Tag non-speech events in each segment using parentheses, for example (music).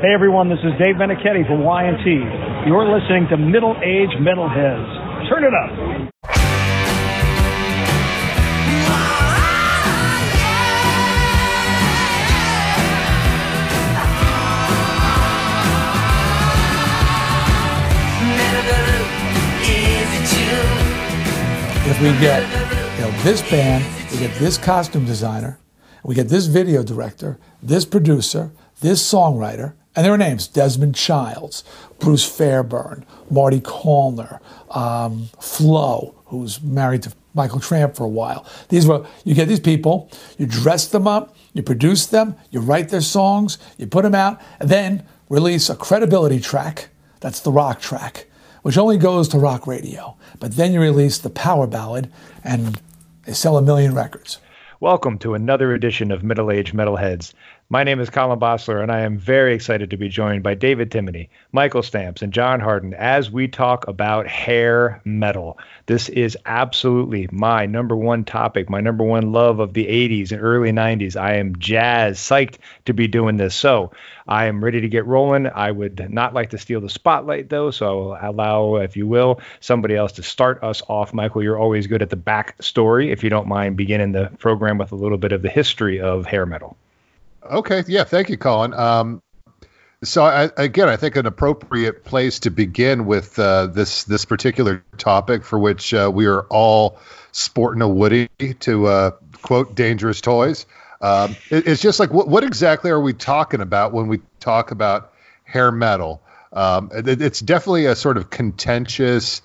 Hey everyone, this is Dave Meniketti from Y&T. You're listening to Middle Age Metalheads. Turn it up. if we get you know this band, we get this costume designer, we get this video director, this producer, this songwriter, and there their names Desmond Childs, Bruce Fairbairn, Marty Callner, um, Flo, who's married to Michael Tramp for a while. These were you get these people, you dress them up, you produce them, you write their songs, you put them out, and then release a credibility track. That's the rock track which only goes to rock radio. But then you release the power ballad, and they sell a million records. Welcome to another edition of Middle Age Metalheads. My name is Colin Bossler, and I am very excited to be joined by David Timoney, Michael Stamps, and John Harden as we talk about hair metal. This is absolutely my number one topic, my number one love of the 80s and early 90s. I am jazz psyched to be doing this. So I am ready to get rolling. I would not like to steal the spotlight, though, so I'll allow, if you will, somebody else to start us off. Michael, you're always good at the back story. If you don't mind beginning the program with a little bit of the history of hair metal. Okay, yeah, thank you, Colin. Um, so I, again, I think an appropriate place to begin with uh, this this particular topic, for which uh, we are all sporting a Woody to uh, quote "dangerous toys." Um, it, it's just like what, what exactly are we talking about when we talk about hair metal? Um, it, it's definitely a sort of contentious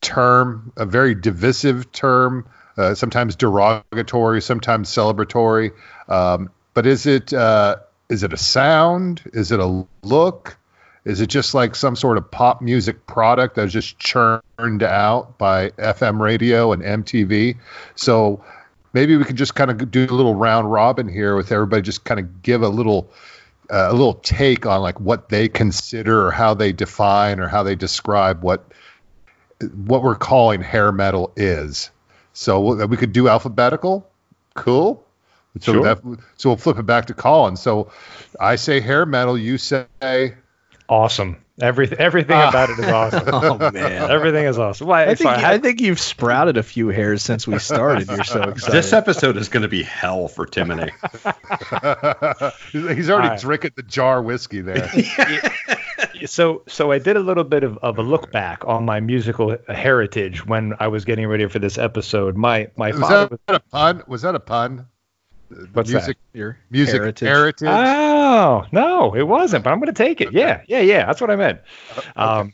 term, a very divisive term, uh, sometimes derogatory, sometimes celebratory. Um, but is it uh, is it a sound? Is it a look? Is it just like some sort of pop music product that's just churned out by FM radio and MTV? So maybe we could just kind of do a little round robin here with everybody, just kind of give a little uh, a little take on like what they consider or how they define or how they describe what what we're calling hair metal is. So we could do alphabetical. Cool. So sure. that, so we'll flip it back to Colin. So I say hair metal, you say awesome. Everything everything uh, about it is awesome. (laughs) oh man, everything is awesome. Well, I think I think you've sprouted a few hairs since we started. You're so (laughs) excited. This episode is going to be hell for Timoney. (laughs) He's already right. drinking the jar whiskey there. so so I did a little bit of, of a look back on my musical heritage when I was getting ready for this episode. My my was father that was, a pun. Was that a pun? What's music, that? Your music heritage. heritage. Oh no, it wasn't. But I'm going to take it. Okay. Yeah, yeah, yeah. That's what I meant. Uh, okay. Um,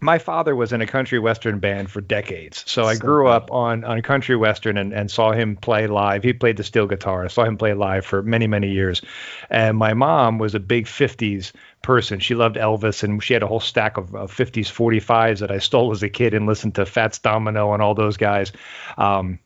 my father was in a country western band for decades, so I grew up on on country western and, and saw him play live. He played the steel guitar. I saw him play live for many many years, and my mom was a big '50s person. She loved Elvis, and she had a whole stack of, of 50s 45s that I stole as a kid and listened to Fats Domino and all those guys. Um,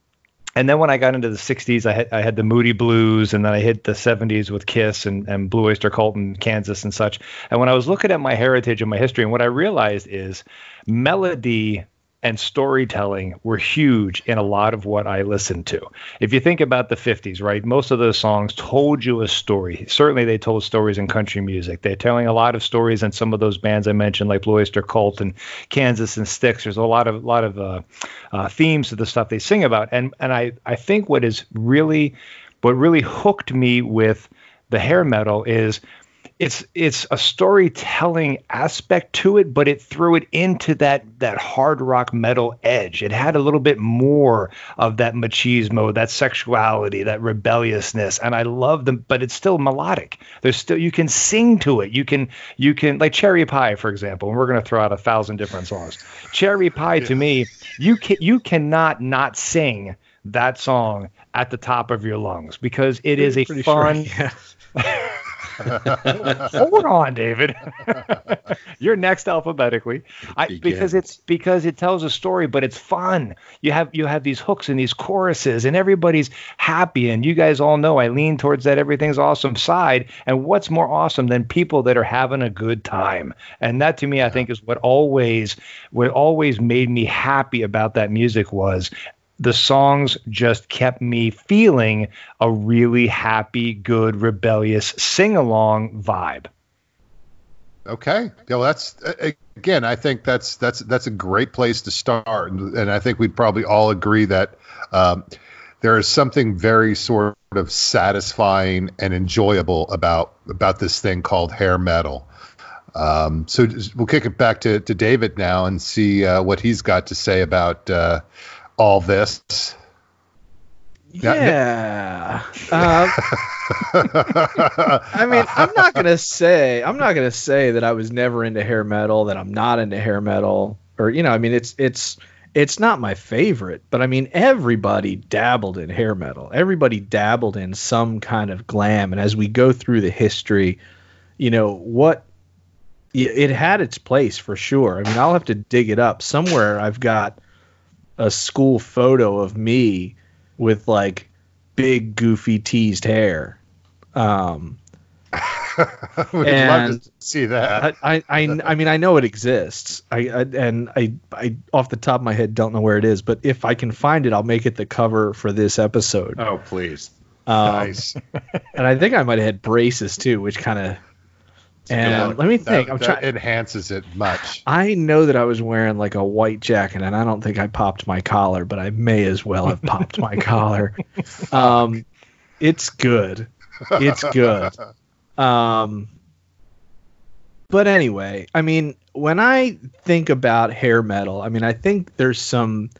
and then when I got into the 60s, I had, I had the Moody Blues, and then I hit the 70s with Kiss and, and Blue Oyster Cult in Kansas and such. And when I was looking at my heritage and my history, and what I realized is melody and storytelling were huge in a lot of what I listened to. If you think about the 50s, right, most of those songs told you a story. Certainly, they told stories in country music. They're telling a lot of stories in some of those bands I mentioned, like Blue Oyster Cult and Kansas and Styx. There's a lot of lot of uh, uh, themes to the stuff they sing about, and and I I think what is really what really hooked me with the hair metal is it's it's a storytelling aspect to it, but it threw it into that that hard rock metal edge. It had a little bit more of that machismo, that sexuality, that rebelliousness, and I love them. But it's still melodic. There's still you can sing to it. You can you can like Cherry Pie, for example. And we're gonna throw out a thousand different songs. Cherry Pie to me, you can you cannot not sing that song at the top of your lungs because it is a fun. Sure, (laughs) yeah. (laughs) Hold on, David. (laughs) You're next alphabetically. I, because it's because it tells a story, but it's fun. You have you have these hooks and these choruses, and everybody's happy. And you guys all know I lean towards that everything's awesome side. And what's more awesome than people that are having a good time? And that to me, I think, is what always what always made me happy about that music was the songs just kept me feeling a really happy, good, rebellious sing along vibe. Okay. Yeah, well, that's again. I think that's that's that's a great place to start, and, I think we'd probably all agree that um, there is something very sort of satisfying and enjoyable about about this thing called hair metal. Um, so we'll kick it back to, to David now and see uh, what he's got to say about uh, all this. Yeah. Uh, (laughs) I mean, I'm not gonna say I'm not gonna say that I was never into hair metal, that I'm not into hair metal, or you know, I mean, it's it's it's not my favorite, but I mean, everybody dabbled in hair metal. Everybody dabbled in some kind of glam, and as we go through the history, you know what. It had its place for sure. I mean, I'll have to dig it up somewhere. I've got a school photo of me with like big goofy teased hair. Um, (laughs) We'd love to see that. I, I, I, I mean, I know it exists. I, I and I, I, off the top of my head, don't know where it is. But if I can find it, I'll make it the cover for this episode. Oh, please. Um, nice. (laughs) And I think I might have had braces too, which kind of. And let me think. That, I'm trying. enhances it much. I know that I was wearing like a white jacket, and I don't think I popped my collar, but I may as well have popped my (laughs) collar. Um, it's good. It's good. Um, but anyway, I mean, when I think about hair metal, I mean, I think there's some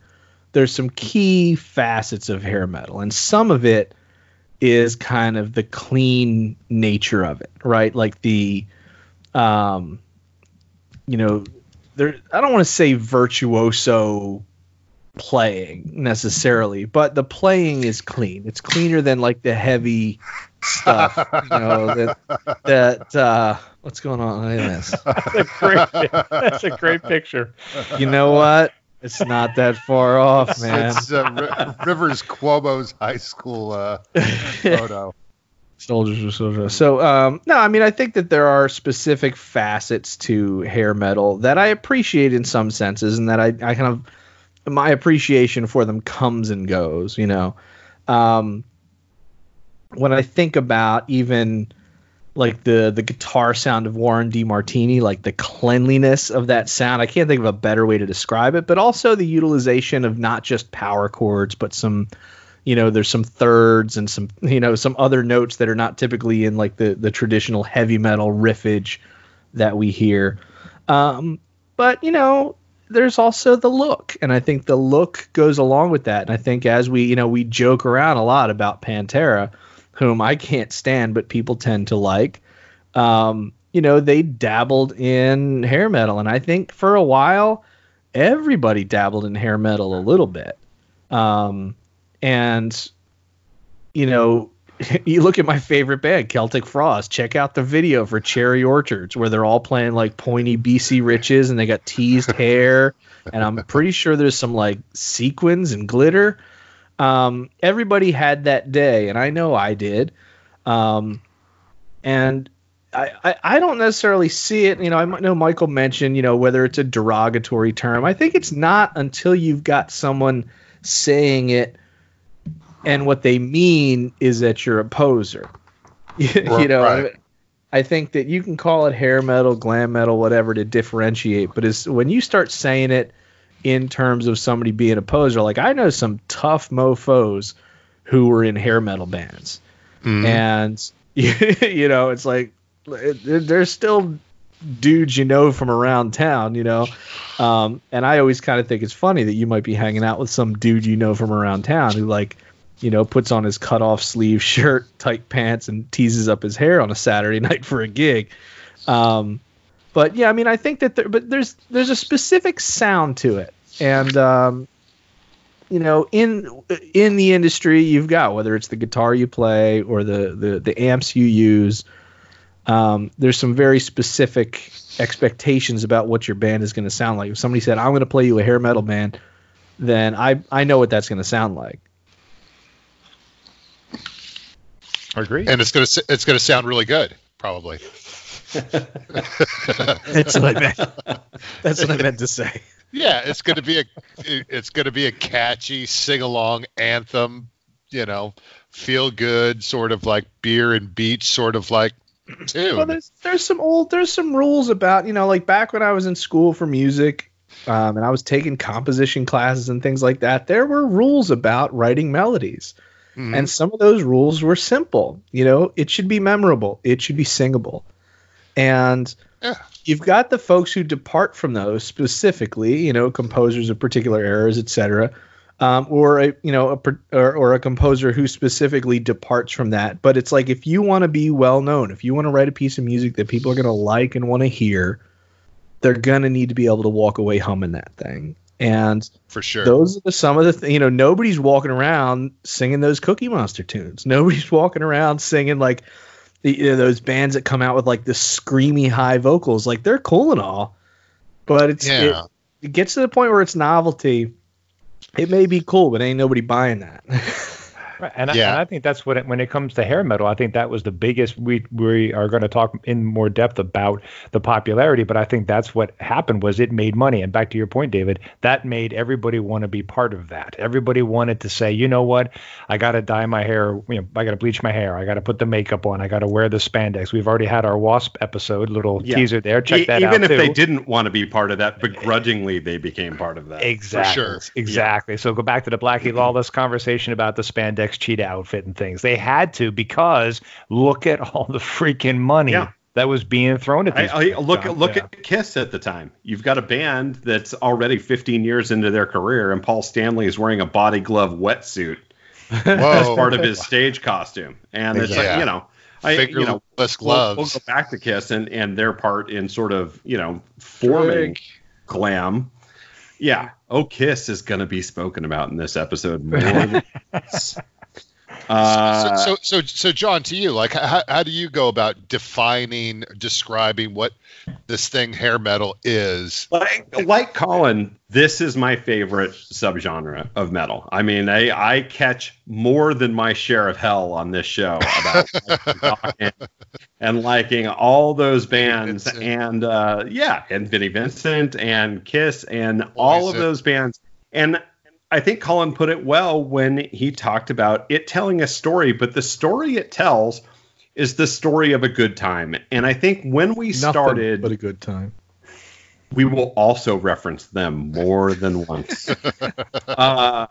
there's some key facets of hair metal, and some of it is kind of the clean nature of it, right? Like the um, you know, there I don't want to say virtuoso playing necessarily, but the playing is clean. It's cleaner than like the heavy stuff, you know, that that uh what's going on in this? (laughs) That's a great, that's a great picture. You know what? It's not that far off, man. It's uh, Ri- Rivers Cuomo's high school uh, photo. Soldiers are soldiers. So, um, no, I mean, I think that there are specific facets to hair metal that I appreciate in some senses, and that I, I kind of my appreciation for them comes and goes. You know, um, when I think about even like the the guitar sound of Warren DeMartini, like the cleanliness of that sound, I can't think of a better way to describe it. But also the utilization of not just power chords, but some you know there's some thirds and some (laughs) you know some other notes that are not typically in like the the traditional heavy metal riffage that we hear. Um but you know there's also the look and i think the look goes along with that. And i think as we you know we joke around a lot about pantera whom i can't stand but people tend to like um you know they dabbled in hair metal. And i think for a while everybody dabbled in hair metal a little bit. Um and you know (laughs) you look at my favorite band celtic frost check out the video for cherry orchards where they're all playing like pointy bc riches and they got teased hair and i'm pretty sure there's some like sequins and glitter um, everybody had that day and i know i did um, and I, I, I don't necessarily see it. You know, I know Michael mentioned, you know, whether it's a derogatory term. I think it's not until you've got someone saying it and what they mean is that you're a poser. (laughs) you know, Right. I think that you can call it hair metal, glam metal, whatever to differentiate, but is when you start saying it in terms of somebody being a poser, like I know some tough mofos who were in hair metal bands, and (laughs) you know, it's like there's still dudes you know from around town, you know. Um, and I always kind of think it's funny that you might be hanging out with some dude you know from around town who like, you know, puts on his cut off sleeve shirt, (laughs) tight pants, and teases up his hair on a Saturday (laughs) night for a gig. Um, but yeah, I mean, I think that there, but there's there's a specific sound to it, and um, you know, in in the industry, you've got whether it's the guitar you play or the the, the amps you use. Um, there's some very specific expectations about what your band is going to sound like. If somebody said, "I'm going to play you a hair metal band," then I I know what that's going to sound like. Agree. and it's gonna it's gonna sound really good, probably. (laughs) That's what I meant. That's what I meant to say. Yeah, it's gonna be a it's gonna be a catchy sing along anthem, you know, feel good, sort of like beer and beach, sort of like tune. Well, there's there's some old there's some rules about you know like back when I was in school for music, um, and I was taking composition classes and things like that. There were rules about writing melodies, Mhm. and some of those rules were simple. You know, it should be memorable, it should be singable, and Yeah. you've got the folks who depart from those specifically. You know, composers of particular eras, etc. Um, or a you know a or, or a composer who specifically departs from that. But it's like if you want to be well known, if you want to write a piece of music that people are going to like and want to hear, they're going to need to be able to walk away humming that thing. And for sure. those are the, some of the th- you know nobody's walking around singing those Cookie Monster tunes. Nobody's (laughs) walking around singing like the, you know, those bands that come out with like the screamy high vocals. Like they're cool and all, but it's it, it gets to the point where it's novelty. It may be cool, but ain't nobody buying that. (laughs) Right. And, I, and I think that's what it, when it comes to hair metal, I think that was the biggest. We we are going to talk in more depth about the popularity, but I think that's what happened was it made money. And back to your point, David, that made everybody want to be part of that. Everybody wanted to say, you know what, I got to dye my hair. You know, I got to bleach my hair. I got to put the makeup on. I got to wear the spandex. We've already had our wasp episode, little Yeah. teaser there. Check E- that Even out Even if too. they didn't want to be part of that, begrudgingly they became part of that. Exactly. sure. Exactly. So go back to the Blackie mm-hmm. Lawless conversation about the spandex cheetah outfit and things. They had to because look at all the freaking money Yeah. that was being thrown at I, these. I, people, look John. look Yeah. at Kiss at the time. You've got a band that's already 15 years into their career, and Paul Stanley is wearing a body glove wetsuit as part of his stage costume, and it's Yeah. like you know, I you know Fingerless we'll, we'll gloves. go back to Kiss and and their part in sort of you know forming glam. Yeah, oh Kiss is going to be spoken about in this episode more. (laughs) than once. Uh, so, so, so, so, John, to you, like, how, how do you go about defining, describing what this thing hair metal is? like like Colin, this is my favorite subgenre of metal. I mean, I I catch more than my share of hell on this show about (laughs) and, and liking all those bands Vincent. and uh, yeah, and Vinnie Vincent and Kiss and all of Poison. those bands. And I think Colin put it well when he talked about it telling a story, but the story it tells is the story of a good time. And I think when we Nothing started but a good time. we will also reference them more than once. (laughs) uh,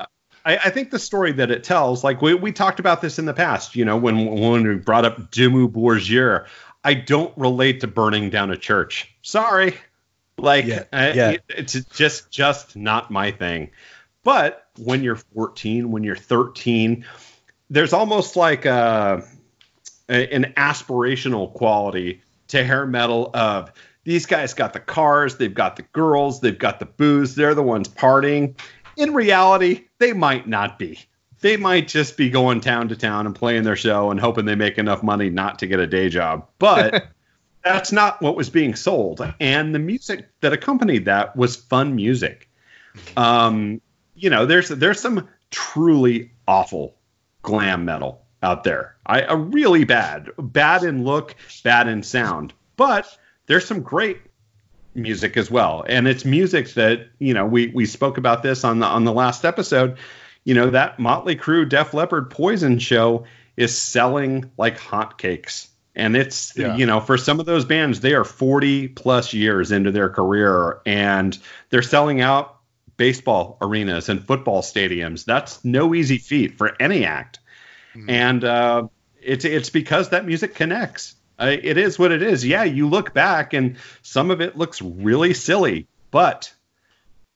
I, I think the story that it tells, like we, we talked about this in the past, you know, when when we brought up Dimmu Borgir, I don't relate to burning down a church. Sorry, like Yet, uh, yet. it- it's just just not my thing. But when you're 14, when you're 13, there's almost like a, a- an aspirational quality to hair metal of these guys got the cars, they've got the girls, they've got the booze, they're the ones partying. In reality, they might not be. They might just be going town to town and playing their show and hoping they make enough money not to get a day job. But (laughs) that's not what was being sold. And the music that accompanied that was fun music. Um, you know, there's there's some truly awful glam metal out there. I a really bad, bad in look, bad in sound, but there's some great music as well. And it's music that you know we we spoke about this on the on the last episode. You know that Motley Crue, Def Leppard, Poison show is selling like hotcakes. And it's Yeah. you know for some of those bands they are 40 plus years into their career and they're selling out baseball arenas and football stadiums. That's no easy feat for any act, and uh, it's it's because that music connects. Uh, it is what it is. Yeah, you look back and some of it looks really silly, but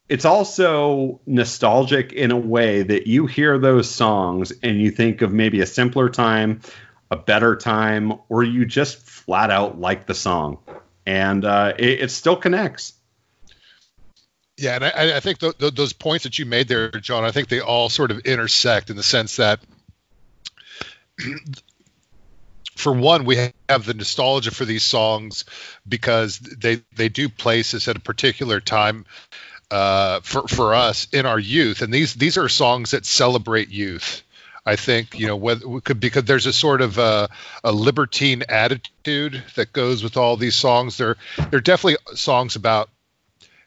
it's also nostalgic in a way that you hear those songs and you think of maybe a simpler time, a better time, or you just flat out like the song, and uh, it, it still connects. Yeah, and I, I think th- th- those points that you made there, John, I think they all sort of intersect in the sense that, (clears throat) for one, we have the nostalgia for these songs because they they do place us at a particular time uh, for for us in our youth, and these these are songs that celebrate youth. I think you know whether could because there's a sort of a, a libertine attitude that goes with all these songs. They're they're definitely songs about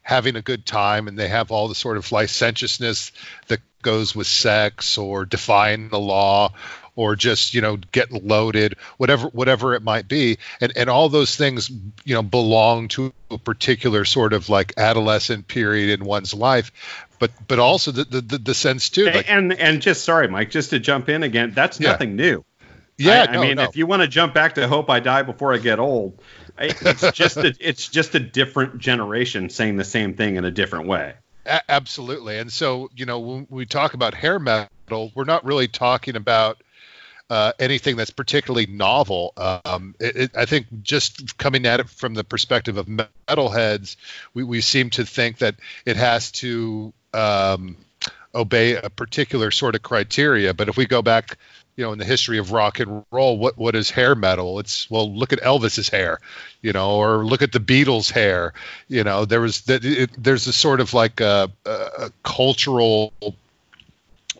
having a good time and they have all the sort of licentiousness that goes with sex or defying the law or just you know get loaded whatever whatever it might be and and all those things you know belong to a particular sort of like adolescent period in one's life but but also the the, the sense too like, and and just sorry mike just to jump in again that's Yeah. nothing new yeah I, no, I mean no. if you want to jump back to hope i die before i get old it's just a, it's just a different generation saying the same thing in a different way A- absolutely. And so, you know, when we talk about hair metal, we're not really talking about uh, anything that's particularly novel. Um, it, it, I think just coming at it from the perspective of metalheads, we, we seem to think that it has to um, obey a particular sort of criteria. But if we go back, you know, in the history of rock and roll, what what is hair metal? It's well, look at Elvis's hair, you know, or look at the Beatles' hair. You know, there was that there's a sort of like a, a cultural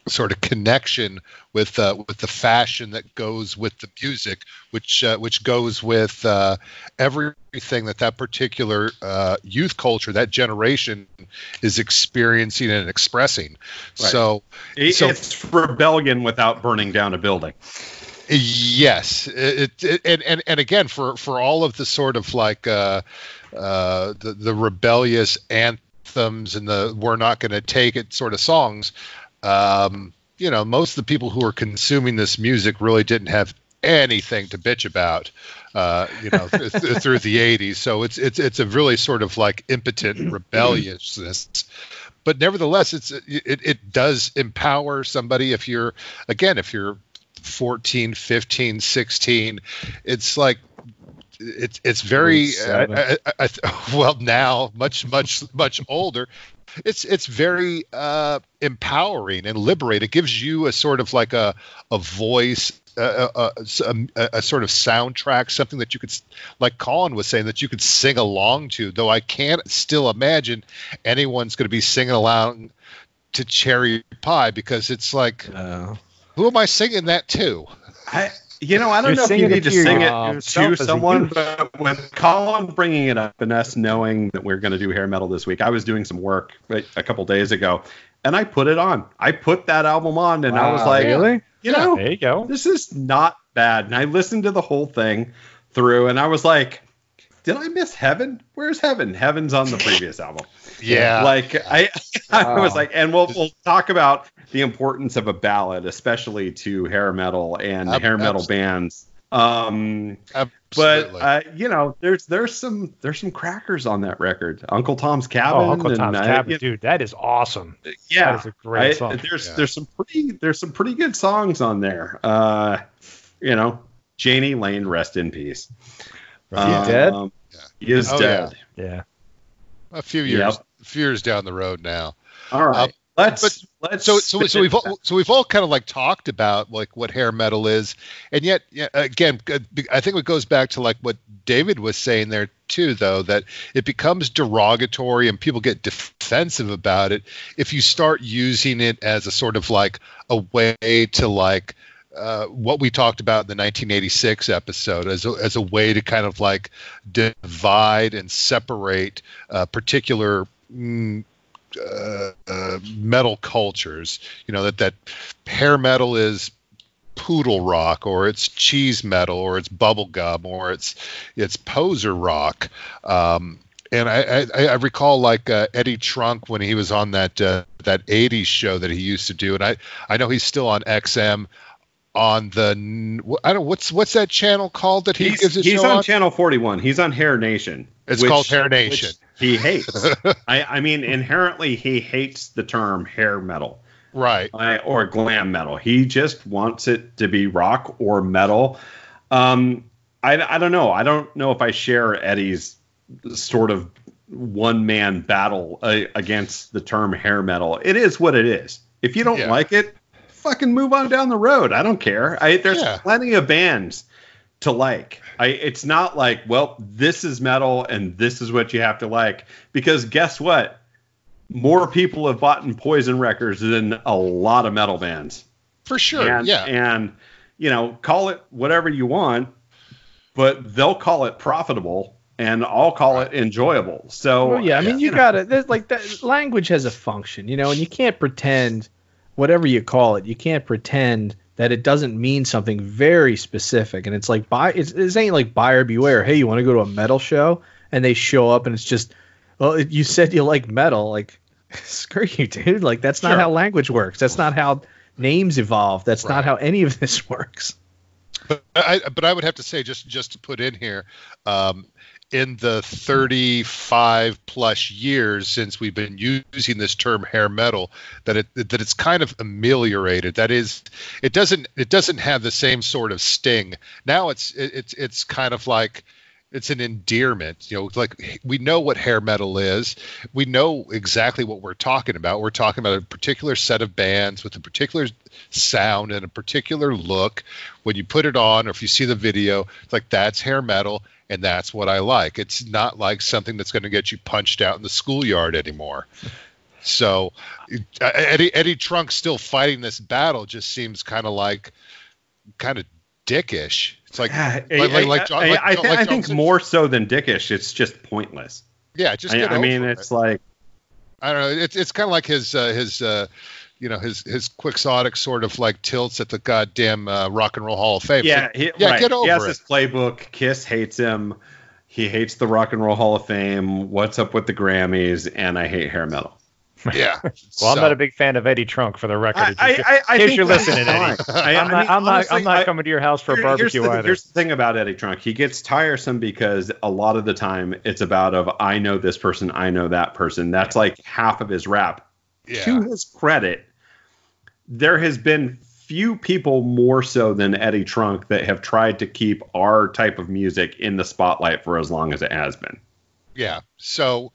sort of connection with uh, with the fashion that goes with the music, which uh, which goes with uh, everything that that particular uh, youth culture, that generation, is experiencing and expressing. Right. So, It- So- it's rebellion without burning down a building Yes, it, it and, and and again for for all of the sort of like uh, uh, the the rebellious anthems and the we're not going to take it sort of songs, um, you know, most of the people who are consuming this music really didn't have anything to bitch about, uh, you know, th- th- (laughs) through the '80s. So it's it's it's a really sort of like impotent (clears throat) rebelliousness. But nevertheless it's it, it does empower somebody if you're again if you're 14 15 16 it's like it's it's very uh, I, I, I, well now much much much older it's it's very uh, empowering and liberating. It gives you a sort of like a a voice, a, a, a, a sort of soundtrack, something that you could, like Colin was saying, that you could sing along to. Though I can't still imagine anyone's going to be singing along to Cherry Pie because it's like, Uh, who am I singing that to? I, you know, I don't You're know if you need to to sing it uh, to yourself as a someone, but with Colin bringing it up and us knowing that we're going to do hair metal this week, I was doing some work a couple days ago, and I put it on. I put that album on, and I was like, really? you know, There you go. this is not bad. And I listened to the whole thing through, and I was like, did I miss Heaven? Where's Heaven? Heaven's on the previous album. (laughs) Yeah, Like I, (laughs) I was like, and we'll we'll talk about the importance of a ballad, especially to hair metal and Ab- hair metal abs- bands. Um, but uh, you know, there's there's some there's some crackers on that record. Uncle Tom's Cabin. Oh, Uncle Tom's uh, Cabin, you- dude, that is awesome. yeah, That is a great I- song. There's Yeah. there's some pretty there's some pretty good songs on there. Uh, you know, Jani Lane, rest in peace. Is he dead? Um, He is Oh, dead. Yeah. a few years, Yep. a few years down the road now. All right, Um, let's let's. so so so we've all, so we've all kind of like talked about like what hair metal is and yet yeah, again i think it goes back to like what david was saying there too though that it becomes derogatory and people get defensive about it if you start using it as a sort of like a way to like uh, what we talked about in the 1986 episode as a, as a way to kind of like divide and separate uh, particular mm, uh, uh, metal cultures. You know that that hair metal is poodle rock, or it's cheese metal, or it's bubblegum, or it's it's poser rock. Um, and I, I, I recall like uh, Eddie Trunk when he was on that uh, that '80s show that he used to do, and I I know he's still on XM on the I don't what's what's that channel called that he He's, gives his he's show on on? Channel 41. He's on Hair Nation. It's which- called Hair Nation. He hates. (laughs) I, I mean, inherently, he hates the term hair metal right. uh, or glam metal. He just wants it to be rock or metal. Um, I, I don't know. I don't know if I share Eddie's sort of one man battle uh, against the term hair metal. It is what it is. If you don't Yeah. like it, fucking move on down the road. I don't care. I, there's Yeah. plenty of bands to like. I, it's not like, well, this is metal and this is what you have to like. Because guess what? More people have bought in Poison records than a lot of metal bands. For sure. And, yeah. And, you know, call it whatever you want, but they'll call it profitable and I'll call it enjoyable. So, Well, yeah, I mean, you you know, gotta. There's like that. Language has a function, you know, and you can't pretend, whatever you call it, you can't pretend that it doesn't mean something very specific. And it's like buy it's, it ain't like buyer beware. Hey, you want to go to a metal show? And they show up and it's just, well, you said you like metal. Like, (laughs) screw you, dude. Like that's not Sure. how language works. That's not how names evolve. That's Right. not how any of this (laughs) works. But I, but I would have to say, just just to put in here, um, in the 35 plus years since we've been using this term hair metal, that it that it's kind of ameliorated. That is, it doesn't it doesn't have the same sort of sting. Now it's it's it's kind of like it's an endearment you know like we know what hair metal is we know exactly what we're talking about we're talking about a particular set of bands with a particular sound and a particular look when you put it on or if you see the video it's like that's hair metal and that's what i like it's not like something that's going to get you punched out in the schoolyard anymore so eddie eddie trunk still fighting this battle just seems kind of like kind of dickish it's like I, like, like, like, John- I, like- I, thi- like I think more so than dickish, it's just pointless. yeah just I, I mean, over it's it. like I don't know. It's it's kind of like his uh, his uh, you know his his quixotic sort of like tilts at the goddamn uh, rock and roll Hall of Fame. Yeah, he, yeah, right. get over he has it. his playbook. Kiss hates him. He hates the Rock and Roll Hall of Fame. What's up with the Grammys? And I hate hair metal. yeah. (laughs) Well, I'm not a big fan of Eddie Trunk for the record. I, in I, case I, I in case think you're listening, Eddie. I, I'm I not, mean, I'm not, honestly, I'm not I- coming to your house for a barbecue here's the, either. Here's the thing about Eddie Trunk. He gets tiresome because a lot of the time it's about of I know this person, I know that person. That's like half of his rap. yeah. To his credit, there has been few people more so than Eddie Trunk that have tried to keep our type of music in the spotlight for as long as it has been. yeah. So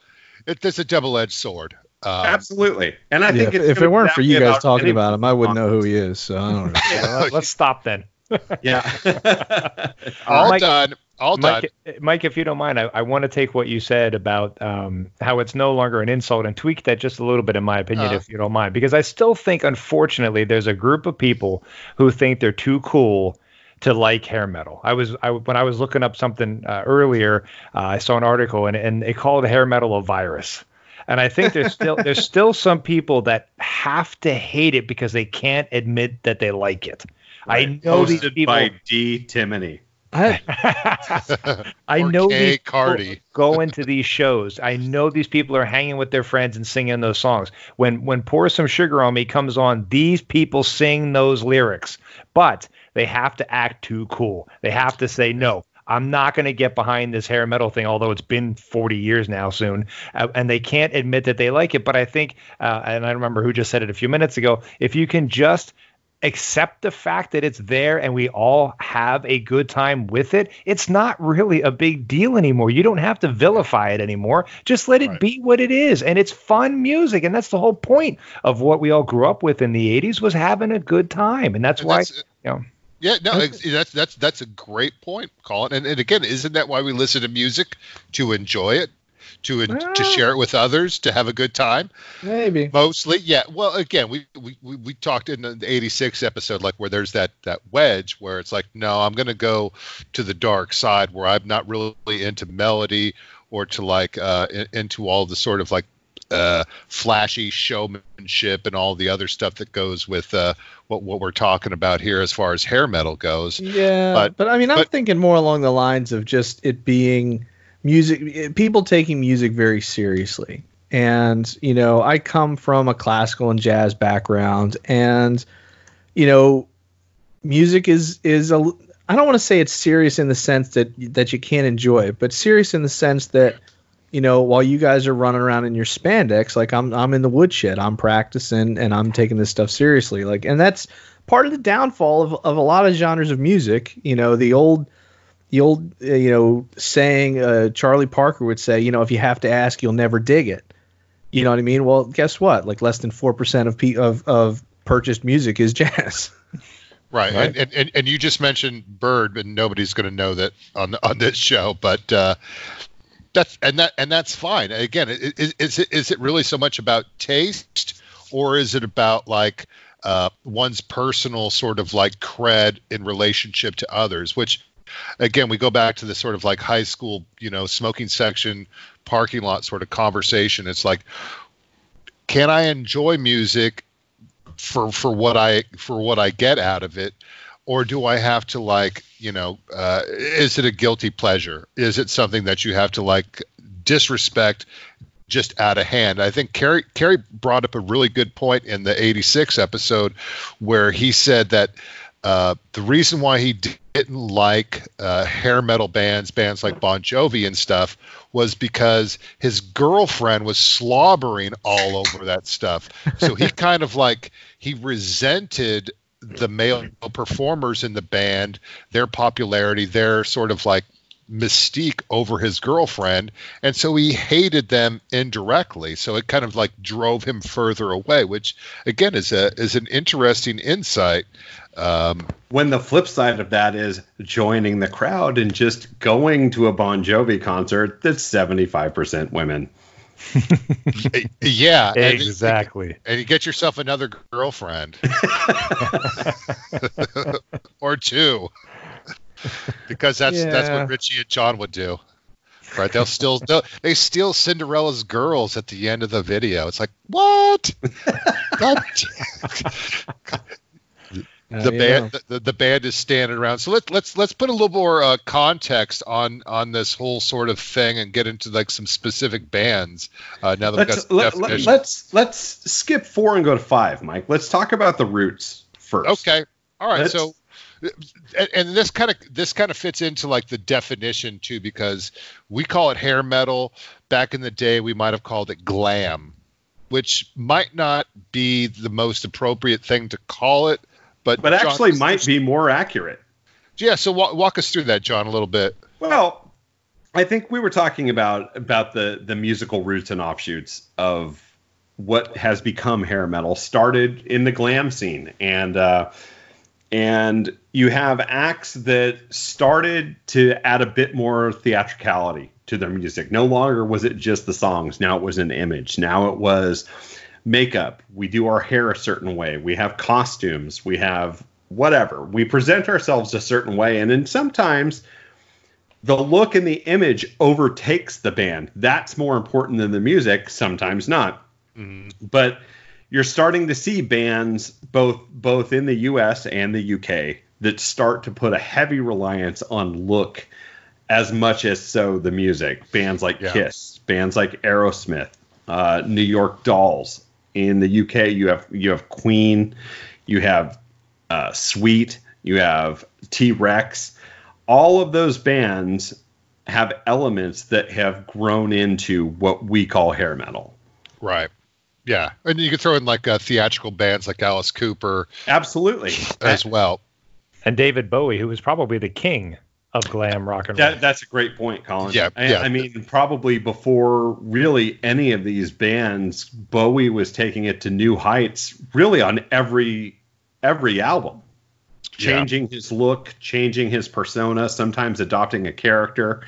it, it's a double edged sword. Um, Absolutely. And I Yeah, think if, it's if gonna it weren't for you guys talking any- about him, I wouldn't know who he is. So I don't (laughs) know. Yeah, let- let's stop then. Yeah. (laughs) (laughs) all Mike- done. All. Mike, Mike, if you don't mind, I, I want to take what you said about um, how it's no longer an insult and tweak that just a little bit, in my opinion, Uh. if you don't mind, because I still think, unfortunately, there's a group of people who think they're too cool to like hair metal. I was I, when I was looking up something uh, earlier, uh, I saw an article and and they called hair metal a virus. And I think there's still there's (laughs) still some people that have to hate it because they can't admit that they like it. I know these Hosted people. by D. Timony. I, (laughs) I know these people Cardi. go into these shows. I know these people are hanging with their friends and singing those songs. When when Pour Some Sugar on Me comes on, these people sing those lyrics, but they have to act too cool. They have to say no. I'm not going to get behind this hair metal thing, although it's been 40 years now soon, uh, and they can't admit that they like it. But I think, uh, and I remember who just said it a few minutes ago. If you can just accept the fact that it's there and we all have a good time with it, it's not really a big deal anymore. You don't have to vilify it anymore. Just let it Right. be what it is. And it's fun music. And that's the whole point of what we all grew up with in the 80s was having a good time. And that's And why, that's- you know, Yeah, no, ex- that's that's that's a great point, Colin. And, and again, isn't that why we listen to music to enjoy it, to en- to share it with others, to have a good time? maybe. Mostly, yeah. Well, again, we we, we, we talked in the '86 episode, like where there's that that wedge where it's like, no, I'm going to go to the dark side, where I'm not really into melody or to like uh, into all the sort of like uh, flashy showmanship and all the other stuff that goes with uh, what what we're talking about here as far as hair metal goes. Yeah, But- but, I mean, I'm but- thinking more along the lines of just it being music, people taking music very seriously. And you know, I come from a classical and jazz background, and you know, music is is a I don't want to say it's serious in the sense that that you can't enjoy it, but serious in the sense that you know, while you guys are running around in your spandex, like I'm I'm in the woodshed, I'm practicing and I'm taking this stuff seriously. Like and that's part of the downfall of, of a lot of genres of music. You know, the old the old uh, you know saying uh, Charlie Parker would say, you know, if you have to ask, you'll never dig it. You know what I mean? Well, guess what? Like less than four percent of pe- of of purchased music is jazz. (laughs) Right, Right. And, and and and you just mentioned Bird, but nobody's going to know that on on this show, but uh, that's and that and that's fine. Again, is is it is it really so much about taste, or is it about like uh, one's personal sort of like cred in relationship to others? Which, again, we go back to the sort of like high school, you know, smoking section, parking lot sort of conversation. It's like, can I enjoy music for for what I for what I get out of it, or do I have to like you know uh, is it a guilty pleasure? Is it something that you have to like disrespect just out of hand? I think Kerry Kerry brought up a really good point in the '86 episode where he said that uh, the reason why he didn't like uh, hair metal bands, bands like Bon Jovi and stuff, was because his girlfriend was slobbering all over that stuff. So he (laughs) kind of like he resented the male performers in the band, their popularity, their sort of like mystique over his girlfriend and so he hated them indirectly so it kind of like drove him further away which again is a is an interesting insight um, when the flip side of that is joining the crowd and just going to a Bon Jovi concert that's 75% women. (laughs) yeah, exactly. And, and you get yourself another girlfriend (laughs) (laughs) or two, (laughs) because that's yeah. that's what Richie and John would do. Right? They'll still (laughs) they'll, they steal Cinderella's girls at the end of the video. It's like what? God, (laughs) the uh, band the, the, band is standing around so let's let's let's put a little more uh, context on on this whole sort of thing and get into like some specific bands uh, now that let's, let, let, let's let's skip four and go to five mike let's talk about the roots first okay all right let's, so and, and this kind of this kind of fits into like the definition too because we call it hair metal back in the day we might have called it glam which might not be the most appropriate thing to call it but but actually might be more accurate. Yeah, so walk, walk us through that, John, a little bit. Well, I think we were talking about about the the musical roots and offshoots of what has become hair metal. Started in the glam scene, and uh, and you have acts that started to add a bit more theatricality to their music. No longer was it just the songs. Now it was an image. Now it was makeup. We do our hair a certain way. We have costumes. We have whatever. We present ourselves a certain way. And then sometimes the look and the image overtakes the band. That's more important than the music, sometimes not. Mm-hmm. But you're starting to see bands both both in the US and the UK that start to put a heavy reliance on look as much as so the music. Bands like yeah. Kiss, bands like Aerosmith, uh, New York Dolls, in the UK, you have you have Queen, you have uh, Sweet, you have T Rex. All of those bands have elements that have grown into what we call hair metal. Right. Yeah, and you could throw in like uh, theatrical bands like Alice Cooper. Absolutely. As well. And David Bowie, who was probably the king of glam rock and roll. That's a great point, Colin. Yeah, I, yeah. I mean, probably before really any of these bands, Bowie was taking it to new heights, really on every every album, changing yeah. his look, changing his persona, sometimes adopting a character.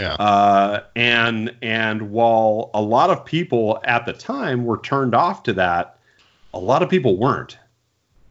Yeah. Uh, and and while a lot of people at the time were turned off to that, a lot of people weren't.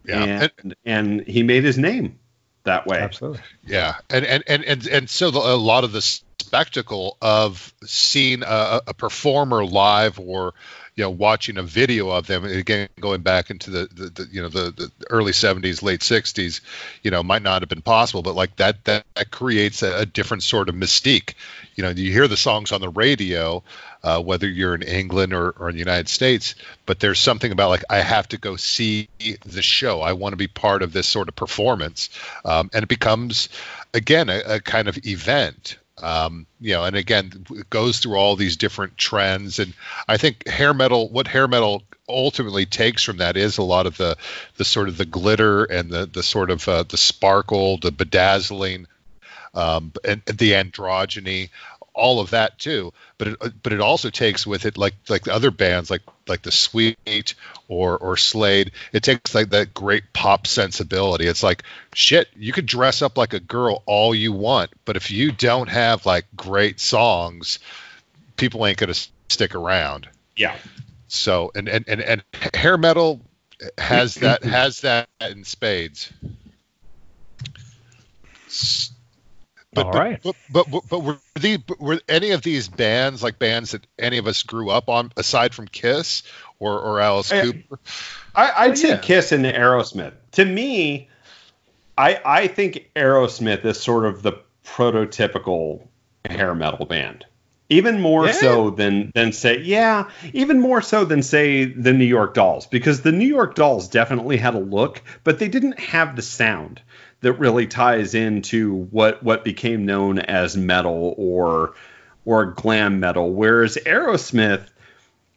Yeah. And, and he made his name that way. Absolutely. Yeah, and and and and, and so the, a lot of the spectacle of seeing a, a performer live or you know watching a video of them again going back into the, the, the you know the, the, early 70s late 60s you know might not have been possible but like that that, that creates a, a, different sort of mystique you know you hear the songs on the radio uh, whether you're in england or, or in the united states but there's something about like i have to go see the show. I want to be part of this sort of performance. Um, and it becomes again a, a kind of event. Um, you know, and again, it goes through all these different trends. And I think hair metal, what hair metal ultimately takes from that is a lot of the the sort of the glitter and the the sort of uh, the sparkle, the bedazzling, um, and, and the androgyny all of that too. But it, but it also takes with it like like the other bands like like the Sweet or or Slade. It takes like that great pop sensibility. It's like shit. You could dress up like a girl all you want, but if you don't have like great songs, people ain't gonna stick around. Yeah. So and and and, and hair metal has that (clears throat) has that in spades. But, All but, right. but, but, but, but were, the, were any of these bands like bands that any of us grew up on aside from Kiss or, or Alice Eh, Cooper? I, I'd Oh, say yeah. Kiss and Aerosmith. To me, I I think Aerosmith is sort of the prototypical hair metal band. Even more Yeah. so than than say yeah, even more so than say the New York Dolls because the New York Dolls definitely had a look, but they didn't have the sound that really ties into what what became known as metal or or glam metal whereas Aerosmith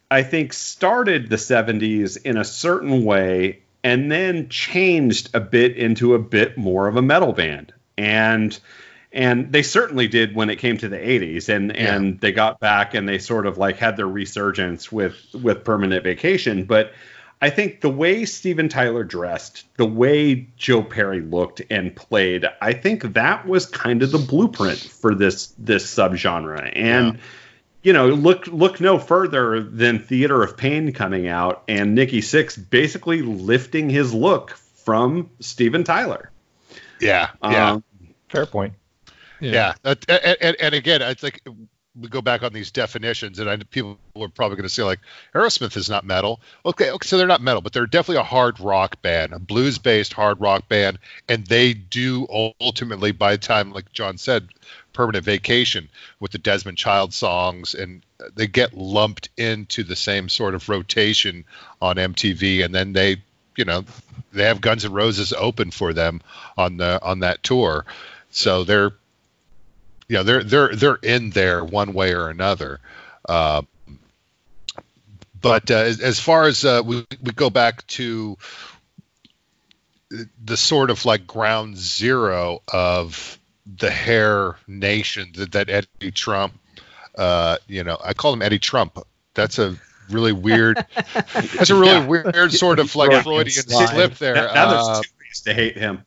I think started the 70s in a certain way and then changed a bit into a bit more of a metal band. And and they certainly did when it came to the 80s and Yeah. and they got back and they sort of like had their resurgence with with permanent vacation but I think the way Steven Tyler dressed, the way Joe Perry looked and played, I think that was kind of the blueprint for this this subgenre. And you know, look look no further than Theater of Pain coming out and Nikki Sixx basically lifting his look from Steven Tyler. Yeah, yeah. Um, Fair point. Yeah, that- and, and, and again, I think we go back on these definitions, and I, people are probably going to say like Aerosmith is not metal. Okay, okay, so they're not metal, but they're definitely a hard rock band, a blues-based hard rock band, and they do ultimately, by the time, like John said, permanent vacation with the Desmond Child songs, and they get lumped into the same sort of rotation on MTV, and then they, you know, they have Guns N' Roses open for them on the on that tour, so they're you know they're they're they're in there one way or another. Uh, but uh, as, as far as uh, we we go back to the sort of like ground zero of the hair nation that, that Eddie Trump, uh, you know, I call him Eddie Trump. That's a really weird. that's a really (laughs) Yeah. weird sort of like Freudian slip there. Now, now Uh, there's two ways to hate him.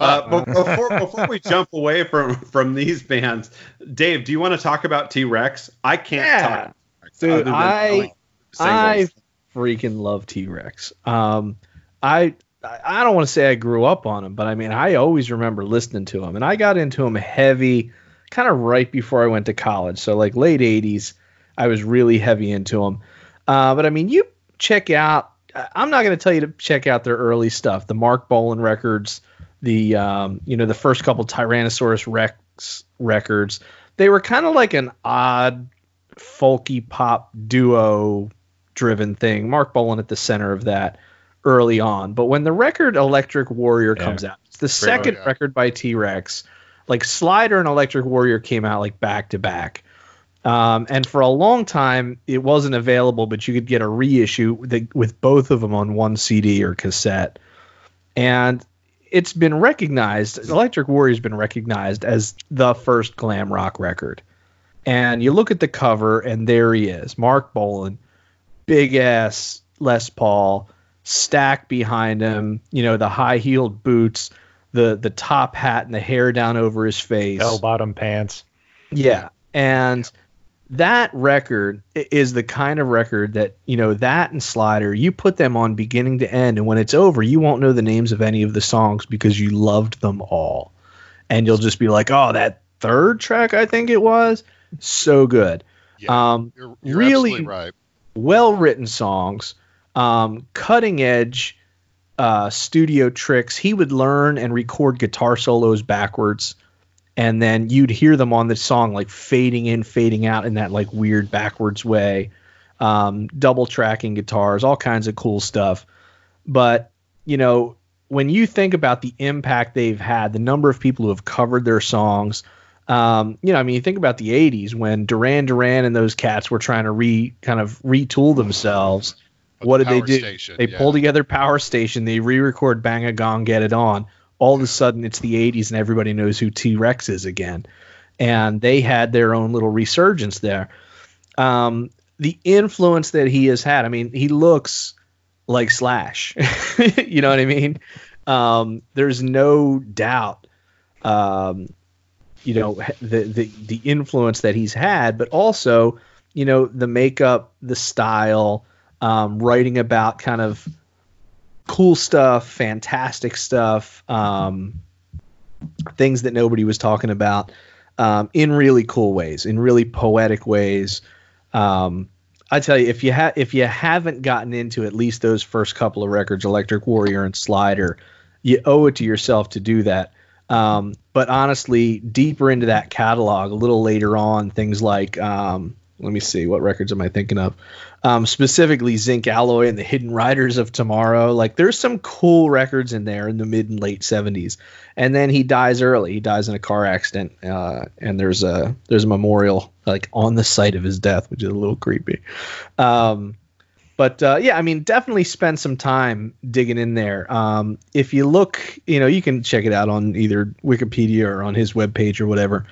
Uh, but (laughs) before, before we jump away from from these bands, Dave, do you want to talk about T Rex? I can't Yeah. talk. Dude, I- I freaking love T Rex. Um, I I don't want to say I grew up on him, but I mean I always remember listening to him, and I got into him heavy, kind of right before I went to college. So like late '80s, I was really heavy into him. Uh, but I mean, you check out. I'm not going to tell you to check out their early stuff, the Marc Bolan records, the um, you know the first couple Tyrannosaurus Rex records. They were kind of like an odd folky pop duo driven thing. Marc Bolan at the center of that early on. But when the record Electric Warrior Yeah. comes out, it's the second yeah. record by T Rex. Like Slider and Electric Warrior came out like back to back. Um, and for a long time, it wasn't available, but you could get a reissue with, with both of them on one CD or cassette. And it's been recognized, Electric Warrior's been recognized as the first glam rock record. And you look at the cover, and there he is, Marc Bolan, big ass Les Paul, stack behind him, you know, the high heeled boots, the the top hat, and the hair down over his face. Bell bottom pants. Yeah. And that record is the kind of record that, you know, that and Slider, you put them on beginning to end. And when it's over, you won't know the names of any of the songs because you loved them all. And you'll just be like, oh, that third track, I think it was. So good. Yeah. Um, you're, you're really- right. well written songs, um, cutting edge uh, studio tricks. He would learn and record guitar solos backwards, and then you'd hear them on the song like fading in, fading out in that like weird backwards way. Um, double tracking guitars, all kinds of cool stuff. But you know, when you think about the impact they've had, the number of people who have covered their songs. Um, you know, I mean, you think about the '80s when Duran Duran and those cats were trying to re kind of retool themselves. What did they do? Station, they yeah. pull together Power Station, they re-record Bang a Gong, Get It On. All of a sudden, it's the '80s and everybody knows who T Rex is again, and they had their own little resurgence there. Um, the influence that he has had, I mean, he looks like Slash. (laughs) you know what I mean? Um, there's no doubt. Um, you know the, the the influence that he's had, but also you know the makeup, the style, um, writing about kind of cool stuff, fantastic stuff, um, things that nobody was talking about. um, in really cool ways, in really poetic ways. Um, I tell you, if you have if you haven't gotten into at least those first couple of records, Electric Warrior and Slider, you owe it to yourself to do that. Um, but honestly, deeper into that catalog, a little later on, things like um, let me see, what records am I thinking of? Um, specifically, Zinc Alloy and the Hidden Riders of Tomorrow. Like, there's some cool records in there in the mid and late 70s. And then he dies early. He dies in a car accident, uh, and there's a there's a memorial like on the site of his death, which is a little creepy. Um, but uh, yeah, I mean, definitely spend some time digging in there. Um, if you look, you know, you can check it out on either Wikipedia or on his webpage or whatever.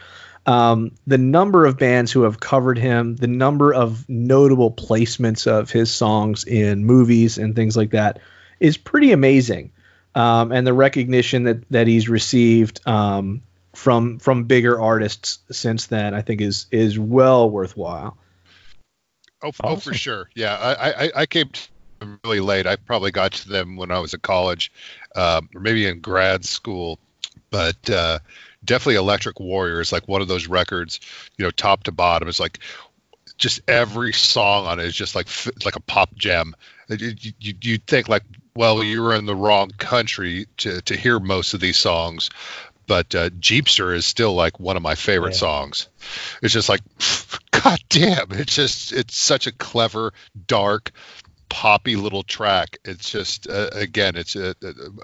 Um, the number of bands who have covered him, the number of notable placements of his songs in movies and things like that is pretty amazing. Um, and the recognition that that he's received um, from from bigger artists since then, I think is is well worthwhile. Oh, awesome. oh for sure. Yeah, I, I, I came really late. I probably got to them when I was at college, um, or maybe in grad school. But uh, definitely, Electric Warrior is like one of those records, you know, top to bottom. It's like just every song on it is just like like a pop gem. You, you, you'd think like, well, you were in the wrong country to to hear most of these songs, but uh, Jeepster is still like one of my favorite yeah. songs. It's just like, (laughs) god damn! It's just it's such a clever, dark, poppy little track. It's just uh, again, it's a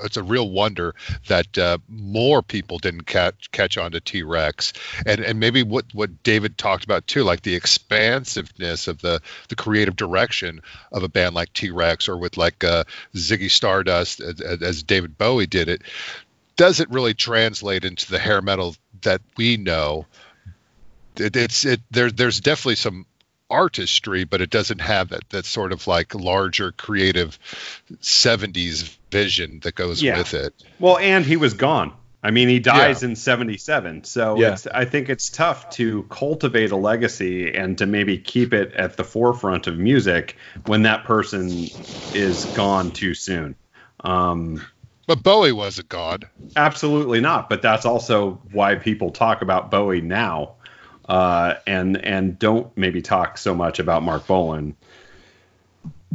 it's a real wonder that uh, more people didn't catch catch on to T Rex, and and maybe what what David talked about too, like the expansiveness of the the creative direction of a band like T Rex, or with like uh, Ziggy Stardust as, as David Bowie did it doesn't really translate into the hair metal that we know. It, it's it there. There's definitely some artistry, but it doesn't have that that sort of like larger creative '70s vision that goes yeah. with it. Well, and he was gone. I mean, he dies yeah. in 77. So yeah. I think it's tough to cultivate a legacy and to maybe keep it at the forefront of music when that person is gone too soon. Um, but Bowie was a god. Absolutely not. But that's also why people talk about Bowie now, uh, and and don't maybe talk so much about Marc Bolan.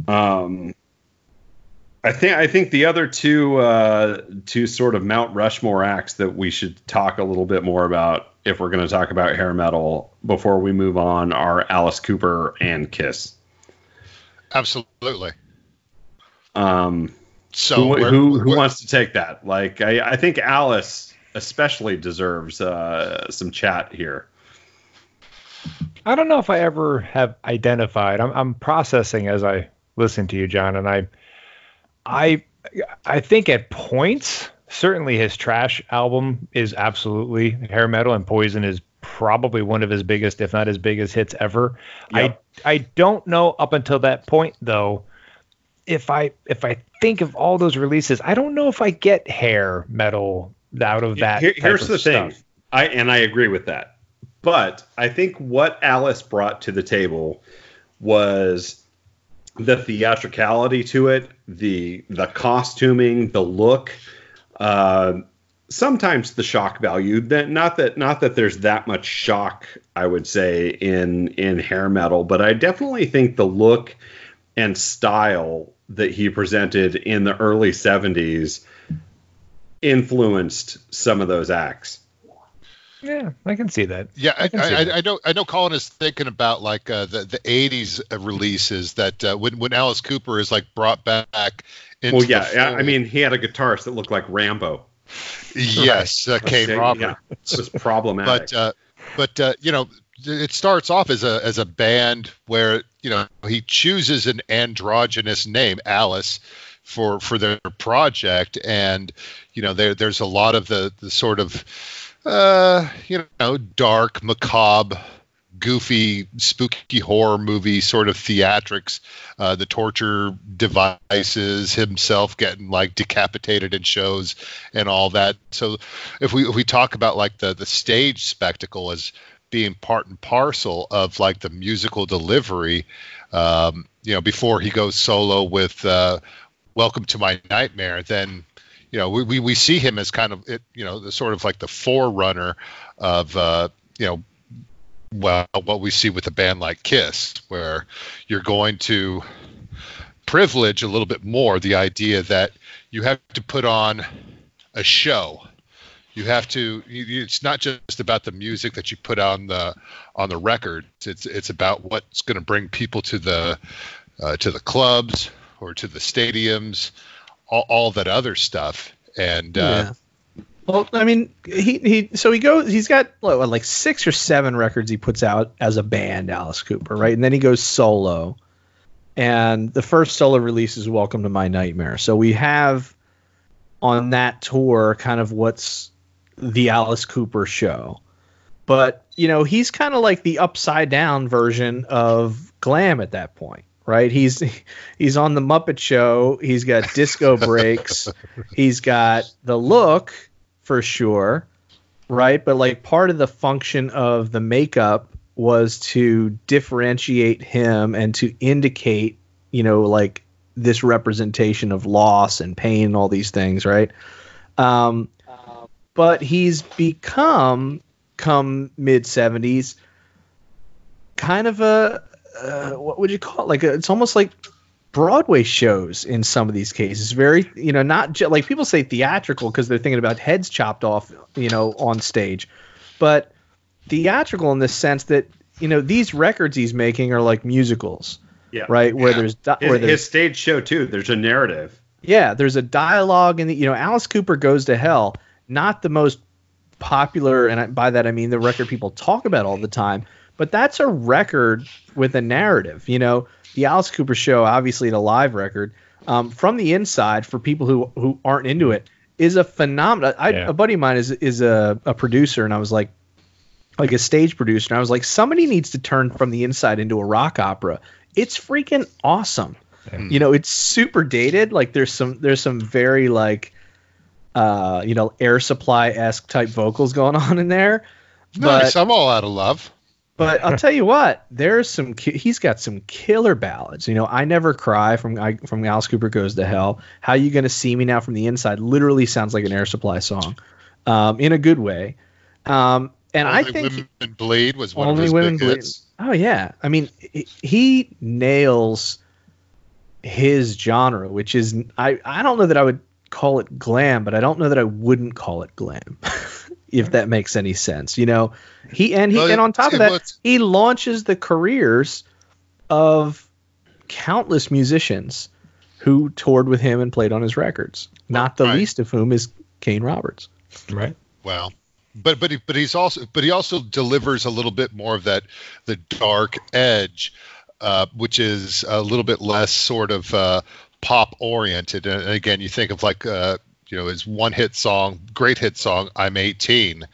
Um, I think I think the other two uh, two sort of Mount Rushmore acts that we should talk a little bit more about if we're going to talk about hair metal before we move on are Alice Cooper and Kiss. Absolutely. Um, so who who, who wants to take that? Like I, I think Alice especially deserves uh, some chat here. I don't know if I ever have identified. I'm, I'm processing as I listen to you, John, and I, I, I think at points certainly his trash album is absolutely hair metal, and Poison is probably one of his biggest, if not his biggest hits ever. Yep. I I don't know up until that point though if I if I think of all those releases, I don't know if I get hair metal out of that. Here, here's the stuff. thing, I and I agree with that. But I think what Alice brought to the table was the theatricality to it, the the costuming, the look, uh, sometimes the shock value. That not that not that there's that much shock, I would say in in hair metal, but I definitely think the look and style that he presented in the early 70s influenced some of those acts. Yeah, I can see that. Yeah, I, I, I, I, know. I know. Colin is thinking about like uh, the the '80s releases that uh, when when Alice Cooper is like brought back. Into well, yeah. I mean, he had a guitarist that looked like Rambo. Yes, right. uh, Kane Robert. Yeah, it was problematic. but uh, but uh, you know, it starts off as a as a band where you know he chooses an androgynous name Alice for for their project and you know there there's a lot of the the sort of uh you know dark macabre goofy spooky horror movie sort of theatrics uh, the torture devices himself getting like decapitated in shows and all that so if we if we talk about like the the stage spectacle as being part and parcel of like the musical delivery. Um, you know, before he goes solo with uh, "Welcome to My Nightmare," then you know we, we, we see him as kind of it, you know, the sort of like the forerunner of uh, you know, well, what we see with a band like Kiss, where you're going to privilege a little bit more the idea that you have to put on a show. You have to. It's not just about the music that you put on the on the record. It's it's about what's going to bring people to the uh, to the clubs or to the stadiums, all, all that other stuff. And uh, yeah. Well, I mean, he he so he goes. He's got what, like six or seven records he puts out as a band, Alice Cooper, right? And then he goes solo. And the first solo release is "Welcome to My Nightmare." So we have on that tour kind of what's the Alice Cooper show. But you know, he's kind of like the upside down version of glam at that point right? He's he's on the Muppet Show. He's got disco (laughs) breaks. he's got the look for sure, right? But like part of the function of the makeup was to differentiate him and to indicate, you know, like this representation of loss and pain and all these things, right? Um, but he's become, come mid 70s, kind of a uh, what would you call it? Like a, it's almost like Broadway shows in some of these cases. Very, you know, not ju- like people say theatrical because they're thinking about heads chopped off, you know, on stage, but theatrical in the sense that you know these records he's making are like musicals, Yeah. right? Where Yeah. there's di- His, where there's his stage show too. There's a narrative. yeah, there's a dialogue, and you know, Alice Cooper goes to hell. Not the most popular, and by that I mean the record people talk about all the time. But that's a record with a narrative. You know, the Alice Cooper Show, obviously the live record, um, from the inside for people who who aren't into it, is a phenomenon. I, Yeah. A buddy of mine is is a, a producer, and I was like, like a stage producer, and I was like, somebody needs to turn from the inside into a rock opera. It's freaking awesome. You know, it's super dated. Like there's some there's some very like uh, you know, air supply esque type vocals going (laughs) on in there. nice. But I'm all out of love. But I'll tell you what, there's some ki- he's got some killer ballads. You know, I never cry from I, from Alice Cooper goes to hell. How you gonna see me now from the inside? Literally sounds like an air supply song, um, in a good way. Um, and I Only think women bleed was one Only of his Women big Bleed. hits. Oh yeah, I mean he- he nails his genre, which is I I don't know that I would call it glam, but I don't know that I wouldn't call it glam, (laughs) if that makes any sense. You know, he and he Well, and on top of that, well, he launches the careers of countless musicians who toured with him and played on his records. Not the Right. least of whom is Kane Roberts. Right. Well, but but he, but he's also but he also delivers a little bit more of that the dark edge, uh, which is a little bit less sort of uh, pop oriented. And again, you think of like uh, you know his one hit song, great hit song, "I'm 18,"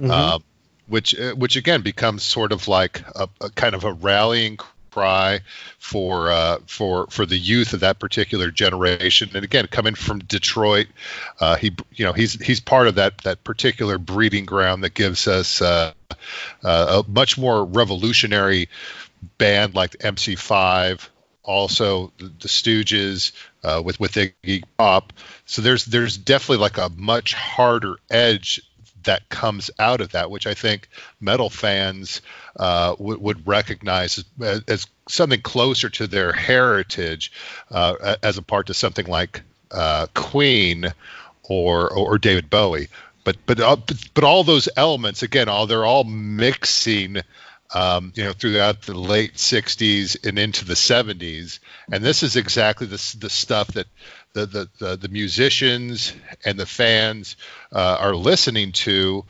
uh, which uh, which again becomes sort of like a, a kind of a rallying cry for uh, for for the youth of that particular generation. And again, coming from Detroit, uh, he you know he's he's part of that that particular breeding ground that gives us uh, uh, a much more revolutionary band like MC5. Also, the, Stooges uh, with with Iggy Pop. So there's there's definitely like a much harder edge that comes out of that, which I think metal fans uh, would, would recognize as, as something closer to their heritage, uh, as opposed to something like uh, Queen or, or David Bowie. But but uh, but, but all those elements again, all they're all mixing. Um, you know, throughout the late '60s and into the '70s, and this is exactly the the stuff that the the the, the musicians and the fans uh, are listening to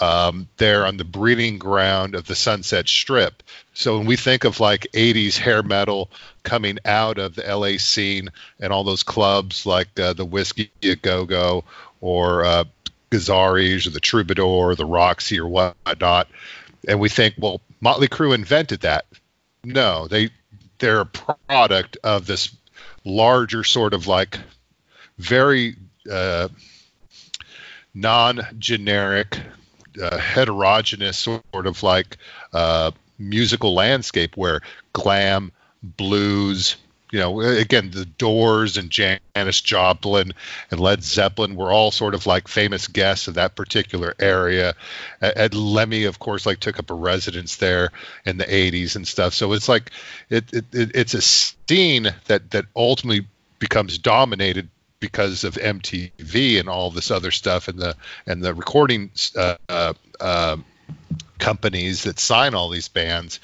um, there on the breeding ground of the Sunset Strip. So when we think of like 80s hair metal coming out of the LA scene and all those clubs like uh, the Whiskey a Go Go or uh, Gazzarri's or the Troubadour or the Roxy or whatnot, and we think, well, Motley Crue invented that. No, they they're a product of this larger sort of like very uh, non-generic, uh, heterogeneous sort of like uh, musical landscape where glam, blues, you know, again, the Doors and Janis Joplin and Led Zeppelin were all sort of like famous guests of that particular area. Ed Lemmy, of course, like took up a residence there in the 80s and stuff. So it's like it, it, it it's a scene that that ultimately becomes dominated because of MTV and all this other stuff and the and the recording uh, uh, uh, companies that sign all these bands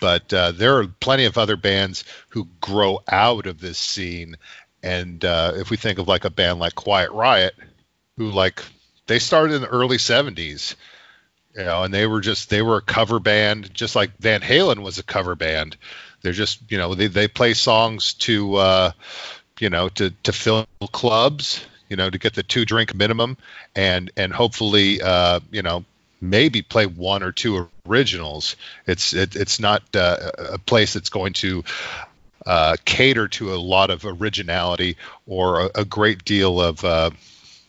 but uh, there are plenty of other bands who grow out of this scene. And uh, if we think of like a band like Quiet Riot, who like they started in the early '70s, you know, and they were just they were a cover band, just like Van Halen was a cover band. They're just you know they they play songs to uh, you know to to fill clubs, you know, to get the two drink minimum, and and hopefully uh, you know maybe play one or two originals. It's it, it's not uh, a place that's going to uh, cater to a lot of originality or a, a great deal of uh,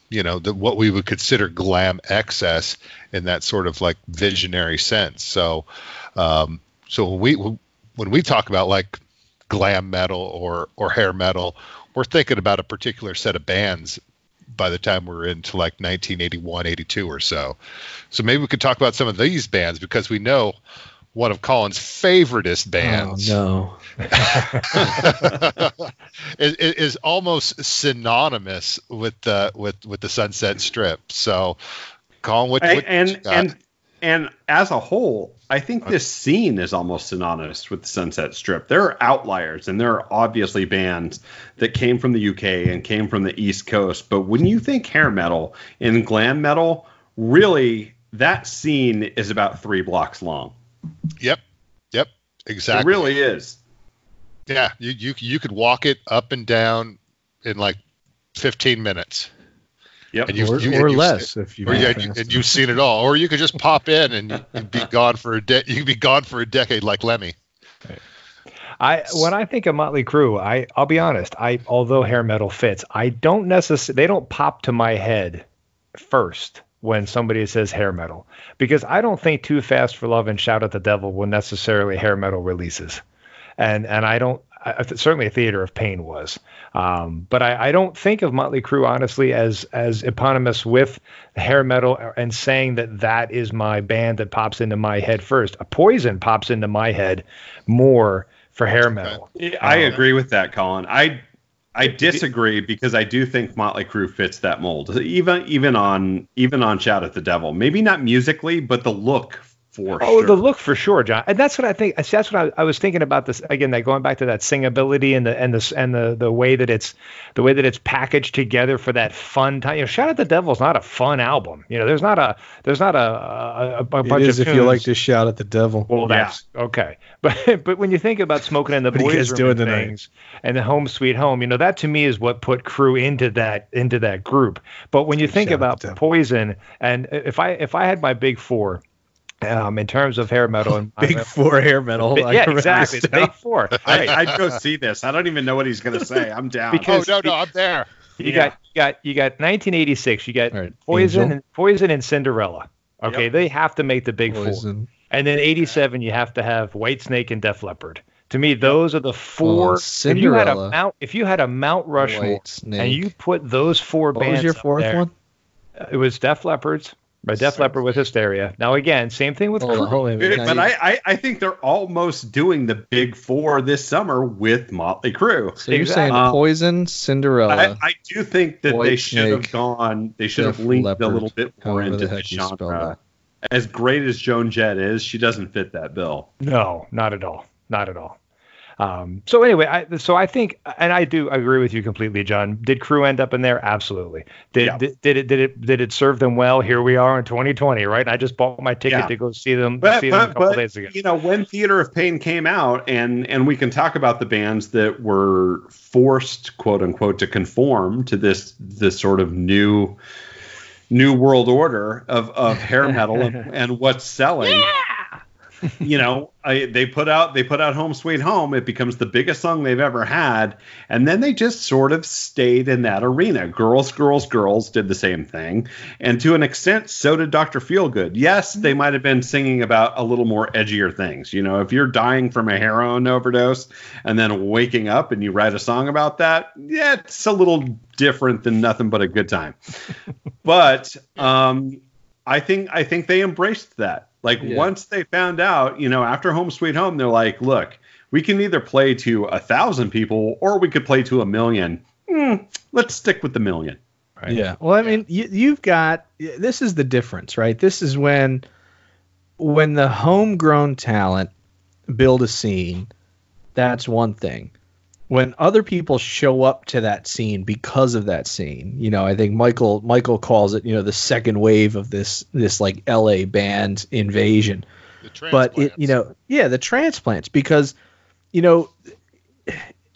you know the, what we would consider glam excess in that sort of like visionary sense. So um, so when we when we talk about like glam metal or or hair metal, we're thinking about a particular set of bands by the time we're into like 1981, 82 or so. So maybe we could talk about some of these bands because we know one of Colin's favoriteest oh, bands. Oh, no. (laughs) is, is, almost synonymous with the with with the Sunset Strip. So, Colin, what, what and and and as a whole, I think uh, this scene is almost synonymous with the Sunset Strip. There are outliers, and there are obviously bands that came from the UK and came from the East Coast. But when you think hair metal and glam metal, really, that scene is about three blocks long. Yep. Yep. Exactly. It really is. Yeah, you you you could walk it up and down in like 15 minutes. Yep. And or, you, or less if you. Or yeah, you, and you've seen it all. Or you could just pop in and you'd be (laughs) gone for a de- You could be gone for a decade like Lemmy. I when I think of Motley Crue, I I'll be honest. I although hair metal fits, I don't necessarily they don't pop to my head first when somebody says hair metal because I don't think Too Fast for Love and Shout at the Devil will necessarily hair metal releases, and and I don't I, certainly a theater of pain was. Um, but I, I, don't think of Motley Crue honestly as as eponymous with hair metal and saying that that is my band that pops into my head first. A Poison pops into my head more for hair metal. I um, agree with that, Colin. I I disagree because I do think Motley Crue fits that mold. Even even on even on Shout at the Devil, maybe not musically, but the look for oh, sure. the look for sure, John. And that's what I think. That's what I, I, was thinking about this again. That going back to that singability and the and the and the the way that it's the way that it's packaged together for that fun time. You know, Shout at the Devil is not a fun album. You know, there's not a there's not a a, a bunch of if tunes. you like to shout at the devil. Well, that's yeah. okay. (laughs) But but when you think about smoking in the boys' room and things and the home sweet home, you know that to me is what put Crue into that into that group. But when you think shout about Poison and if I if I had my big four um, in terms of hair metal and (laughs) big four hair metal. Big, yeah, exactly. It's big four. (laughs) Right. I, would go see this. I don't even know what he's going to say. I'm (laughs) down. Because, oh no, no, I'm there. You yeah. got you got you got 1986. You got right. Poison Angel. and Poison and Cinderella. Okay, yep. they have to make the big Poison. four. And then 87, you have to have Whitesnake and Def Leppard. To me, those are the four. Oh, if you had a Mount, if you had a Mount Rushmore, and you put those four what bands, what was your fourth there, one? It was Def Leppard's, by Def Leppard with Hysteria. Now again, same thing with. Hold on, but I, I, I think they're almost doing the big four this summer with Motley Crue. So you're saying um, Poison, Cinderella. I, I, do think that White they should Snake, have gone. They should Def have leaned Leppard, a little bit more into the genre. As great as Joan Jett is, she doesn't fit that bill. No, not at all. Not at all. Um, so anyway, I, so I think, and I do agree with you completely, John. Did Crue end up in there? Absolutely. Did, yeah. did, did, it did it did it serve them well? Here we are in 2020, right? I just bought my ticket yeah. to go see them but, see but, them a couple but, days ago. You know, when Theater of Pain came out, and and we can talk about the bands that were forced, quote unquote, to conform to this this sort of new new world order of of hair metal (laughs) and, and what's selling. Yeah (laughs) you know, I, they put out they put out Home Sweet Home. It becomes the biggest song they've ever had, and then they just sort of stayed in that arena. Girls, girls, girls did the same thing, and to an extent, so did Doctor Feelgood. Yes, they might have been singing about a little more edgier things. You know, if you're dying from a heroin overdose and then waking up and you write a song about that, yeah, it's a little different than nothing but a good time. (laughs) but um, I think I think they embraced that. Like Yeah. once they found out, you know, after Home Sweet Home, they're like, look, we can either play to a thousand people or we could play to a million. Hmm, let's stick with the million. Yeah. Well, I mean, you, you've got this is the difference, right? This is when when the homegrown talent build a scene. That's one thing. When other people show up to that scene because of that scene, you know, I think Michael Michael calls it, you know, the second wave of this this like LA band invasion but it you know yeah the transplants because you know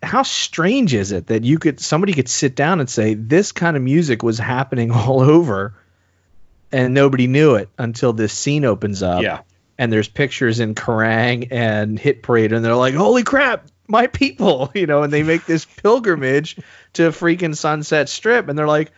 how strange is it that you could somebody could sit down and say this kind of music was happening (laughs) all over and nobody knew it until this scene opens up yeah. and there's pictures in Kerrang and Hit Parade, and they're like, "Holy crap, my people!" (laughs) You know, and they make this pilgrimage to freaking Sunset Strip, and they're like,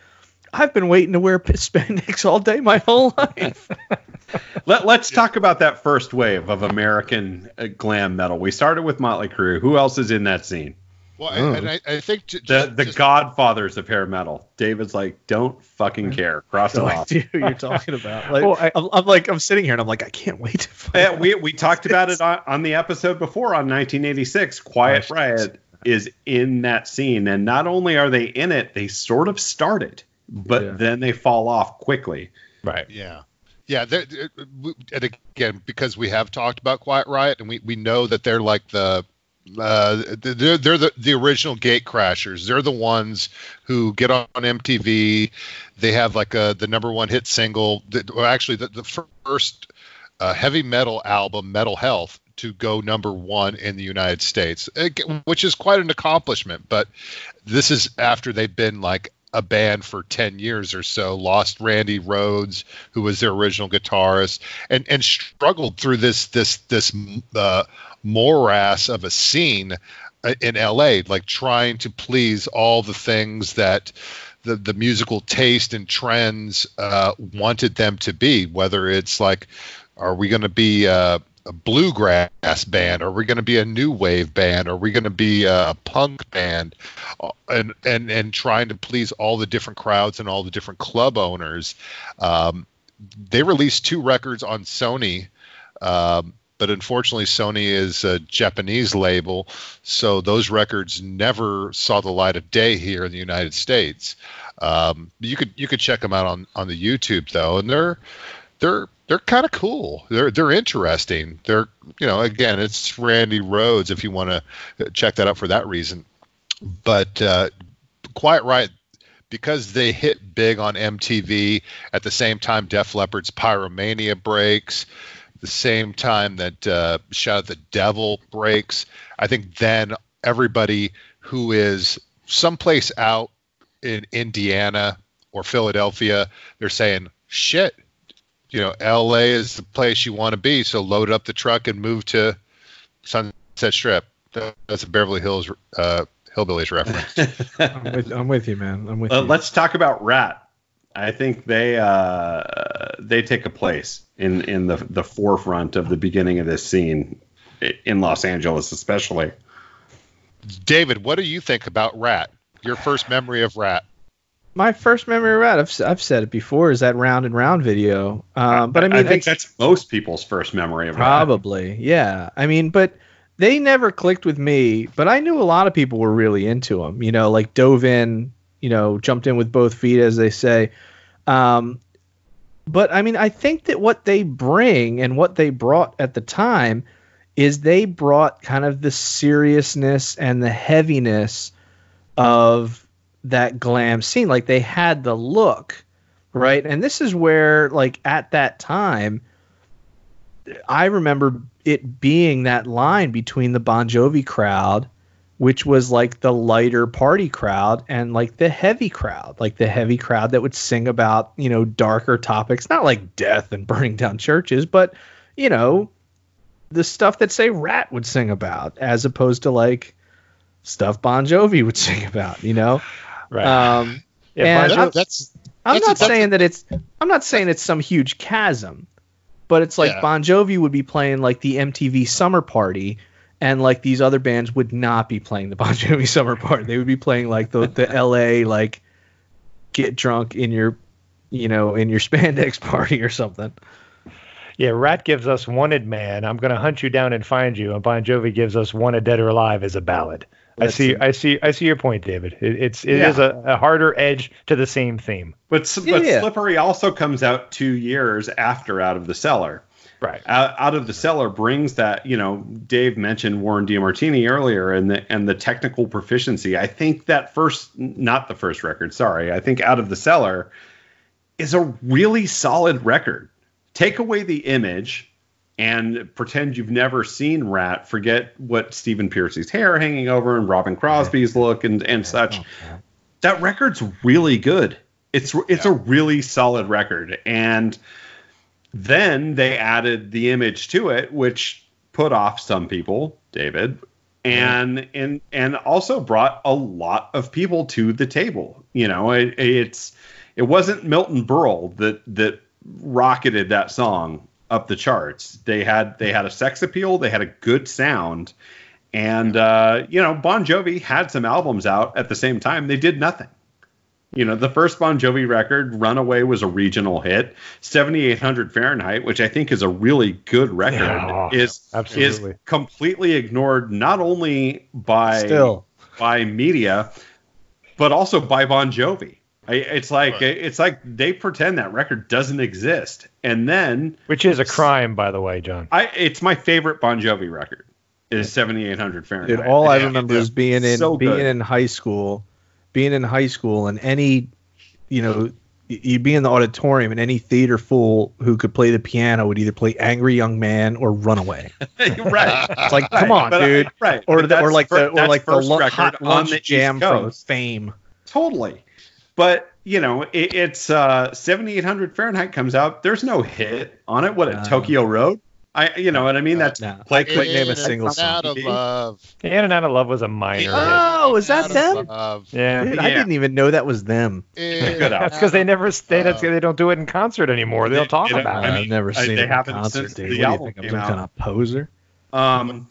"I've been waiting to wear (laughs) spandex all day my whole life." (laughs) Let, let's talk about that first wave of American uh, glam metal. We started with Motley Crue. Who else is in that scene? Well, I, and I, I think j- The just, the just- godfathers of hair metal. David's like, don't fucking mm-hmm. care. Cross it no off. idea who you're talking about. Like, Well, I- I'm, I'm like, I'm sitting here and I'm like, I can't wait to find Yeah, we we talked about it on, on the episode before on 1986. Quiet Riot is in that scene, and not only are they in it, they sort of start it, but Yeah. then they fall off quickly. Right. Yeah. Yeah, they're- they're- and again, because we have talked about Quiet Riot, and we, we know that they're like the uh, they're they're the, the original gate crashers. They're the ones who get on MTV. They have like a the number one hit single. Well, actually, the, the first uh, heavy metal album, Metal Health, to go number one in the United States, which is quite an accomplishment. But this is after they've been like a band for 10 years or so lost Randy Rhoads who was their original guitarist and and struggled through this this this uh, morass of a scene uh, in la like trying to please all the things that the, the musical taste and trends uh, wanted them to be whether it's like are we going to be uh, a bluegrass band? Are we going to be a new wave band? Are we going to be a punk band? Uh, And and and trying to please all the different crowds and all the different club owners. Um, they released two records on Sony, um, but unfortunately, Sony is a Japanese label, so those records never saw the light of day here in the United States. Um, you could you could check them out on on the YouTube though, and they're they're they're kind of cool. They're they're interesting. They're you know again it's Randy Rhoads if you want to check that out for that reason. But uh, Quiet Riot because they hit big on MTV at the same time Def Leppard's Pyromania breaks, the same time that uh, Shout at the Devil breaks. I think then everybody who is someplace out in Indiana or Philadelphia, they're saying, shit, you know, LA is the place you want to be. So load up the truck and move to Sunset Strip. That's a Beverly Hills uh, Hillbillies reference. (laughs) I'm with, I'm with you, man. I'm with Uh, you. let's talk about Ratt. I think they uh, they take a place in in the the forefront of the beginning of this scene in Los Angeles, especially. David, what do you think about Ratt? Your first memory of Ratt? My first memory of Ratt, I've, s- I've said it before, is that Round and Round video. Um, but I mean, I think it's- that's most people's first memory of Ratt. Probably, yeah. I mean, but they never clicked with me. But I knew a lot of people were really into them. You know, like dove in, you know, jumped in with both feet, as they say. Um, but I mean, I think that what they bring and what they brought at the time is they brought kind of the seriousness and the heaviness of that glam scene. Like they had the look, right? And this is where, like, at that time, I remember it being that line between the Bon Jovi crowd, which was like the lighter party crowd, and like the heavy crowd, like the heavy crowd that would sing about, you know, darker topics, not like death and (laughs) burning down churches, but, you know, the stuff that say Ratt would sing about, as opposed to like stuff Bon Jovi would (laughs) sing about. You know. Right. Um, (laughs) yeah, and Bon I'm- Jovi- That's I'm That's- not saying that it's I'm not saying it's some huge chasm, but it's like Yeah. Bon Jovi would be playing like the MTV Summer Party, and like these other bands would not be playing the Bon Jovi (laughs) Summer Party. They would be playing like the the (laughs) LA like get drunk in your you know in your (laughs) spandex party or something. yeah, Ratt gives us Wanted Man. I'm going to hunt you down and find you. And Bon Jovi gives us Wanted Dead or Alive as a ballad. I see. it. I see. I see your point, David. It, it's it Yeah. is a, a harder edge to the same theme. But but Yeah. Slippery also comes out two years after Out of the Cellar. Right. Out, out of the cellar brings that you know Dave mentioned Warren DeMartini earlier and the and the technical proficiency. I think that first not the first record, sorry. I think Out of the Cellar is a really solid record. Take away the image and pretend you've never seen Ratt. Forget what Stephen Pearcy's hair hanging over and Robin Crosby's look and and such. Oh, that record's really good. It's it's a really solid record and then they added the image to it, which put off some people, David, and and and also brought a lot of people to the table. You know, it, it's it wasn't Milton Berle that that rocketed that song up the charts. They had they had a sex appeal, they had a good sound, and uh, you know, Bon Jovi had some albums out at the same time. They did nothing. You know, the first Bon Jovi record, Runaway, was a regional hit. 7800 Fahrenheit, which I think is a really good record, Yeah, oh, is absolutely. is completely ignored not only by Still, by media, but also by Bon Jovi. It's like Right. it's like they pretend that record doesn't exist, and then Which is a crime, by the way, John. I it's my favorite Bon Jovi record is 7800 Fahrenheit. dude, all I remember yeah. is being in So being good. in high school, being in high school, and any, you know, you'd be in the auditorium, and any theater fool who could play the piano would either play "Angry Young Man" or "Runaway." (laughs) right. It's like, come on, But, uh, dude. right. Or the, or like the or like the record hot on lunch the jam from Fame. Totally. But, you know, it, it's uh, 7800 Fahrenheit comes out. There's no hit on it. What, a at Tokyo Road? I, you know what I mean? That's No. play Quick click name a single song. Out of love. In and Out of Love was a minor. hit. Oh, is that them? Yeah. Dude, I didn't even know that was them. In (laughs) That's because they never they, Uh, they don't do it in concert anymore. They don't talk They don't- about I it. mean, I've never I- seen they it in haven't concert, since Dave. the What do you album think? I'm came some out. kind of poser. Um,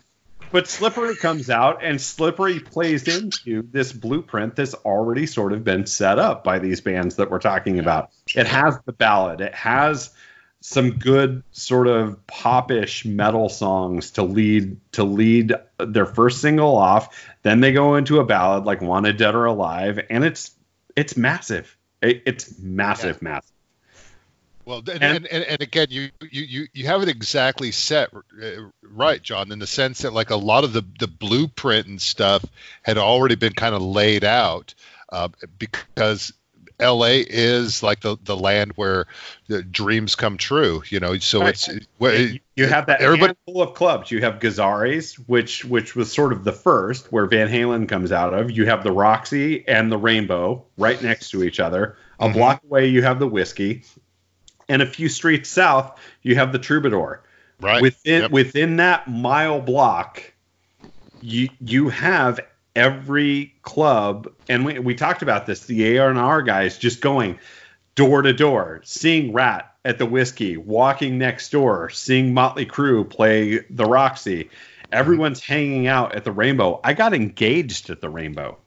but Slippery comes out, and Slippery plays into this blueprint that's already sort of been set up by these bands that we're talking about. It has the ballad, it has some good sort of popish metal songs to lead to lead their first single off. Then they go into a ballad like "Wanted Dead or Alive," and it's it's massive. It, it's massive, massive. Well, and, And- and, and, again, you, you, you, you have it exactly set uh, right, John, in the sense that like a lot of the, the blueprint and stuff had already been kind of laid out uh, because LA is like the, the land where the dreams come true, you know. So Right. it's well, you, have that everybody. full of clubs. You have Gazzarri's, which which was sort of the first where Van Halen comes out of. You have the Roxy and the Rainbow right next to each other. A Mhm. block away, you have the Whiskey, and a few streets south, you have the Troubadour. Right. Within Yep. within that mile block, you you have every club, and we, we talked about this. The A and R guys just going door to door, seeing Ratt at the Whiskey, walking next door, seeing Motley Crue play the Roxy. Everyone's hanging out at the Rainbow. I got engaged at the Rainbow.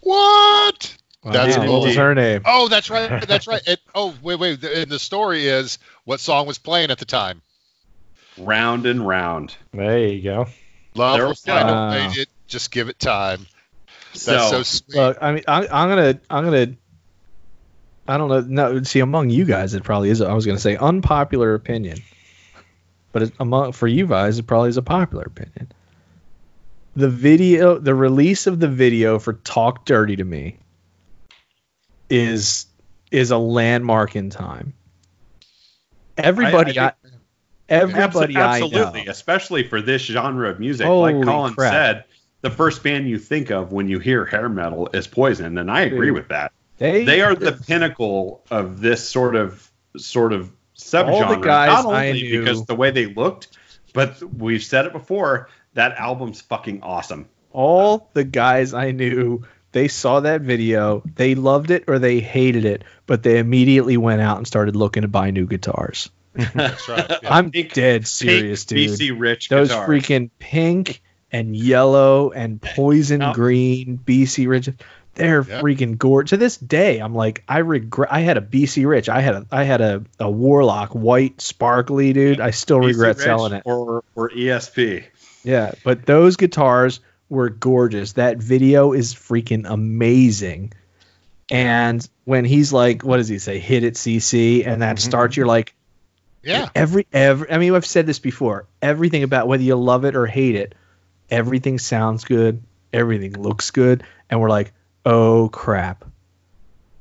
What? That's Wow, cool. what was her name? Oh, that's right. That's right. And, oh, wait, wait. The, and the story is what song was playing at the time? Round and round. There you go. Love There will find a way. It, just give it time. That's So, so, sweet. Look, I mean, I, I'm gonna, I'm gonna, I don't know. No, see, among you guys, it probably is. I was gonna say unpopular opinion, but it, among for you guys, it probably is a popular opinion. The video, the release of the video for "Talk Dirty to Me" is is a landmark in time. Everybody, I, I everybody I absolutely, know. especially for this genre of music. Holy like Colin crap. said, the first band you think of when you hear hair metal is Poison, and I agree with that. They, They are the (laughs) pinnacle of this sort of sort of subgenre. All the guys not I only knew- because the way they looked, but we've said it before. That album's fucking awesome. All the guys I knew, they saw that video, they loved it or they hated it, but they immediately went out and started looking to buy new guitars. (laughs) That's right. Yeah. I'm Pink- dead serious, Pink dude. BC Rich Those guitars. freaking pink and yellow and poison Now- green BC Rich. They're Yeah. freaking gorgeous. To this day, I'm like, I regret. I had a BC Rich. I had a, I had a, a Warlock white sparkly dude. I still BC regret Rich selling it. Or or ESP. Yeah, but those guitars were gorgeous. That video is freaking amazing. And when he's like, what does he say? Hit it, CC, and that mm-hmm. starts. You're like, yeah. every every. I mean, I've said this before. Everything about whether you love it or hate it, everything sounds good. Everything looks good, and we're like, oh crap,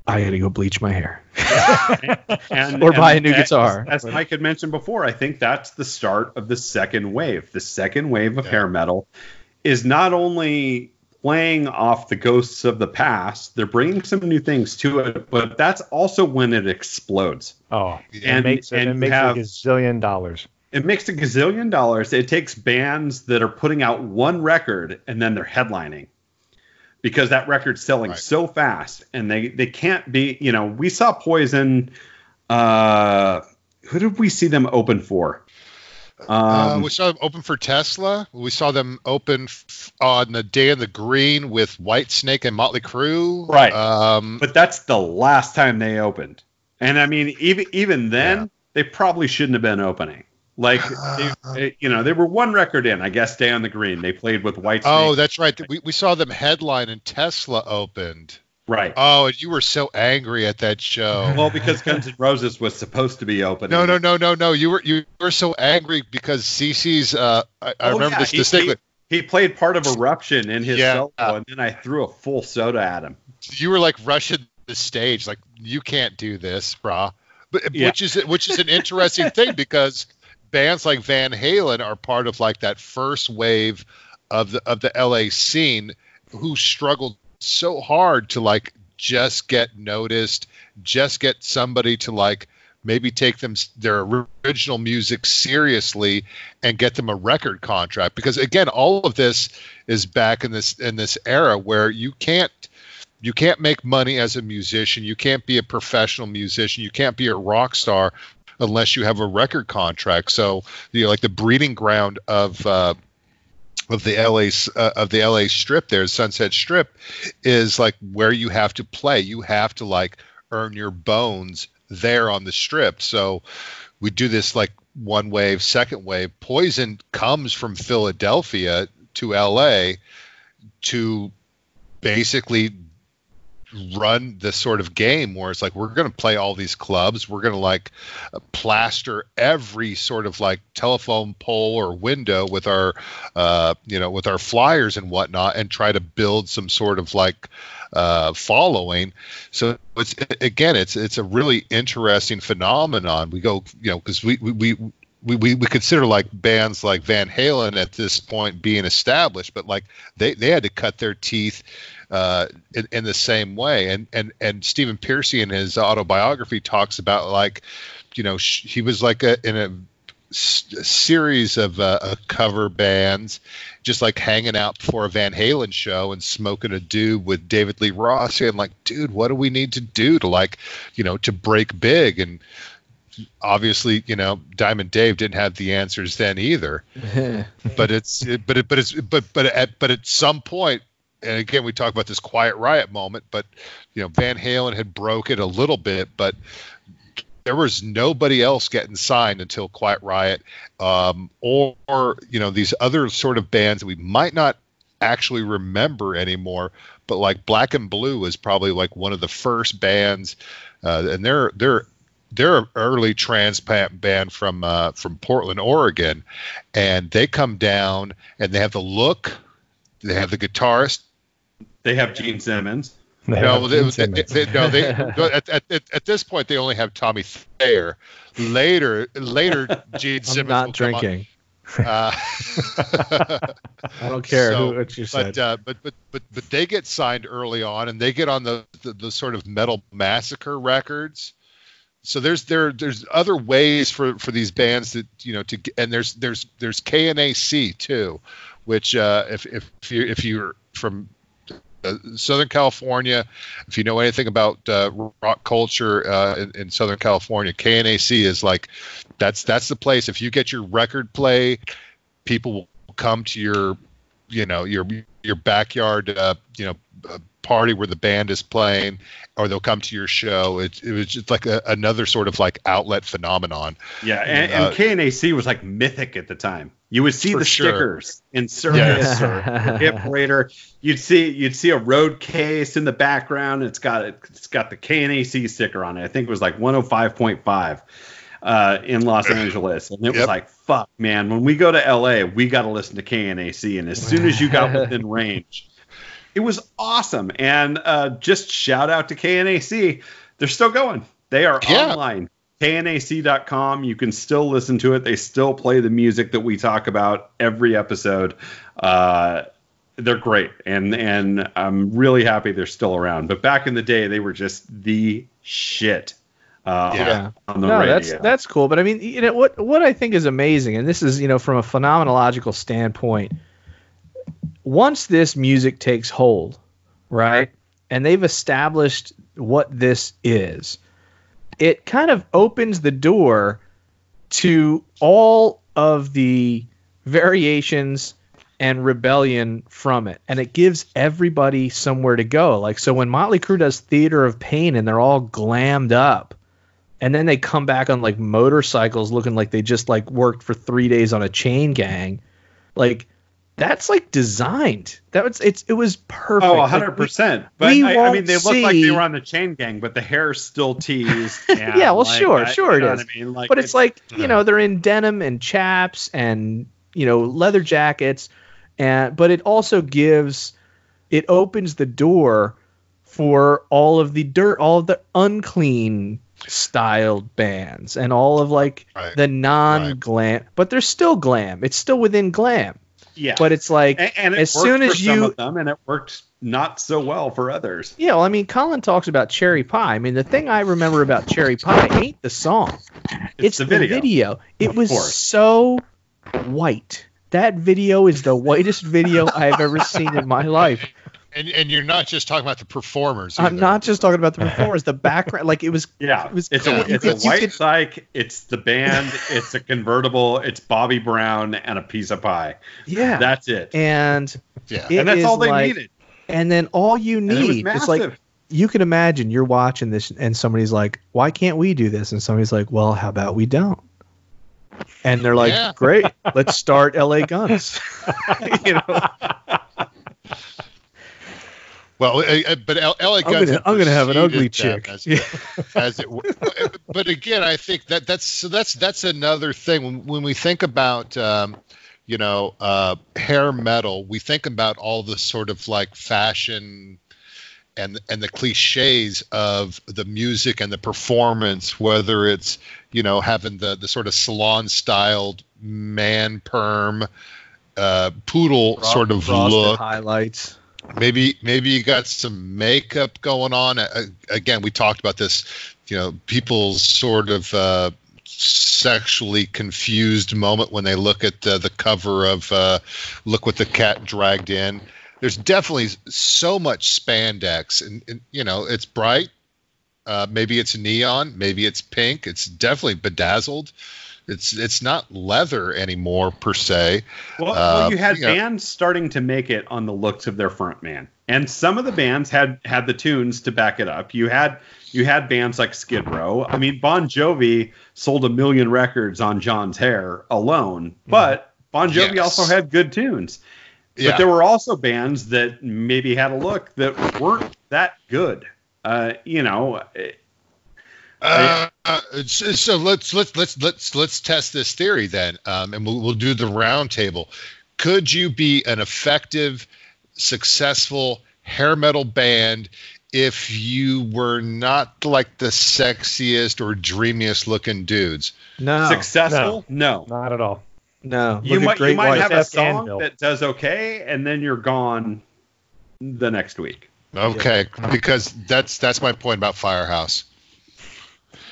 I gotta go bleach my hair. (laughs) And, Or buy a new as- guitar. As Mike had mentioned before, I think that's the start of the second wave. The second wave of Yeah. hair metal is not only playing off the ghosts of the past, they're bringing some new things to it, but that's also when it explodes. Oh, it And- makes, it, and it makes have- a gazillion dollars. It makes a gazillion dollars. It takes bands that are putting out one record and then they're headlining because that record's selling Right. so fast and they, they can't be, you know, we saw Poison. Uh, who did we see them open for? uh, Um, we saw them open for Tesla. We saw them open f- on the Day in the Green with Whitesnake and Motley Crue. Right. Um, but that's the last time they opened. And I mean, even even then, Yeah. they probably shouldn't have been opening. Like, (laughs) they, you know, they were one record in. I guess Day on the Green. They played with Whitesnake. oh, that's right. We, we saw them headline and Tesla opened. right. Oh, and you were so angry at that show. (laughs) well, because Guns N' Roses was supposed to be opening. No, no, no, no, no. You were you were so angry because CC's. Uh, I, I Oh, remember yeah, this he- He played part of Eruption in his Yeah. solo, and then I threw a full soda at him. You were like rushing the stage, like you can't do this, brah. But Yeah. which is which is an interesting thing because bands like Van Halen are part of like that first wave of the of the LA scene who struggled so hard to like just get noticed, just get somebody to like maybe take them their original music seriously and get them a record contract. Because again all of this is back in this in this era where you can't you can't make money as a musician. You can't be a professional musician. You can't be a rock star unless you have a record contract. So you know like the breeding ground of uh of the LA uh, of the LA strip there Sunset Strip is like where you have to play. You have to like earn your bones there on the strip. So we do this like one wave second wave. Poison comes from Philadelphia to LA to basically run this sort of game where it's like we're going to play all these clubs. We're going to like plaster every sort of like telephone pole or window with our uh, you know with our flyers and whatnot and try to build some sort of like uh, following. So it's again it's it's a really interesting phenomenon. We go you know because we we, we we, we, we consider like bands like Van Halen at this point being established, but like they, they had to cut their teeth uh, in, in the same way. And and and Stephen Pearcy in his autobiography talks about like, you know, sh- he was like a, in a, s- a series of uh, uh, cover bands, just like hanging out before a Van Halen show and smoking a dude with David Lee Roth, and like, dude, what do we need to do to like, you know, to break big and obviously you know diamond dave didn't have the answers then either (laughs) but it's but it, but it's but but at but at some point and again we talk about this quiet riot moment but you know van halen had broke it a little bit but there was nobody else getting signed until quiet riot um, or, or you know these other sort of bands that we might not actually remember anymore but like black and blue is probably like one of the first bands uh, and they're they're they're an early transplant band from uh, from Portland, Oregon, and they come down and they have the look, they have the guitarist. They have Gene Simmons. They No, have they, Gene they, Simmons. they- no, they (laughs) at, at, at, at this point they only have Tommy Thayer. Later, later (laughs) Gene I'm Simmons not will come on- drinking. Uh, (laughs) I don't care So, who, what you said. but, uh, but but but but they get signed early on, and they get on the the, the sort of metal massacre records. so there's there there's other ways for for these bands that you know to and there's there's there's KNAC too, which uh, if if you if you're from uh, Southern California, if you know anything about uh, rock culture uh, in, in, Southern California, KNAC is like that's that's the place. If you get your record play, people will come to your you know your your backyard uh, you know party where the band is playing or they'll come to your show. It, it was just like a, another sort of like outlet phenomenon. Yeah and, uh, and KNAC was like mythic at the time you would see the sure. stickers in Circus yes. or, or Hit Parader. You'd see you'd see a road case in the background. It's got it's got the KNAC sticker on it. I think it was like 105.5 uh, in Los Angeles, and it yep. was like, fuck, man. When we go to LA, we got to listen to KNAC, and as soon as you got (laughs) within range, it was awesome. And uh, just shout out to KNAC, they're still going. They are yeah. online. KNAC.com. You can still listen to it. They still play the music that we talk about every episode. Uh, they're great, and and I'm really happy they're still around. But back in the day, they were just the shit. Uh, yeah. On the no, radio. that's that's cool. But I mean, you know what what I think is amazing, and this is you know from a phenomenological standpoint. Once this music takes hold, right, and they've established what this is, it kind of opens the door to all of the variations and rebellion from it. And it gives everybody somewhere to go. Like, so when Motley Crue does Theater of Pain and they're all glammed up, and then they come back on like motorcycles looking like they just like worked for three days on a chain gang like that's like designed that was it's it was perfect oh 100 percent but I, I, mean they look see... like they were on the chain gang but the hair's still (laughs) teased yeah well like, sure I, sure it is I mean? like, but it's, it's like you know they're in denim and chaps and you know leather jackets and but it also gives it opens the door for all of the dirt all of the unclean styled bands and all of like right. the non glam, right. but they're still glam. It's still within glam. Yeah. But it's like and, and it as soon as you them and it worked not so well for others. Yeah, well, I mean, Colin talks about Cherry Pie. I mean, the thing I remember about Cherry Pie ain't the song; it's, it's the, video. video. It was course. so white. That video is the whitest video I've ever seen in my life. And and you're not just talking about the performers. Either. I'm not just talking about the (laughs) performers. The background, like it was. Yeah, it was. It's a it's a white could, psych. It's the band. it's a convertible. It's Bobbie Brown and a piece of pie. Yeah, that's it. And yeah, and that's all they like, needed. And then all you need is like you can imagine you're watching this and somebody's like, "Why can't we do this?" And somebody's like, "Well, how about we don't?" And they're like, yeah. "Great, let's start LA Guns." (laughs) (laughs) you know. Well, uh, but LA Guns. I'm gonna, I'm gonna have an ugly chick. As, (laughs) as it, but again, I think that that's so that's that's another thing when, when we think about um, you know uh, hair metal, we think about all the sort of like fashion and and the cliches of the music and the performance, whether it's you know having the the sort of salon styled man perm, uh, poodle Frost, sort of look, highlights maybe maybe you got some makeup going on. Again, we talked about this. You know, people's sort of uh, sexually confused moment when they look at uh, the cover of uh, "Look What the Cat Dragged In." There's definitely so much spandex, and, and you know, it's bright. Uh, maybe it's neon. Maybe it's pink. It's definitely bedazzled. It's it's not leather anymore per se. Well, uh, well you had you bands know. starting to make it on the looks of their front man, and some of the bands had had the tunes to back it up. You had you had bands like Skid Row. I mean, Bon Jovi sold a million records on Jon's Hair alone, mm-hmm. but Bon Jovi yes. also had good tunes. Yeah. But there were also bands that maybe had a look that weren't that good. Uh, you know, uh, so let's let's let's let's let's test this theory then, um, and we'll, we'll do the roundtable. Could you be an effective, successful hair metal band if you were not like the sexiest or dreamiest looking dudes? No, successful? No, no. not at all. No, you might you might have a song that does okay, and then you're gone the next week. Okay, yeah. because that's that's my point about Firehouse.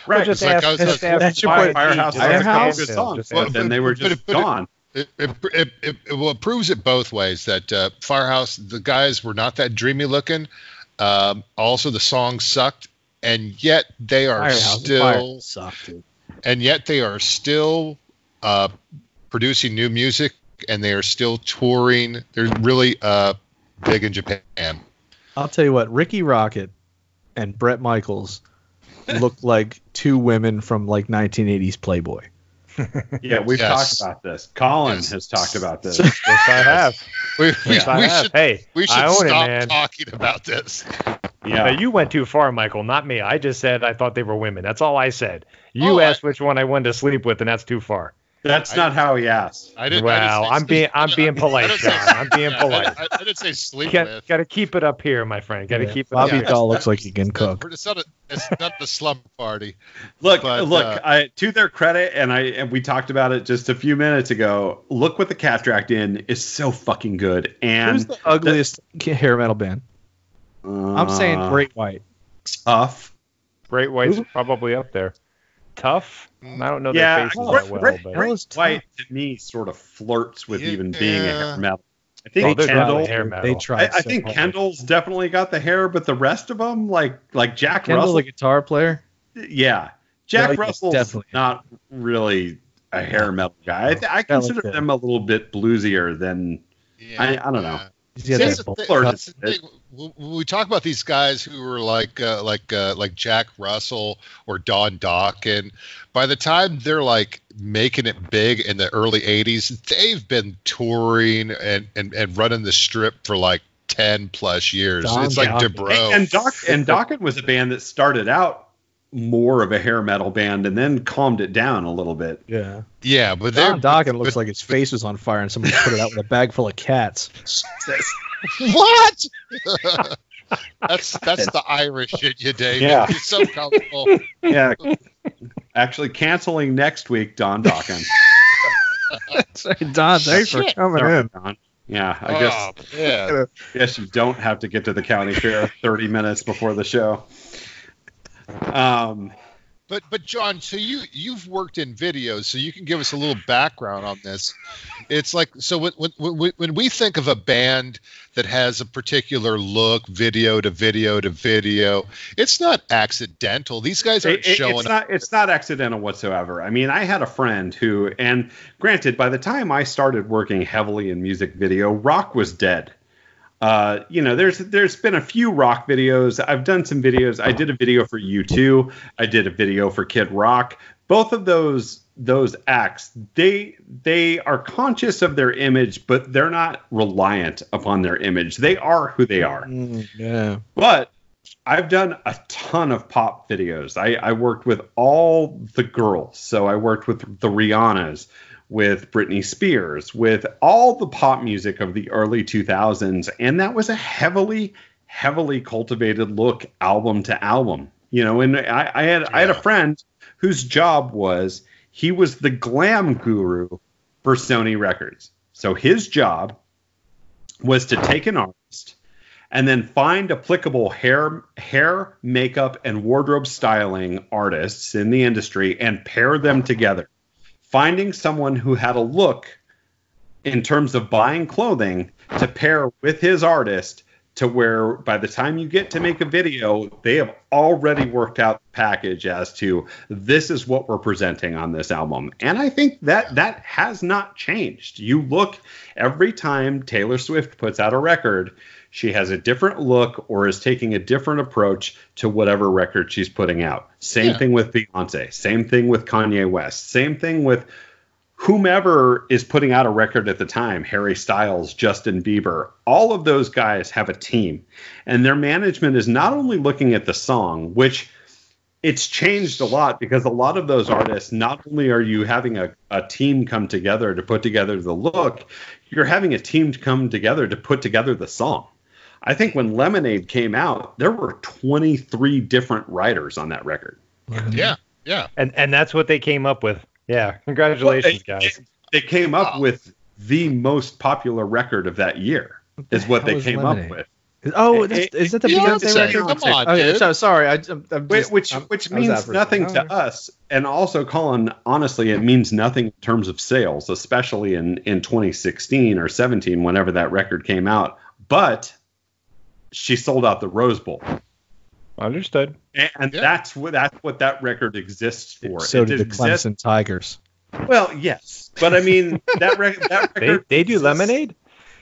Right. just like ask, I was- just ask That's your Fire- point. Firehouse just had a couple Firehouse? good songs, but ask then they were just but- gone. It, it, it, it, it, it proves it both ways that uh, Firehouse, the guys were not that dreamy looking. Um, also, the song sucked, and yet they are Firehouse, still, sucked, and yet they are still uh, producing new music, and they are still touring. They're really uh, big in Japan. I'll tell you what, Rikki Rockett and Bret Michaels look like two women from like 1980s Playboy. (laughs) Yeah, we've Yes. talked about this. Colin Yes. has talked about this. Yes, I have. We, we, Yes, I we have. should, hey, we should I own stop it, man. talking about this. Yeah. Now, you went too far, Michael, not me. I just said I thought they were women. That's all I said. You Oh, I- asked which one I wanted to sleep with, and that's too far. That's I- not how he asked. I didn't. I Well, didn't say I'm being I'm being polite, John. I'm being (laughs) polite. I, I didn't say sleep Got, with. got to keep it up here, my friend. Got to Yeah. keep it Bobby up. Yeah. Dall looks like he can cook. It's not, a, it's not the slumber party. Look, But, look. uh, I, to their credit, and I and we talked about it just a few minutes ago. Look what the cat dragged in is so fucking good. And Who's the ugliest hair metal band? I'm saying uh, Great White. tough. Great White's Who? probably up there. Tough. I don't know Yeah, their faces Great- that well, Great- but Hell. White to me sort of flirts with even being a hair metal. I oh, think they're Kendall. definitely hair They metal. tried. I, I so think hard. Kendall's definitely got the hair, but the rest of them, like like Jack Kendall, Russell, the guitar player. yeah, Jack like- Russell's definitely. not really a hair metal guy. I, I consider that. them a little bit bluesier than Yeah. I, I don't know. Yeah. He's got See, that that's the thing- that's the thing. When when we talk about these guys who were like uh, like uh, like Jack Russell or Don Dokken, by the time they're like making it big in the early '80s, they've been touring and and, and running the strip for like ten plus years. Don it's like Dokken. Debro. And, and Doc and Dokken was a band that started out more of a hair metal band and then calmed it down a little bit. Yeah. yeah, but they're Don Dokken looks but- like his face was on fire and somebody put it out with a bag full of cats. (laughs) what? (laughs) that's that's the Irish in you, Dave. Yeah. You're so comfortable. (laughs) Yeah. Actually, canceling next week, Don Dokken. Sorry, Don, thanks for coming Sorry, in. Don. Yeah, I guess oh, yeah. guess you don't have to get to the county fair 30 minutes before the show. Um, But but John, so you you've worked in videos, so you can give us a little background on this. It's like so when when when, when we think of a band that has a particular look, video to video to video, it's not accidental. These guys aren't it- it- showing it's up. not it's not accidental whatsoever. I mean, I had a friend who, and granted, by the time I started working heavily in music video, rock was dead. Uh, you know, there's there's been a few rock videos. I've done some videos. I did a video for U2. I did a video for Kid Rock. Both of those those acts, they they are conscious of their image, but they're not reliant upon their image. They are who they are. Mm, yeah. But I've done a ton of pop videos. I, I worked with all the girls. So I worked with the Rihannas, with Britney Spears, with all the pop music of the early 2000s. And that was a heavily, heavily cultivated look album to album. You know, and I, I had I had a friend whose job was he was the glam guru for Sony Records. So his job was to take an artist and then find applicable hair hair makeup and wardrobe styling artists in the industry and pair them together finding someone who had a look in terms of buying clothing to pair with his artist to where by the time you get to make a video they have already worked out the package as to this is what we're presenting on this album. And i think that that has not changed. You look every time taylor swift puts out a record she has a different look or is taking a different approach to whatever record she's putting out same Yeah. thing with beyonce same thing with kanye west same thing with whomever is putting out a record at the time, Harry Styles, Justin Bieber, all of those guys have a team. And their management is not only looking at the song, which it's changed a lot because a lot of those artists, not only are you having a, a team come together to put together the look, you're having a team to come together to put together the song. I think when Lemonade came out, there were 23 different writers on that record. Yeah, yeah. And and that's what they came up with. Yeah, congratulations, Well, guys. They came up Wow. with the most popular record of that year. Is what How they came Lemonade? up with. Oh, It- that's, it- is that the Beyonce, Beyonce record? come on, okay, dude. so sorry. I, I'm, I'm Which just, which, I'm- which I was out means nothing to us, and also, Colin. Honestly, it means nothing in terms of sales, especially in in 2016 or 17, whenever that record came out. But she sold out the Rose Bowl, Understood. and, and Yeah. that's what that's what that record exists for. So it did the Clemson Tigers. Well, yes, but I mean that record. That (laughs) They, record. they do exists- lemonade.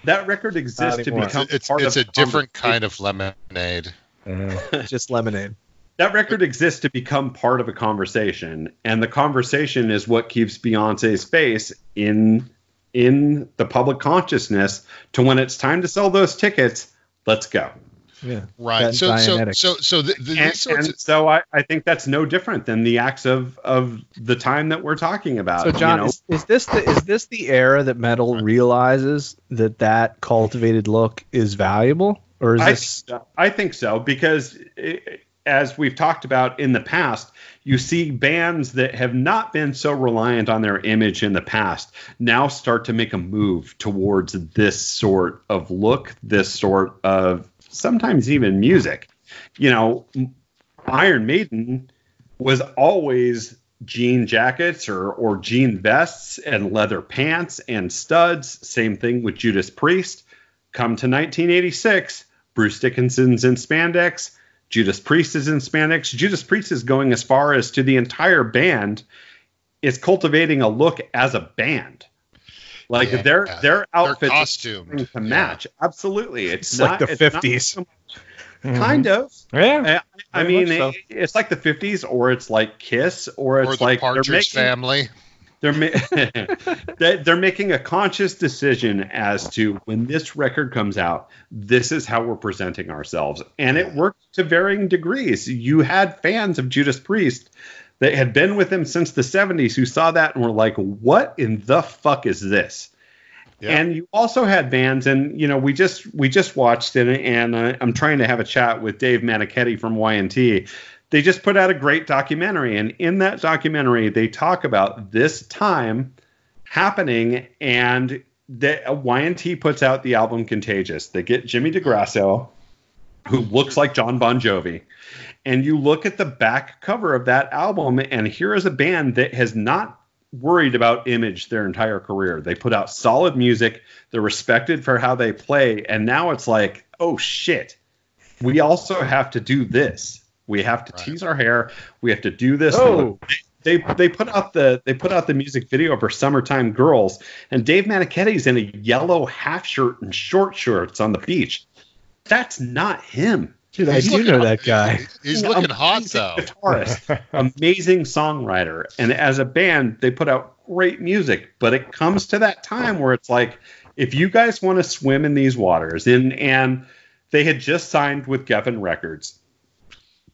That record exists to become It's part it's of a different kind of lemonade. Uh-huh. (laughs) Just lemonade. that record exists to become part of a conversation and the conversation is what keeps beyonce's face in in the public consciousness to when it's time to sell those tickets let's go Yeah. Right. So so so so the, the, and, these sorts and of, so I, I think that's no different than the acts of of the time that we're talking about So John, you know? is, is this the is this the era that metal realizes that that cultivated look is valuable, or is I, this? I think so because eh, as we've talked about in the past, you see bands that have not been so reliant on their image in the past now start to make a move towards this sort of look, this sort of sometimes even music. You know, Iron Maiden was always jean jackets or or jean vests and leather pants and studs. Same thing with Judas Priest. Come to 1986, Bruce Dickinson's in spandex. Judas Priest is in spandex. Judas Priest is going as far as to the entire band is cultivating a look as a band. Like Yeah. their their outfits starting to Yeah. match. Absolutely, it's, It's not, like the 50s. so much- mm-hmm. Kind of. Yeah. I, I mean, so. it- it's like the 50s, or it's like Kiss, or it's or the like Partridge making, family. they're ma- (laughs) (laughs) they- they're making a conscious decision as to when this record comes out, this is how we're presenting ourselves, and it worked to varying degrees. You had fans of Judas Priest that had been with him since the 70s who saw that and were like, "What in the fuck is this?" Yeah. And you also had bands, and you know, we just we just watched it, and uh, I'm trying to have a chat with Dave Meniketti from Y&T. They just put out a great documentary, and in that documentary, they talk about this time happening, and the Y&T puts out the album Contagious. They get Jimmy DeGrasso, who looks like Jon Bon Jovi, and you look at the back cover of that album, and here is a band that has not worried about image their entire career. They put out solid music, they're respected for how they play, and now it's like, oh shit, we also have to do this. We have to Right. tease our hair. We have to do this. Oh. They they put out the they put out the music video for "Summertime Girls," and Dave Meniketti's in a yellow half shirt and short shorts on the beach. That's not him. Dude, I do looking- know that guy. He's looking hot though. Guitarist, (laughs) amazing songwriter, and as a band, they put out great music. But it comes to that time where it's like, if you guys want to swim in these waters, and and they had just signed with Geffen Records,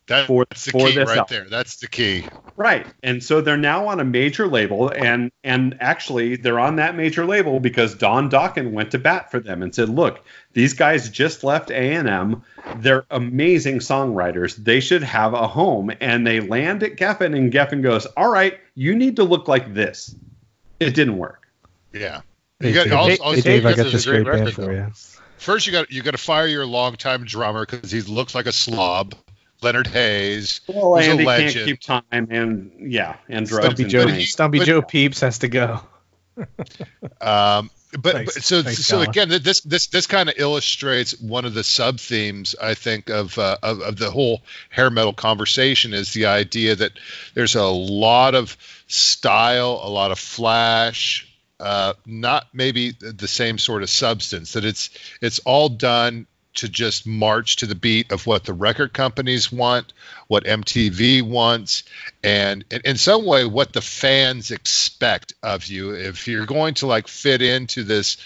That- for- That's the for key this right album. there. That's the key. right? And so they're now on a major label, and and actually they're on that major label because Don Dokken went to bat for them and said, look, these guys just left A and M. They're amazing songwriters. They should have a home. And they land at Geffen, and Geffen goes, all right, you need to look like this. It didn't work. Yeah. Hey, You got, Dave, also, hey, Dave, I got this this great great band for you. First, you got you got to fire your longtime drummer because he looks like a slob, Leonard Haze. Well, He's a Andy can't keep time, and yeah, and drugs. Stumpy and Joe, But he- Stumpy but- Joe Peeps has to go. (laughs) Um, but, Thanks. but so Thanks, so Colin. again, this this this kind of illustrates one of the sub themes I think of, uh, of of the whole hair metal conversation is the idea that there's a lot of style, a lot of flash, uh, not maybe the same sort of substance. That it's it's all done to just march to the beat of what the record companies want, what MTV wants, and in, some way what the fans expect of you. If you're going to like fit into this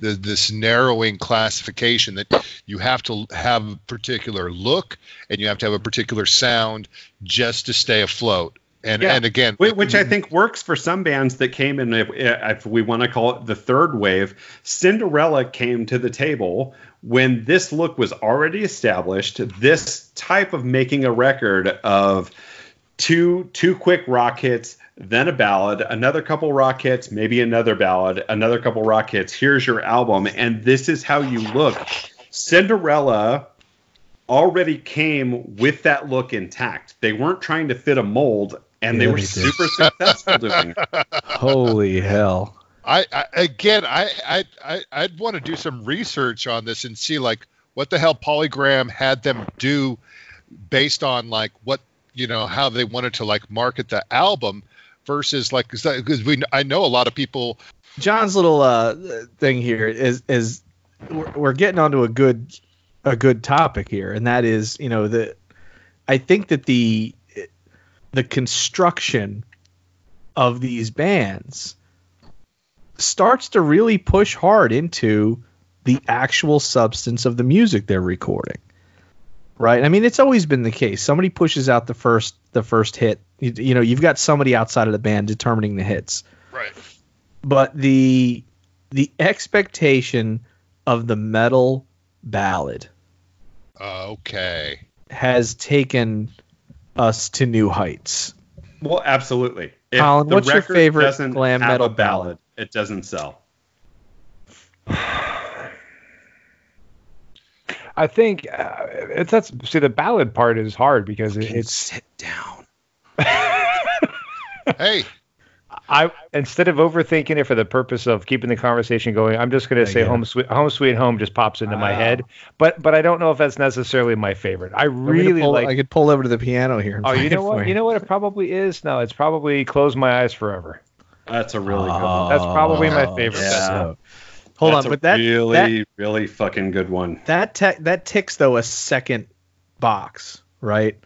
the, this narrowing classification that you have to have a particular look and you have to have a particular sound just to stay afloat. And Yeah. and again, which I think works for some bands that came in, if, if we want to call it the third wave. Cinderella came to the table when this look was already established. This type of making a record of two two quick rock hits, then a ballad, another couple rock hits, maybe another ballad, another couple rock hits. Here's your album, and this is how you look. Cinderella already came with that look intact. They weren't trying to fit a mold, and they were they super successful doing it. (laughs) Holy hell! I, I again, I, I, I'd want to do some research on this and see like what the hell Polygram had them do based on like what you know how they wanted to like market the album versus like because we I know a lot of people John's little uh, thing here is is we're, we're getting onto a good a good topic here, and that is you know the I think that the the construction of these bands starts to really push hard into the actual substance of the music they're recording. Right? I mean, it's always been the case. Somebody pushes out the first the first hit. You, you know, you've got somebody outside of the band determining the hits right but the the expectation of the metal ballad uh, okay has taken us to new heights. Well, absolutely. If Colin, the what's your favorite glam metal a ballad? It doesn't sell. I think uh, it's that's see the ballad part is hard because it, it's sit down. (laughs) hey I instead of overthinking it for the purpose of keeping the conversation going, I'm just going to say get home sweet home sweet home just pops into my head. But but I don't know if that's necessarily my favorite. I Want me to really pull- like. I could pull over to the piano here. Oh, you know for what? You know what it probably is. No, it's probably close my eyes forever. That's a really good Oh, one. That's probably my favorite. yeah. so- Hold That's on, a but that really, that really fucking good one. that te- that ticks though a second box, right?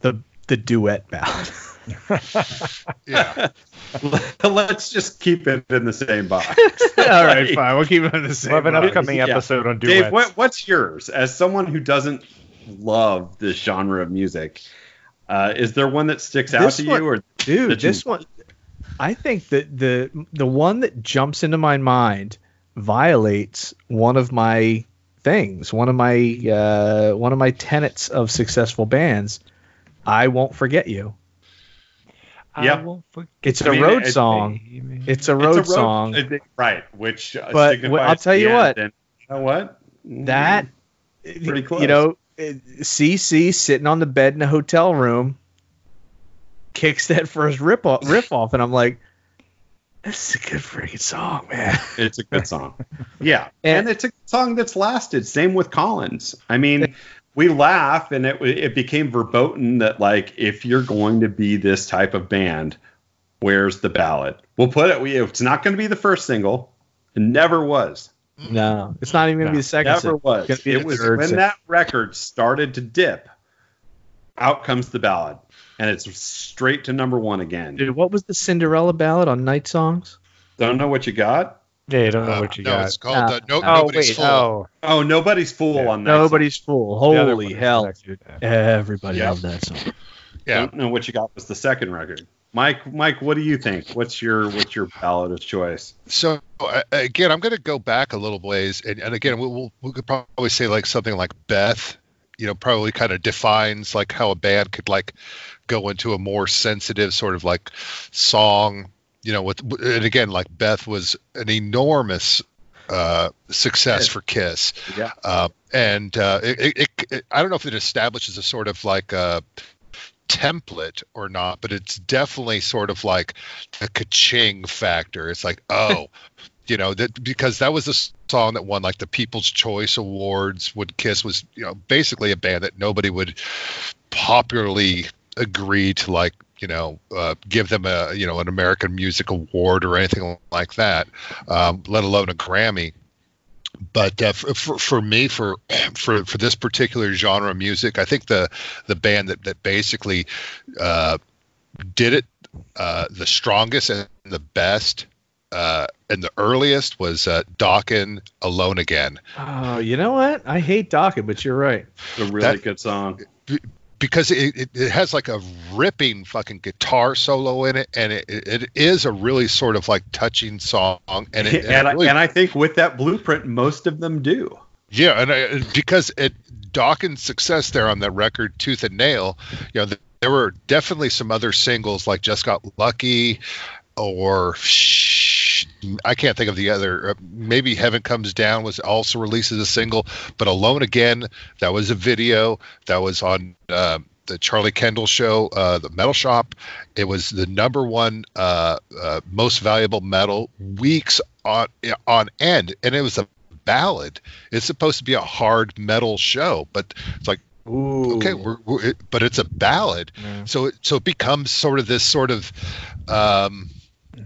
The the duet ballad. (laughs) yeah (laughs) Let's just keep it in the same box. (laughs) All right, fine. We'll keep it in the same. We'll have an box. upcoming Yeah. episode on duets. Dave, what, what's yours? As someone who doesn't love this genre of music, uh, is there one that sticks out to one- you, or dude that you- this one i think that the the one that jumps into my mind violates one of my things one of my uh one of my tenets of successful bands i won't forget you Yeah. it's I a mean, road it- song me. it's a It's road, a road song uh, right? Which uh, But signifies I'll tell you what. and you know what? that Pretty close. you know cc sitting on the bed in a hotel room kicks that first rip off, riff (laughs) off and i'm like this is a good freaking song man It's a good song. (laughs) Yeah, And- and, it's a song that's lasted. Same with Collins. I mean, we laugh, and it it became verboten that like if you're going to be this type of band, where's the ballad? We'll put it. We, it's not going to be the first single. It never was. No, it's not even gonna be the second. Never single. was. It's gonna be It was when single. that record started to dip. Out comes the ballad, and it's straight to number one again. Dude, what was the Cinderella ballad on Night Songs? Don't know what you got? yeah, you don't know Uh, what you no got. it's called Uh, uh, no, oh nobody's wait, full oh, Oh, nobody's fool Yeah. on that. Nobody's fool. Holy hell! next. Everybody Yeah. loved that song. yeah Don't know what you got was the second record. Mike, Mike, what do you think? What's your what's your ballad of choice? So uh, again, I'm going to go back a little ways, and, and again, we, we'll, we could probably say like something like Beth, you know, probably kind of defines like how a band could like go into a more sensitive sort of like song, you know, with and again, like Beth was an enormous uh, success for Kiss, Yeah. uh, and uh, it, it, it, I don't know if it establishes a sort of like a template or not, but it's definitely sort of like a ka-ching factor. It's like, (laughs) oh, you know, that because that was a song that won like the People's Choice Awards when Kiss was, you know, basically a band that nobody would popularly agree to like, you know, uh, give them a, you know, an American Music Award or anything like that, um, let alone a Grammy. But uh, for, for for me for (clears throat) for for this particular genre of music, I think the the band that that basically uh, did it uh, the strongest and the best uh, and the earliest was uh, Dokken's Alone Again Oh, you know what? I hate Dokken, but you're right. It's a really That- good song. because it, it, it has like a ripping fucking guitar solo in it and it, it is a really sort of like touching song and it, And, it really I, and I think with that blueprint, most of them do. Yeah, and I, because it Dokken's success there on that record Tooth and Nail, you know, th- there were definitely some other singles like Just Got Lucky or I can't think of the other. Uh, maybe Heaven Comes Down was also released as a single, but Alone Again that was a video that was on uh, the Charlie Kendall show, uh, the Metal Shop. It was the number one uh, uh, most valuable metal weeks on on end, and it was a ballad. It's supposed to be a hard metal show, but it's like Ooh. okay, we're, we're, but it's a ballad, Yeah. so it, so it becomes sort of this sort of um,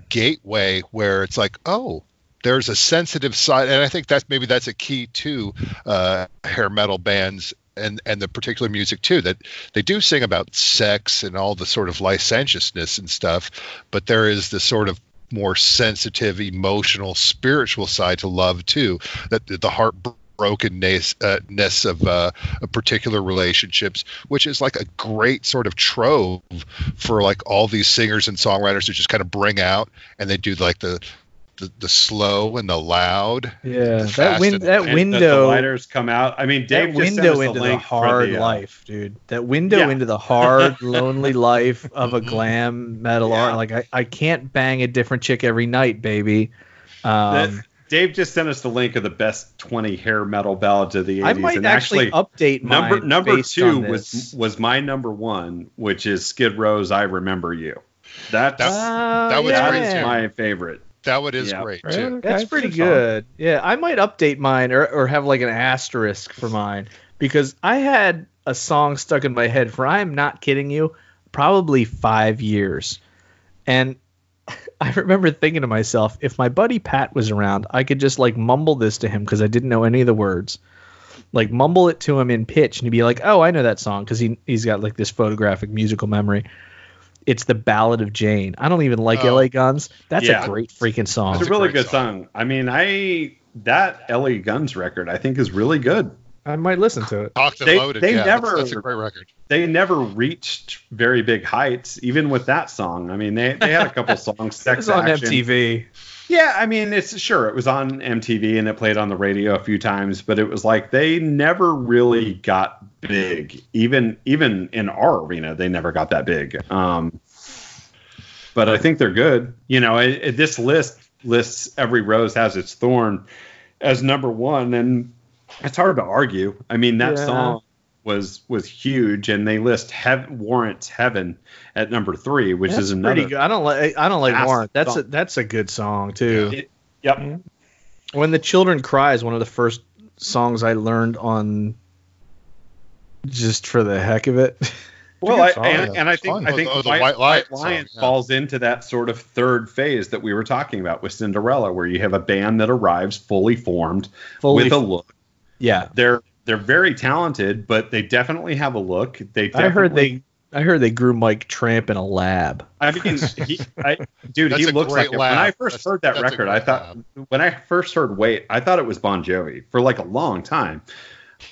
gateway where it's like, oh, there's a sensitive side, and I think that's maybe that's a key to uh, hair metal bands and and the particular music too that they do sing about sex and all the sort of licentiousness and stuff, but there is this sort of more sensitive, emotional, spiritual side to love too. That the heartbrokenness uh, ness of, uh, of particular relationships, which is like a great sort of trove for like all these singers and songwriters to just kind of bring out, and they do like the the, the slow and the loud. Yeah, the that fast win- and- that And the- window, The lighters come out. I mean, Dave that window us into the link hard the, uh, life, dude. That window Yeah. into the hard, (laughs) lonely life of a glam metal Yeah. art. Like I, I can't bang a different chick every night, baby. Um, that- Dave just sent us the link of the best 20 hair metal ballads of the 80s. I might and actually, update number number based two on was this. was my number one, which is Skid Row's "I Remember You." That's That- that was yeah. great, that's too. my favorite. That one is Yeah. great Right, too. okay, That's pretty good song. good. Yeah, I might update mine or, or have like an asterisk for mine because I had a song stuck in my head for I'm not kidding you, probably five years. And I remember thinking to myself, if my buddy Pat was around, I could just like mumble this to him because I didn't know any of the words. Like mumble it to him in pitch, and he'd be like, "Oh, I know that song," because he he's got like this photographic musical memory. It's the Ballad of Jane. I don't even like Oh. LA Guns. That's Yeah. a great freaking song. It's a a really great good song. I mean, I that LA Guns record I think is really good. I might listen to it. Talked and They- loaded. they yeah, never- that's, that's a great record. They never reached very big heights, even with that song. I mean, they, they had a couple (laughs) songs. It was on Action. MTV. Yeah, I mean, it's sure it was on MTV and it played on the radio a few times, but it was like they never really got big. Even even in our arena, they never got that big. Um, but I think they're good. You know, it, it- this list lists every rose has its thorn as number one, and it's hard to argue. I mean, that Yeah. song was was huge, and they list Hev- warrants heaven at number three, which That's is another. pretty good. I don't like. I don't like massive Warrant. That's a that's a good song too. It- yep. Mm-hmm. When the Children Cry is one of the first songs I learned on, just for the heck of it. (laughs) Well, I, and, and I think fun. I Oh, think the- oh, the White, White White Lion Lion song, yeah. falls into that sort of third phase that we were talking about with Cinderella, where you have a band that arrives fully formed Fully with a look. Yeah, They're they're very talented, but they definitely have a look. They I heard they. I heard they grew Mike Tramp in a lab. I mean, he, (laughs) I, dude, That's he looks like it. When I first That's- heard that record, I great thought when I first heard "Wait," I thought it was Bon Jovi for like a long time.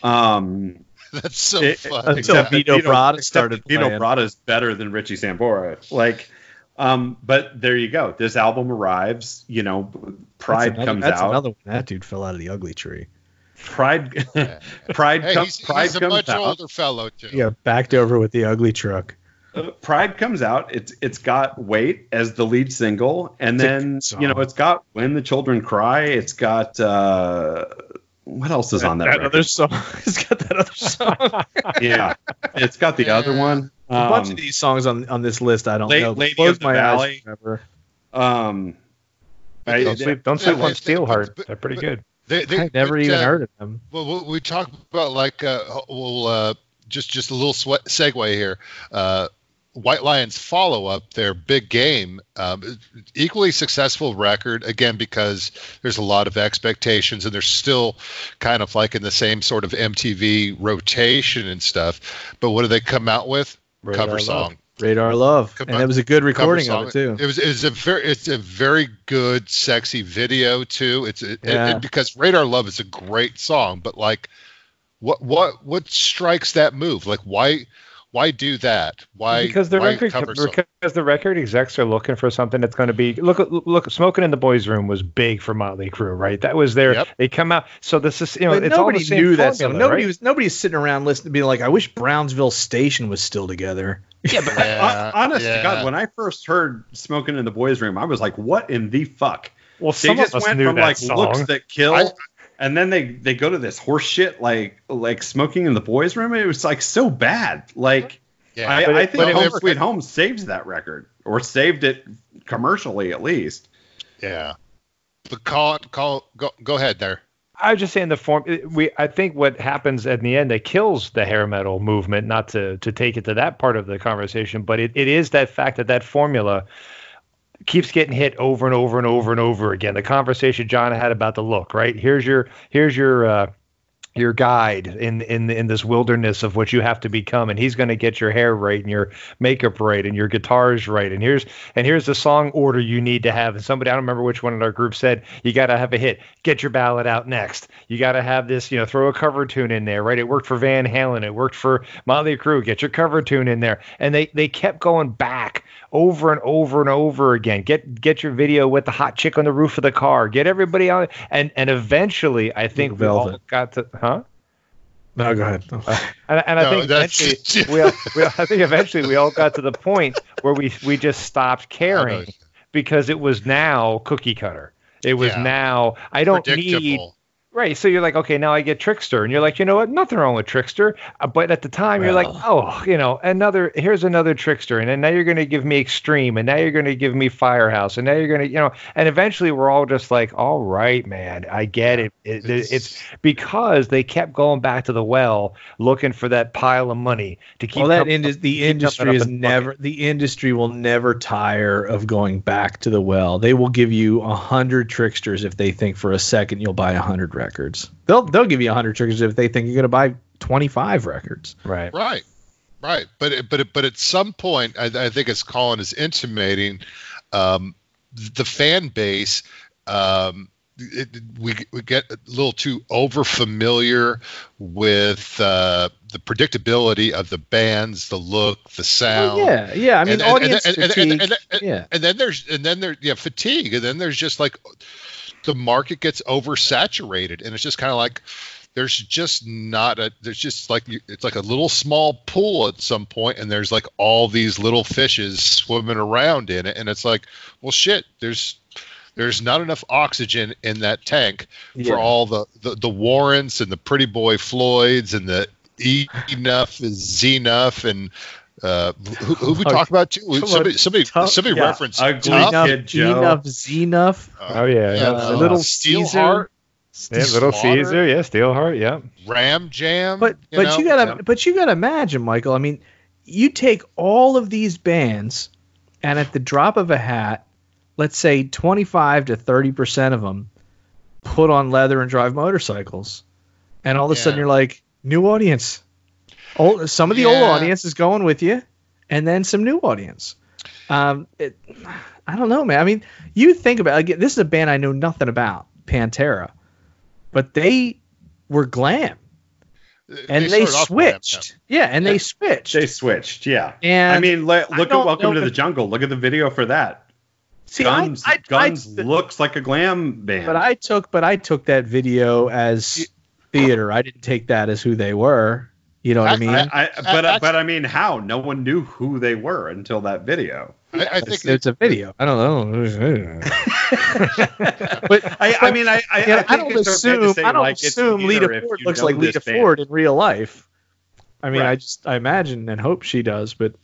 Um, (laughs) That's so It- funny. Until except that Vito Bratta except started that Vito playing. Bratta's better than Richie Sambora. Like, um, but there you go. This album arrives. You know, Pride that's another, comes that's out. another one. That dude fell out of the ugly tree. Pride, (laughs) Pride, Hey, com- he's, Pride he's a comes much out. older fellow too. He got backed over with the ugly truck. Uh, Pride comes out. It's it's got Wait as the lead single, and then you know it's got When the Children Cry. It's got uh, what else is on that? that record? other song. (laughs) It's got that other song. (laughs) yeah, it's got the other one. a bunch Um, of these songs on on this list I don't La- know. Lady Close of the my Valley. eyes forever. um, I- Don't sleep, don't sleep Yeah, on but- Steelheart. They're pretty good. They, they, I never but, even uh, heard of them. Well, we- talk about like uh, well, uh, just just a little swe- segue here. Uh, White Lions follow up their big game, um, equally successful record again because there's a lot of expectations and they're still kind of like in the same sort of MTV rotation and stuff. But what do they come out with? Radar Cover song. Radar Love, Come and on. it was a good recording of it too. It was it was a very it's a very good sexy video too. It's it, Yeah. it- because Radar Love is a great song, but like what what what strikes that move? Like why why do that? Why because the why record cover because the record execs are looking for something that's going to be look look smoking in the boys room was big for Motley Crue right that was their Yep. they come out so this is you know But it's all nobody the same knew that song. formula, Nobody right? was nobody's sitting around listening, being like, "I wish Brownsville Station was still together." Yeah, but Yeah, hon- honest yeah. to God, when I first heard "Smoking in the Boys' Room," I was like, "What in the fuck?" Well, They some just of us went knew from that like song. looks that kill, I- and then they they go to this horse shit like like smoking in the boys' room. It was like so bad. Like Yeah. I, But it- I think Home Sweet Home saves that record, or saved it commercially at least. Yeah. But call call go go ahead there. I was just saying the form. We I think what happens at the end that kills the hair metal movement. Not to to take it to that part of the conversation, but it, it is that fact that that formula keeps getting hit over and over and over and over again. The conversation John had about the look, right? Here's your here's your uh, your guide in in in this wilderness of what you have to become, and he's going to get your hair right and your makeup right and your guitars right, and here's and here's the song order you need to have. And somebody I don't remember which one in our group said you got to have a hit, get your ballad out next. You got to have this, you know, throw a cover tune in there, right? It worked for Van Halen, it worked for Motley Crue. Get your cover tune in there, and they they kept going back over and over and over again. Get get your video with the hot chick on the roof of the car. Get everybody on, and and eventually I think we all got to, huh? No, go ahead. (laughs) And, and I think eventually (laughs) we, all, we all- I think eventually we all got to the point where we we just stopped caring because it was now cookie cutter. It was Yeah. now I don't need Predictable. Right. So you're like, okay, now I get Trickster, and you're like, you know what? Nothing wrong with Trickster. Uh, But at the time, you're like, oh, you know, another here's another Trickster, and then now you're going to give me Extreme, and now you're going to give me Firehouse, and now you're going to, you know, and eventually we're all just like, all right, man, I get it. it It's- it's because they kept going back to the well looking for that pile of money to keep. well, that indus- up- the industry is never the industry will never tire of going back to the well. They will give you a hundred tricksters if they think for a second you'll buy a hundred records. They'll they'll give you a hundred tricksters if they think you're going to buy twenty five records. Right. Right, right. But it- but it- but at some point, I, I think as Colin is intimating, um, the fan base, um, it, we we get a little too over familiar with uh, the predictability of the bands, the look, the sound. Well, yeah, yeah. I mean, And- and- audience and- and- and- fatigue. and- and- yeah. and then there's and then there yeah fatigue and then there's just like the market gets oversaturated and it's just kind of like there's just not a there's just like it's like a little small pool at some point and there's like all these little fishes swimming around in it and it's like well shit there's there's not enough oxygen in that tank Yeah. for all the, the the warrants and the pretty boy floyds and the e enough is z enough and uh, who, who we talk about too? come on, Somebody, somebody, tough- somebody yeah, referenced ugly Tough, kid. Enough, Joe. enough, Zenuf, Oh yeah. yeah. uh, Little Steelheart, Caesar. Yeah, Little Slaughter, Caesar, yeah, Steelheart, yeah. Ram Jam. But you but know? you gotta Yeah. but you gotta imagine, Michael. I mean, you take all of these bands, and at the drop of a hat, let's say twenty five to thirty percent of them put on leather and drive motorcycles, and all of a sudden you're like, new audience. Old, some of the old audience is going with you, and then some new audience. Um, it, I don't know, man. I mean, you think about again. This is a band I know nothing about, Pantera, but they were glam and they, started off with Ram switched. Yeah, and they switched. They switched, yeah. and I mean, le- I look don't at Welcome to the Jungle. Look at the video for that. see, Guns, I, I, Guns I, looks like a glam band. but I took, but I took that video as theater. I didn't take that as who they were. You know what I, I- mean? I, I, but uh, I- but I mean, how? No one knew who they were until that video. I, I think it's, it's a video. I don't know. (laughs) (laughs) but I, I mean, I I, yeah, I, think I don't it's okay to assume. say, I don't like, it's assume theater Lita Ford looks like this Lita band. Ford in real life. I mean, I just I imagine and hope she does, but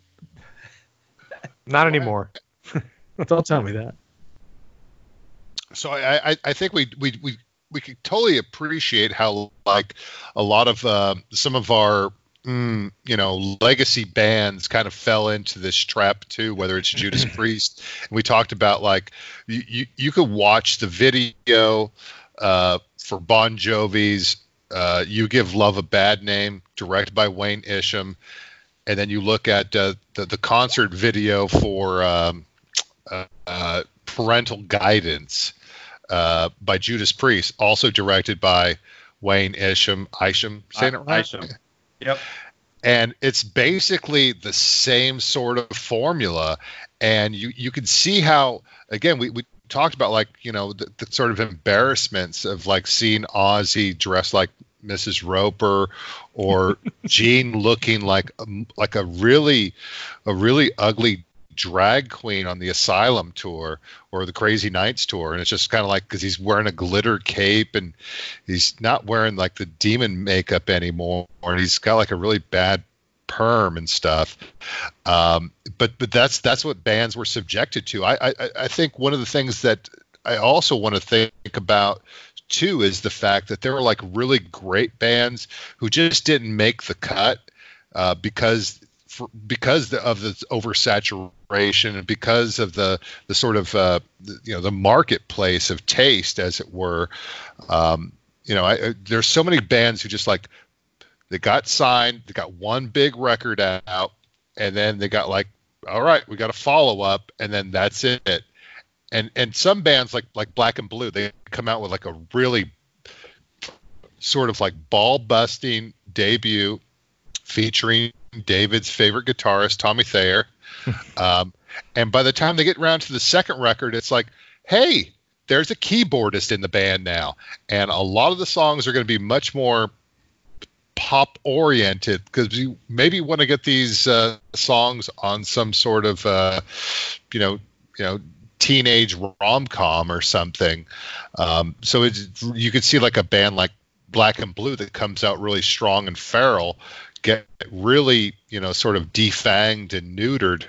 Not anymore. (laughs) don't tell me that. so I, I, I think we we we we could totally appreciate how like a lot of uh, some of our mm, you know legacy bands kind of fell into this trap too whether it's Judas (clears throat) Priest. And we talked about like you you, you could watch the video uh, for Bon Jovi's uh, "You Give Love a Bad Name" directed by Wayne Isham. And then you look at uh, the the concert video for um, uh, uh, parental guidance uh, by Judas Priest, also directed by Wayne Isham. Isham, saying it right? Isham. Yep. And it's basically the same sort of formula, and you you can see how again we. we talked about like you know the, the sort of embarrassments of like seeing Ozzy dressed like Mrs. Roper or (laughs) Gene looking like like a really a really ugly drag queen on the Asylum tour or the Crazy Nights tour, and it's just kind of like because he's wearing a glitter cape and he's not wearing like the demon makeup anymore, and he's got like a really bad perm and stuff. Um, but but that's that's what bands were subjected to. I, I I think one of the things that I also want to think about too is the fact that there were like really great bands who just didn't make the cut uh, because because of the oversaturation and because of the the sort of uh, you know the marketplace of taste, as it were. Um, you know, I, there's so many bands who just like they got signed, they got one big record out, and then they got like, all right, we got a follow up, and then that's it. And and some bands like like Black and Blue, they come out with like a really sort of like ball busting debut featuring David's favorite guitarist, Tommy Thayer. (laughs) um, and by the time they get around to the second record, it's like, hey, there's a keyboardist in the band now. And a lot of the songs are going to be much more pop oriented because you maybe want to get these uh, songs on some sort of, uh, you know, you know, teenage rom com or something. Um, so you could see like a band like Black and Blue that comes out really strong and feral get really, you know, sort of defanged and neutered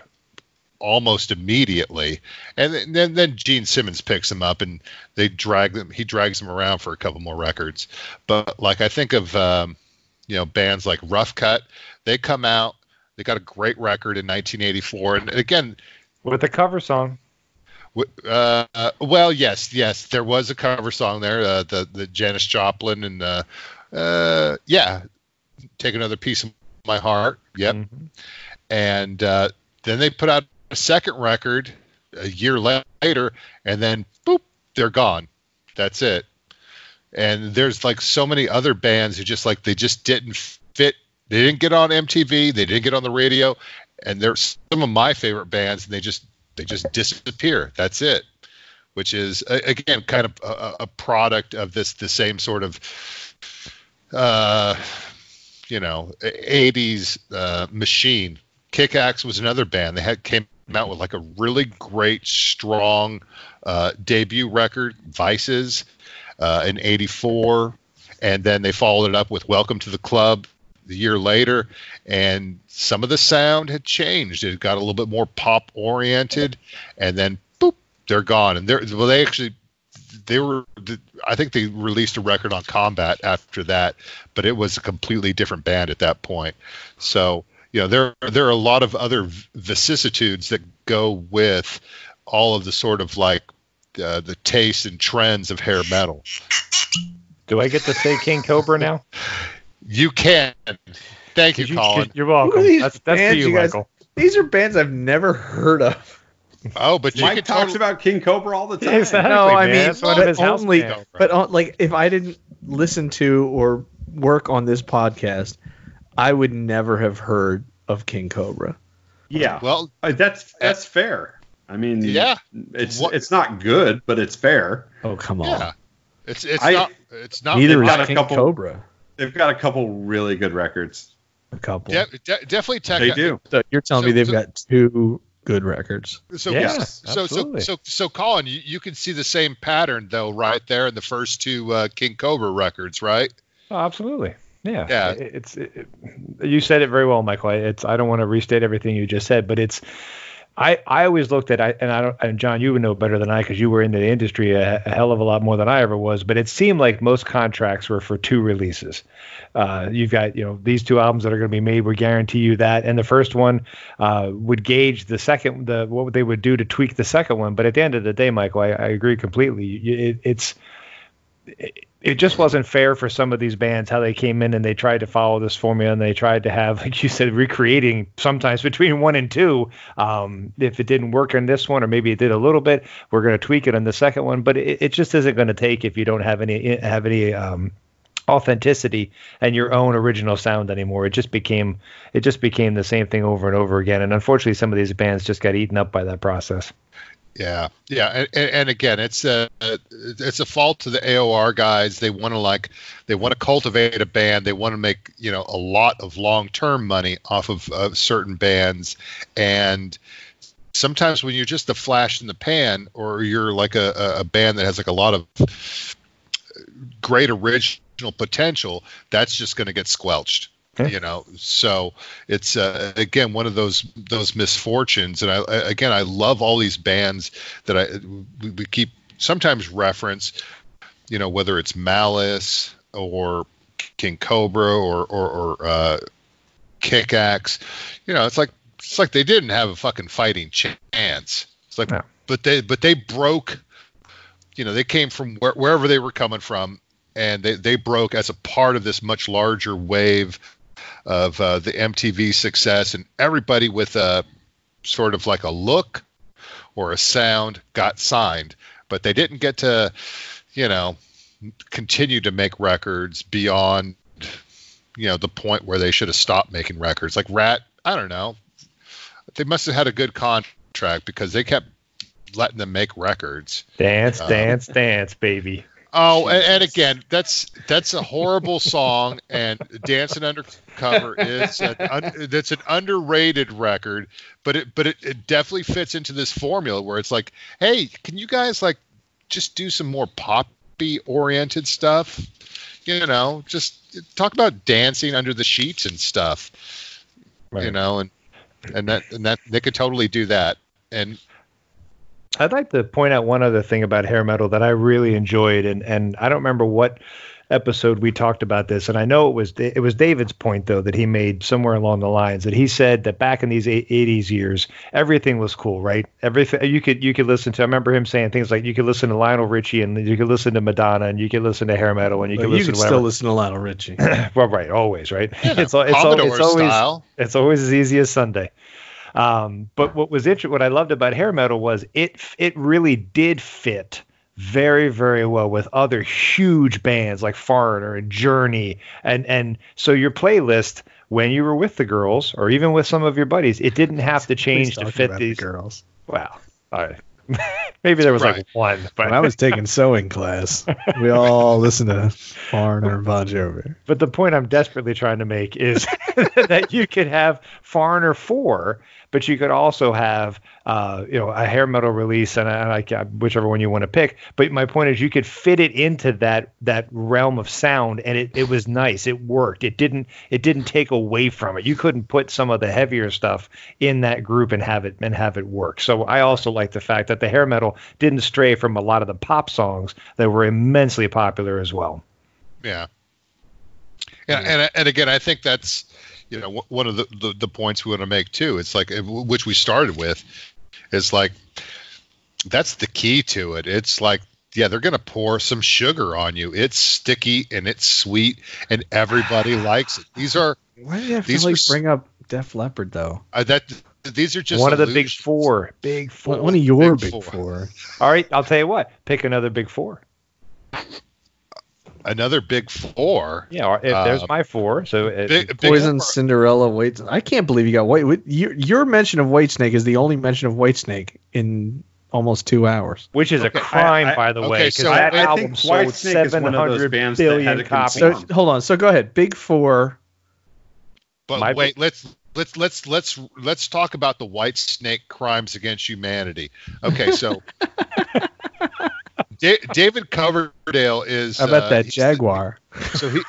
almost immediately. And then then Gene Simmons picks him up and they drag them. He drags them around for a couple more records. But like I think of um, you know bands like Rough Cutt, they come out. They got a great record in 1984, and again with a cover song. Uh, well, yes, yes, there was a cover song there, uh, the the Janis Joplin and uh, uh yeah, take another piece of my heart. Yep. Mm-hmm. And uh, then they put out a second record a year later, and then boop, they're gone. That's it. And there's like so many other bands who just like they just didn't fit. They didn't get on MTV. They didn't get on the radio. And there's some of my favorite bands, and they just they just disappear. That's it. Which is again kind of a, a product of this the same sort of uh, you know 80s uh, machine. Kickaxe was another band. They had came out with like a really great, strong uh, debut record, Vices, uh, in '84, and then they followed it up with Welcome to the Club the year later, and some of the sound had changed. It got a little bit more pop oriented, and then boop, they're gone. And they're well, they actually they were I think they released a record on Combat after that, but it was a completely different band at that point. So you know there there are a lot of other vicissitudes that go with all of the sort of like uh, the tastes and trends of hair metal. Do I get to say King Cobra now? You can. Thank you, you Colin. You're welcome. That's, that's for you, you guys, Michael. These are bands I've never heard of. Oh, but Mike talks totally... about King Cobra all the time. Exactly, no, I mean, but only, but on, like if I didn't listen to or work on this podcast, I would never have heard of King Cobra. Yeah, well, uh, that's that's uh, fair. I mean, yeah, it's what? it's not good, but it's fair. Oh come on, yeah. it's it's I, not it's not. Neither is King couple, Cobra. They've got a couple really good records. A couple. De- de- definitely tech. They do. So you're telling so, me they've so, got two good records. So yeah, so, so so so Colin, you, you can see the same pattern though, right there in the first two uh, King Cobra records, right? Oh, absolutely. Yeah. Yeah. It's it, you said it very well, Michael. It's I don't want to restate everything you just said, but it's I, I always looked at I and I don't and John you would know better than I because you were in the industry a, a, hell of a lot more than I ever was but it seemed like most contracts were for two releases. Uh, you've got you know these two albums that are going to be made we guarantee you that and the first one uh, would gauge the second the what they would do to tweak the second one but at the end of the day Michael I, I agree completely it, it's it, it just wasn't fair for some of these bands how they came in and they tried to follow this formula and they tried to have (laughs) like you said recreating sometimes (laughs) between one and two. Um, if it didn't work on this one or maybe it did a little bit we're going to tweak it on the second one. But it, it just isn't going to take if you don't have any have any um, authenticity and your own original sound anymore. It just became it just became the same thing over and over again. And unfortunately some of these bands just got eaten up by that process yeah, yeah, and, and again, it's a it's a fault to the AOR guys. They want to like they want to cultivate a band. They want to make you know a lot of long term money off of uh, certain bands, and sometimes when you're just a flash in the pan, or you're like a, a band that has like a lot of great original potential, that's just going to get squelched. Okay. You know, so it's uh, again one of those those misfortunes, and I I- again I love all these bands that I we, we keep sometimes reference, you know, whether it's Malice or King Cobra or or, or uh, Kickaxe, you know, it's like it's like they didn't have a fucking fighting chance. It's like, No. but they but they broke. You know, they came from where, wherever they were coming from, and they they broke as a part of this much larger wave of uh, the MTV success, and everybody with a sort of like a look or a sound got signed, but they didn't get to, you know, continue to make records beyond, you know, the point where they should have stopped making records. Like Ratt, I don't know, they must have had a good contract because they kept letting them make records. Dance, Uh, dance, dance, baby. Oh, and, and again, that's that's a horrible song, and "Dancing Undercover" is an un, that's an underrated record, but it but it, it definitely fits into this formula where it's like, hey, can you guys like just do some more poppy oriented stuff? You know, just talk about dancing under the sheets and stuff. You know, and and that and that they could totally do that. And I'd like to point out one other thing about hair metal that I really enjoyed, and and I don't remember what episode we talked about this, and I know it was it was David's point though that he made somewhere along the lines that he said that back in these 80s years everything was cool, right? Everything you could you could listen to. I remember him saying things like you could listen to Lionel Richie and you could listen to Madonna and you could listen to hair metal and you could you listen can to still whatever. listen to Lionel Richie. (laughs) well, right, always, right? you know, it's it's, it's always style. it's always as easy as Sunday. Um, but what was interesting, what I loved about hair metal was it it really did fit very very well with other huge bands like Foreigner and Journey and and so your playlist when you were with the girls or even with some of your buddies it didn't have to change to fit about the these girls. wow all right. (laughs) maybe there was like one but When I was taking (laughs) sewing class, we all listened to Foreigner and Bon Jovi. But the point I'm desperately trying to make is (laughs) that you could have Foreigner 4, but you could also have, uh, you know, a hair metal release and, and like uh, whichever one you want to pick. But my point is, you could fit it into that that realm of sound, and it, it was nice. It worked. It didn't it didn't take away from it. You couldn't put some of the heavier stuff in that group and have it and have it work. So I also like the fact that the hair metal didn't stray from a lot of the pop songs that were immensely popular as well. Yeah. Yeah, and and again, I think that's you know one of the, the the points we want to make too. It's like which we started with, is like that's the key to it. It's like yeah, they're gonna pour some sugar on you. It's sticky and it's sweet, and everybody likes it. These are Why do you have These to like were s- bring up Def Leppard though? uh, that these are just one of the big four. Big four. One, one of your Big big, four. four. (laughs) All right, I'll tell you what. Pick another big four. Another big four. Yeah, if there's Uh, my four. So it, Big, big Poison, four. Cinderella, White. I can't believe you got White. White- Your, your mention of Whitesnake is the only mention of Whitesnake in almost two hours. which is Okay, a crime, I- I- by the way, okay, because so that I- I album think sold Whitesnake is one of those bands that had a copies. So hold on. So go ahead. Big four. But My- wait, let's let's let's let's let's talk about the white snake crimes against humanity. Okay, so Da- David Coverdale is How about uh, that he's- Jaguar? So he,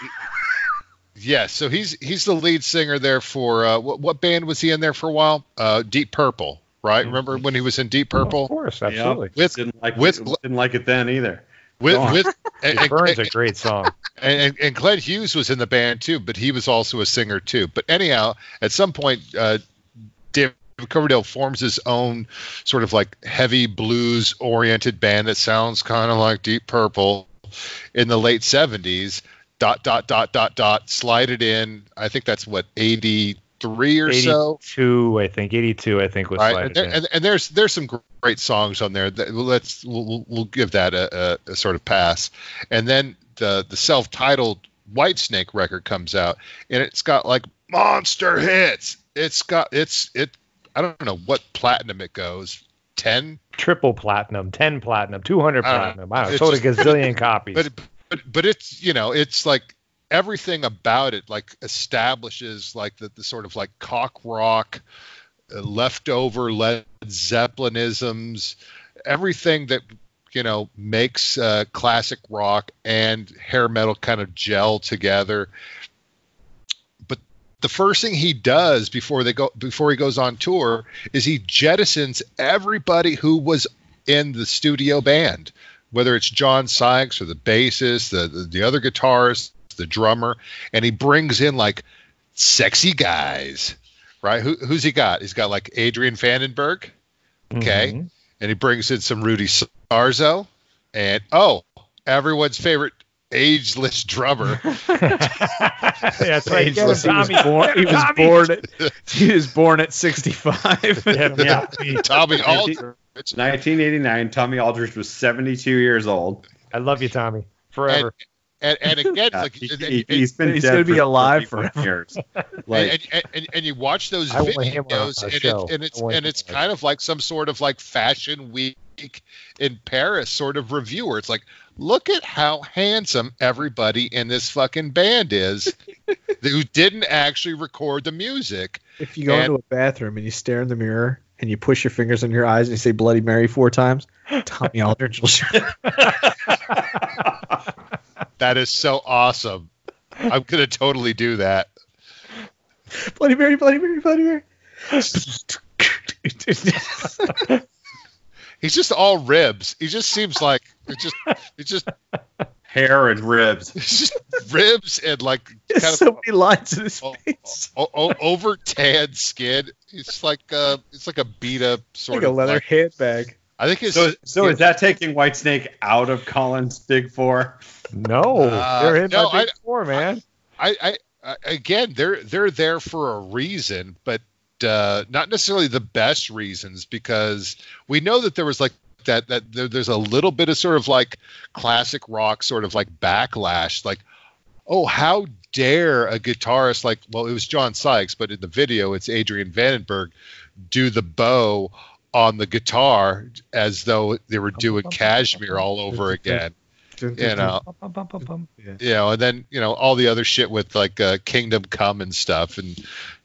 yes, so he's he's the lead singer there for uh, what what band was he in there for a while? Uh, Deep Purple, right? Remember when he was in Deep Purple? of course, absolutely. with didn't like with- it, didn't like it then either. with Go on. with and, It and, burns a great song. And, and Glenn Hughes was in the band too, but he was also a singer too. But anyhow, at some point, uh, David Coverdale forms his own sort of like heavy blues oriented band that sounds kind of like Deep Purple in the late 70s. Dot, dot, dot, dot, dot, slide it in. I think that's what, 83 or so? Eighty-two, I think. Eighty-two, I think was Right. And, there, and, and there's there's some great songs on there. That, let's we'll, we'll- we'll give that a, a, a sort of pass. And then the the self-titled Whitesnake record comes out, and it's got like monster hits. It's got it's it. I don't know what platinum it goes. Ten, Triple platinum, ten platinum, two hundred I don't know. platinum. I don't know. Sold a gazillion (laughs) copies. but but but it's you know it's like everything about it like establishes like the, the sort of like cock rock uh, leftover Led Zeppelinisms, everything that you know makes uh, classic rock and hair metal kind of gel together. But the first thing he does before they go before he goes on tour is he jettisons everybody who was in the studio band, whether it's John Sykes or the bassist, the the, the other guitarist, the drummer, and he brings in like sexy guys, right? Who, who's he got? He's got like Adrian Vandenberg, okay, Mhm. and he brings in some Rudy Sarzo, and oh, everyone's favorite ageless drummer, (laughs) That's right. Ageless. He was Tommy. born. He was born at. He was born at 65. (laughs) Yeah, yeah. Tommy (laughs) Aldridge, 1989, Tommy Aldridge was 72 years old. I love you, Tommy. Forever. And and (laughs) again, Yeah, like, he, and, he, and- has been he's gonna be for alive for years. (laughs) Like, and, and, and, and you watch those I want him on videos, and, it, and it's and it's kind of like some sort of like fashion week in Paris sort of review where it's like, look at how handsome everybody in this fucking band is, (laughs) who didn't actually record the music. If you go And- into a bathroom and you stare in the mirror and you push your fingers on your eyes and you say Bloody Mary four times, Tommy Aldridge will show. That is so awesome. I'm gonna totally do that. Bloody Mary, Bloody Mary, Bloody Mary. (laughs) He's just all ribs. He just seems like it's just it's just hair and ribs. (laughs) it's just ribs and like There's kind so of many lines in his Oh, face. o- o- over tanned skin. It's like uh it's like a beat up sort Like a of leather like- handbag. I think it's So, so is that taking Whitesnake out of Colin's Big Four? no, Uh, they're in no, my big I- four, man. I, I, I again they're they're there for a reason, but uh, not necessarily the best reasons because we know that there was like that that there, there's a little bit of sort of like classic rock sort of like backlash, like oh how dare a guitarist like well it was John Sykes, but in the video it's Adrian Vandenberg do the bow on the guitar as though they were doing Kashmir all over again. You know, you know, and then you know all the other shit with like uh, Kingdom Come and stuff, and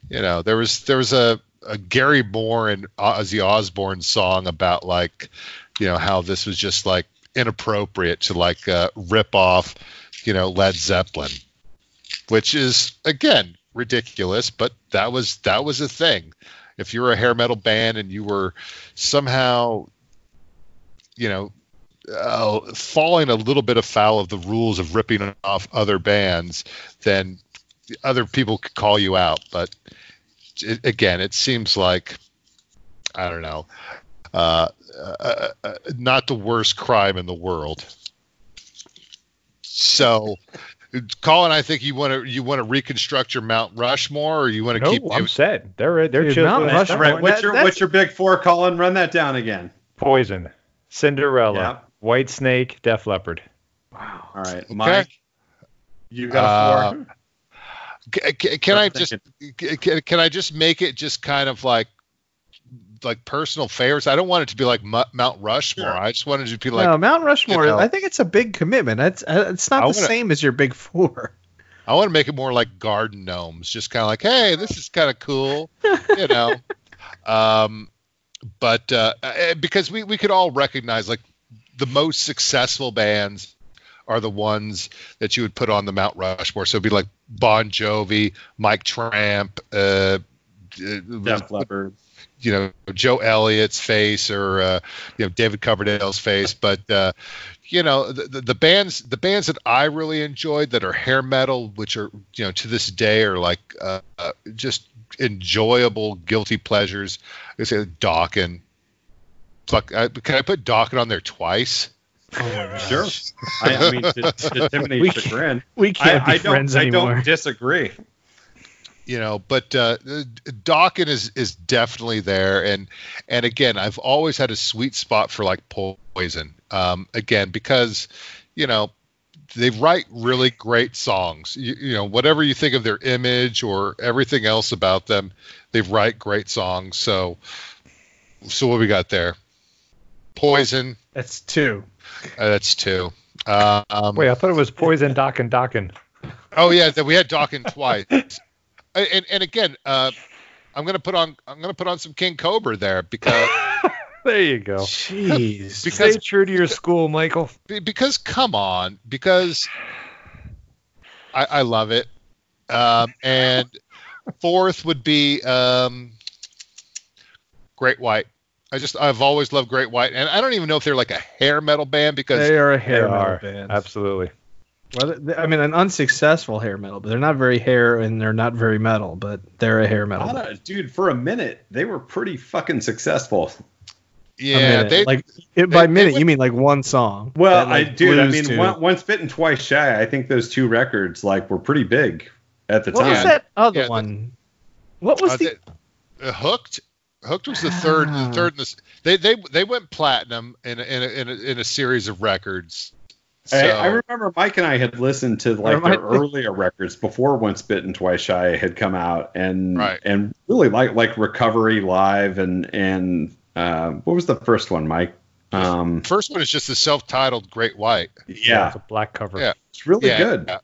you know there was there was a, a Gary Moore and Ozzy Osbourne song about like you know how this was just like inappropriate to like uh, rip off you know Led Zeppelin, which is again ridiculous, but that was that was a thing. If you were a hair metal band and you were somehow you know uh, falling a little bit afoul of the rules of ripping off other bands, then other people could call you out. But it, again, it seems like I don't know, uh, uh, uh, not the worst crime in the world. So, Colin, I think you want to you want to reconstruct your Mount Rushmore, or you want to No, keep I'm set. They're they're Dude, chill. Mount Rushmore- fine. What's your That- What's your Big Four, Colin? Run that down again. Poison, Cinderella, Yeah. Whitesnake, Def Leppard. All right, Mike. You got Uh, a four. C- c- can I just can, can I just make it just kind of like like personal favorites? I don't want it to be like Mu- Mount Rushmore. Sure. I just wanted it to be like no, Mount Rushmore. you know- I think it's a big commitment. It's uh, it's not I the wanna- same as your big four. I want to make it more like garden gnomes, just kind of like, hey, this is kind of cool, you know. (laughs) um, but uh, eh, because we we could all recognize like the most successful bands are the ones that you would put on the Mount Rushmore. So it'd be like Bon Jovi, Mike Tramp, uh, Def Leppard. You know Joe Elliott's face or uh, you know David Coverdale's face, but uh, you know the, the, the bands the bands that I really enjoyed that are hair metal, which are you know to this day are like uh, uh, just enjoyable guilty pleasures. I say Dokken's. Fuck, I, can I put Dokken's on there twice? Sure. (laughs) I, I mean, to, to Timothy's We- chagrin, We I, can't be I don't. friends I don't disagree. You know but uh Dokken's is is definitely there and and again I've always had a sweet spot for like poison um again because you know they write really great songs you, you know whatever you think of their image or everything else about them they write great songs so so what we got there poison That's two. uh, that's two um Wait, I thought it was Poison, Doc, and Dokken. Oh yeah, that we had Dokken's twice. And and again, uh, I'm gonna put on I'm gonna put on some King Cobra there because (laughs) There you go. Jeez. Because- Stay true to your school, Michael. because come on because I, I love it. Um, and fourth would be um, Great White. I just I've always loved Great White, and I don't even know if they're like a hair metal band because they are a hair metal are. band. Absolutely. Well, they- I mean, an unsuccessful hair metal, but they're not very hair and they're not very metal, but they're a hair metal. I dude, for a minute, they were pretty fucking successful. Yeah they like it, by they minute went- you mean like one song. Well, like, I dude, I mean, to- one, once bitten, twice shy. I think those two records like were pretty big at the what time. was that other Yeah, the- one? What was uh, the? they- uh, Hooked. Hooked was the third. Ah. The third. In this, they they they went platinum in a, in a, in a, in a series of records. So, I, I remember Mike and I had listened to like their me. earlier records before Once Bitten Twice Shy had come out, and Right. and really like like Recovery Live and and uh, what was the first one, Mike? Um, first one is just the self-titled Great White. yeah, It's a black cover. Yeah. it's really Yeah, good. yeah.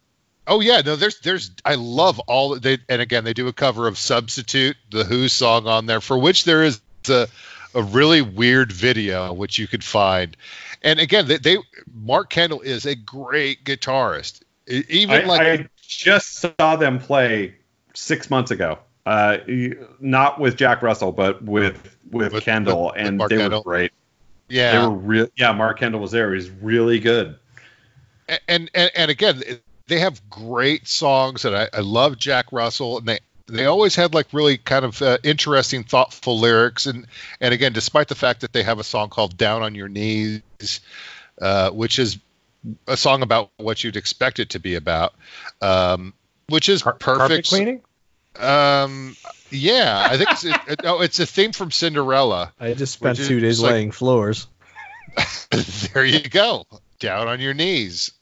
Oh yeah, no, there's there's I love all they and again they do a cover of Substitute, the Who song on there, for which there is a a really weird video which you could find. And again, they, they Mark Kendall is a great guitarist. Even I, like I just saw them play six months ago. Uh, not with Jack Russell, but with with, With- Kendall, with- with and Mark they Kendall. were great. yeah, They were real. Yeah, Mark Kendall was there. He was really good. and and and again they have great songs and I, I love jack russell and they they always had like really kind of uh, interesting thoughtful lyrics and and again despite the fact that they have a song called down on your knees uh, which is a song about what you'd expect it to be about um, which is Car- Carpet perfect cleaning? um, yeah i think it's it, it- oh, it's a theme from cinderella. I just spent two days like- laying floors. (laughs) there you go. Down on your knees.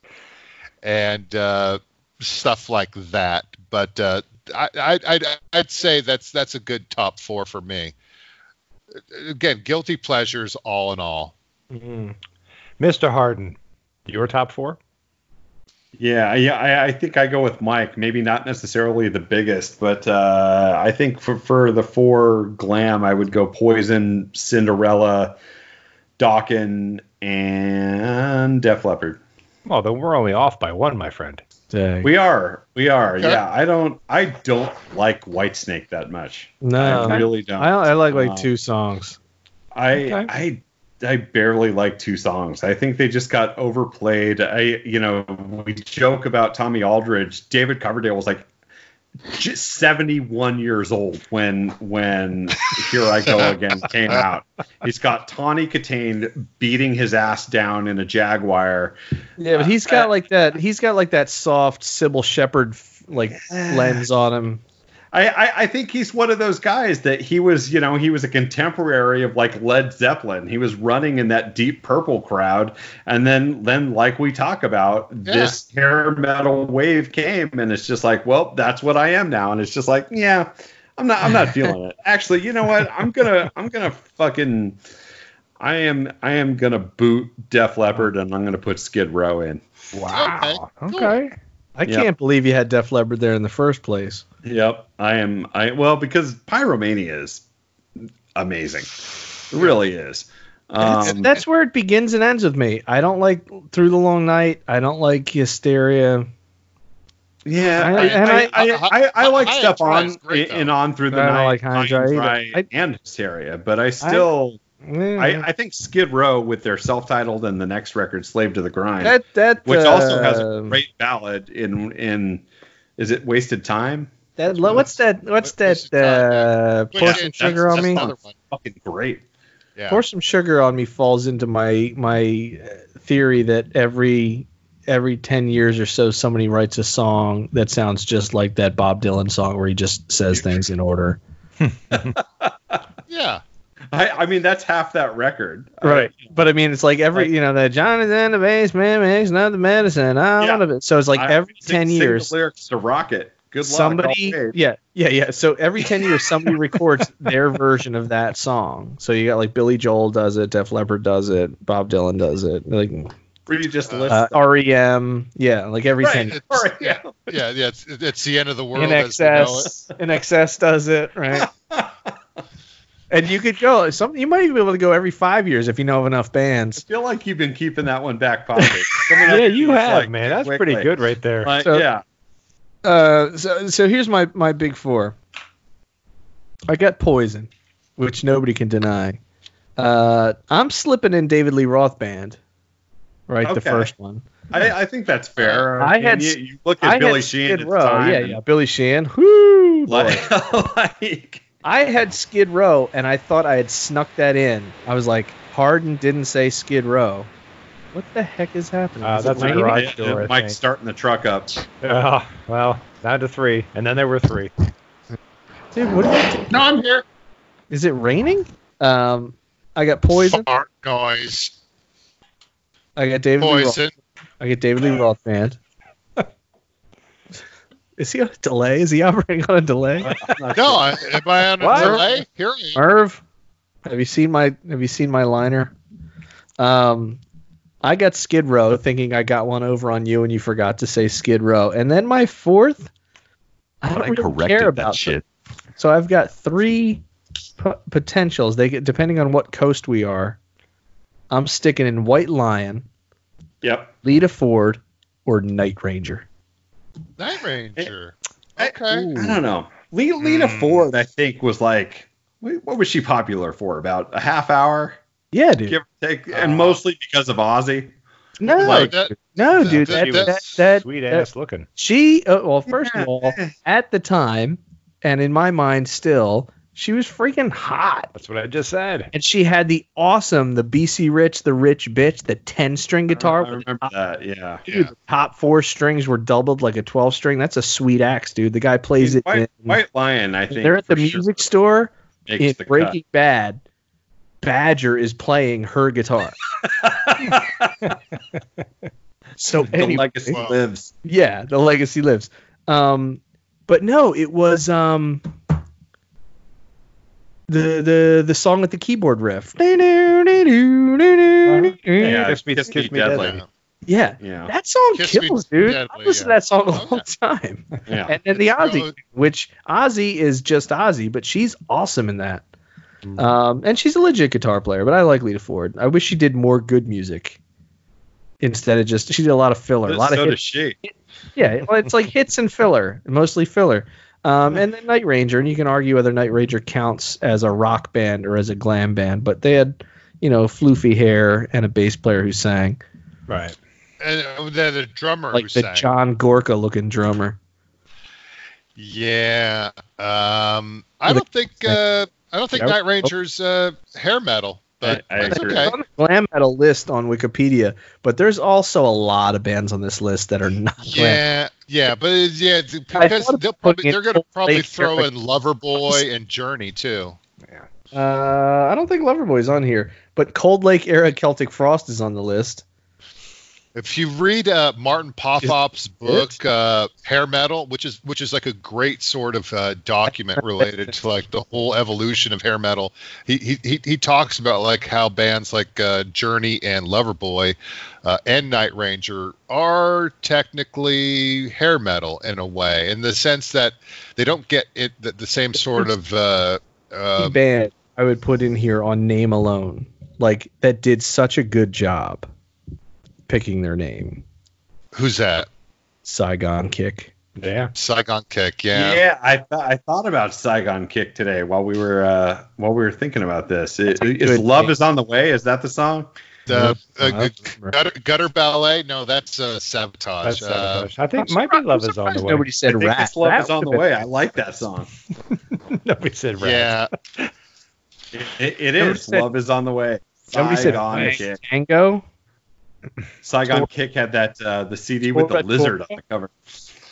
And uh, stuff like that. But uh, I, I, I'd, I'd say that's that's a good top four for me. Again guilty pleasures all in all Mm. Mr. Harden, your top four? Yeah, yeah, I, I think I go with Mike. Maybe not necessarily the biggest, but uh, I think for for the four glam, I would go Poison, Cinderella, Dokken, and Def Leppard. Well, then we're only off by one, my friend. Dang. We are, we are. Okay. Yeah, I don't, I don't like Whitesnake that much. no, I really don't. I, I like like Um, two songs. I Okay. I I barely like two songs. I think they just got overplayed. I you know we joke about Tommy Aldridge. David Coverdale was like just 71 years old when when Here I Go Again came out. He's got Tawny Kitaen beating his ass down in a Jaguar. Yeah, but he's uh, got uh, like that. He's got like that soft Cybill Shepherd like lens on him. I, I, I think he's one of those guys that he was, you know, he was a contemporary of like Led Zeppelin. He was running in that deep purple crowd, and then then like we talk about, Yeah. this hair metal wave came, and it's just like, well, that's what I am now, and it's just like, yeah, I'm not I'm not (laughs) feeling it. Actually, you know what? I'm gonna I'm gonna fucking I am I am gonna boot Def Leppard, and I'm gonna put Skid Row in. Wow. Okay, Okay. I Yeah. can't believe you had Def Leppard there in the first place. Yep, I am. I well because Pyromania is amazing. It really is. Um, That's where it begins and ends with me. I don't like Through the Long Night. I don't like Hysteria. yeah, I- I, and I, I- I, like and on and on through the night, like High and Dry either. Dry I- and Hysteria, but I still. I, I think Skid Row with their self-titled and the next record, "Slave to the Grind," that that which also has a uh, great ballad in in is it "Wasted Time"? that lo- what's that what's that uh, pour yeah, some sugar on me. Fucking great. yeah pour some sugar on me falls into my my uh, theory that every every 10 years or so somebody writes a song that sounds just like that Bob Dylan song where he just says things in order. (laughs) yeah I, I mean, that's half that record. Right. But I mean it's like every Like- you know that John is in the basement makes not the medicine. I Yeah. want it. So it's like I- every sing- 10 sing years the lyrics to Rocket. Good luck. somebody yeah yeah yeah so every 10 years somebody records (laughs) their version of that song so you got like billy joel does it def leppard does it bob dylan does it like Or you just list uh, rem yeah like every Right. 10 years All right, yeah. yeah yeah it's, it's the end of the world in as we know it. excess INXS does it right (laughs) and you could go. Some you might even be able to go every five years if you know of enough bands. I feel like you've been keeping that one back pocket. (laughs) Yeah, you have, like, man. That's quick, pretty good right there. like, So- yeah. Uh, so so here's my my big four. I got Poison, which nobody can deny. Uh, I'm slipping in David Lee Roth band, right? The first one. I, I think that's fair. I mean, had you, you look at I Billy had Sheehan Skid at the time Yeah, and, yeah, Billy Sheehan. Whoo. Like, (laughs) like, I had Skid Row, and I thought I had snuck that in. I was like, Harden didn't say Skid Row. What the heck is happening? Uh, Is that's a garage door, I Mike think. starting the truck up. Oh, well, down to three, and then there were three. Dude, what are you No, I'm here. Is it raining? Um, I got Poison. Fart noise. I got David Lee Roth. I get David Lee Roth band. Is he on a delay? Is he operating on a delay? (laughs) No, I, am I on a What? delay? Here I. Merv, have you seen my Have you seen my liner? Um, I got Skid Row, thinking I got one over on you, and you forgot to say Skid Row. And then my fourth, I don't I really corrected care that about shit. So I've got three p- potentials. They get depending on what coast we are. I'm sticking in White Lion, Yep. Lita Ford, or Night Ranger. Night Ranger. I- Okay. I don't know. Le- Lita Hmm. Ford, I think, was like, what was she popular for? About a half hour, Yeah, dude. give or take, and mostly because of Ozzy. no, Like that- no, dude. that- That, that- that, that, Sweet that- ass looking. She, uh, well, first of all, at the time, and in my mind still, she was freaking hot. That's what I just said. And she had the awesome, the BC Rich, the rich bitch, the 10 string guitar. I remember top, that. Yeah. dude, the top four strings were doubled like a 12 string. That's a sweet axe, dude. The guy plays it. White, in- White Lion, I think. they're at the for sure music store makes in the Breaking Bad. Badger is playing her guitar. (laughs) so the anyway, legacy lives. yeah, the legacy lives. Um, but no, it was um the the the song with the keyboard riff. Yeah, Kiss Me- Kiss Kiss Me Me Deadly. Deadly. Yeah, Yeah. that song Kiss Me kills, dude. Deadly, I've listened yeah. to that song a Oh, long time. Yeah. And then the It's Ozzy, really- which Ozzy is just Ozzy, but she's awesome in that. Mm. Um, and she's a legit guitar player, but I like Lita Ford. I wish she did more good music instead of just she did a lot of filler, a lot so of does she. Yeah, well, it's like hits and filler, mostly filler. Um, and then Night Ranger, and you can argue whether Night Ranger counts as a rock band or as a glam band, but they had, you know, floofy hair and a bass player who sang, Right. And uh, then the drummer like who the sang. John Gorka looking drummer. Yeah. Um, I don't think uh, I don't think Night Ranger's uh, hair metal, but I- I that's agree. okay. It's on the glam metal list on Wikipedia, but there's also a lot of bands on this list that are not glam. Yeah, yeah, but yeah, because they'll probably, they're going to probably throw Eric. in Loverboy and Journey too. Uh, I don't think Loverboy's on here, but Cold Lake era Celtic Frost is on the list. If you read uh, Martin Popoff's book uh, Hair Metal, which is which is like a great sort of uh, document related to like the whole evolution of hair metal, he he he, he talks about like how bands like uh, Journey and Loverboy uh, and Night Ranger are technically hair metal in a way, in the sense that they don't get it the, the same sort of uh, uh, band I would put in here on name alone, like that did such a good job picking their name. who's that Saigon Kick. Yeah. Saigon Kick, Yeah, yeah. I th- I thought about Saigon Kick today while we were uh, while we were thinking about this. It, a is Love name. is on the way? Is that the song? The, Nope. uh, I don't remember. gutter, gutter ballet? No, that's uh, sabotage. That's Uh, sabotage. I think I'm might be Love is on the way. Nobody said I think rat. Love Rat is on the way. I like that song. (laughs) Nobody said Ratt. yeah, It, it, it Nobody is. said- Love is on the way. been- Nobody said Saigon rat. Kick. Tango. Saigon Tor- Kick had that uh, the CD with the Tor- lizard on the cover.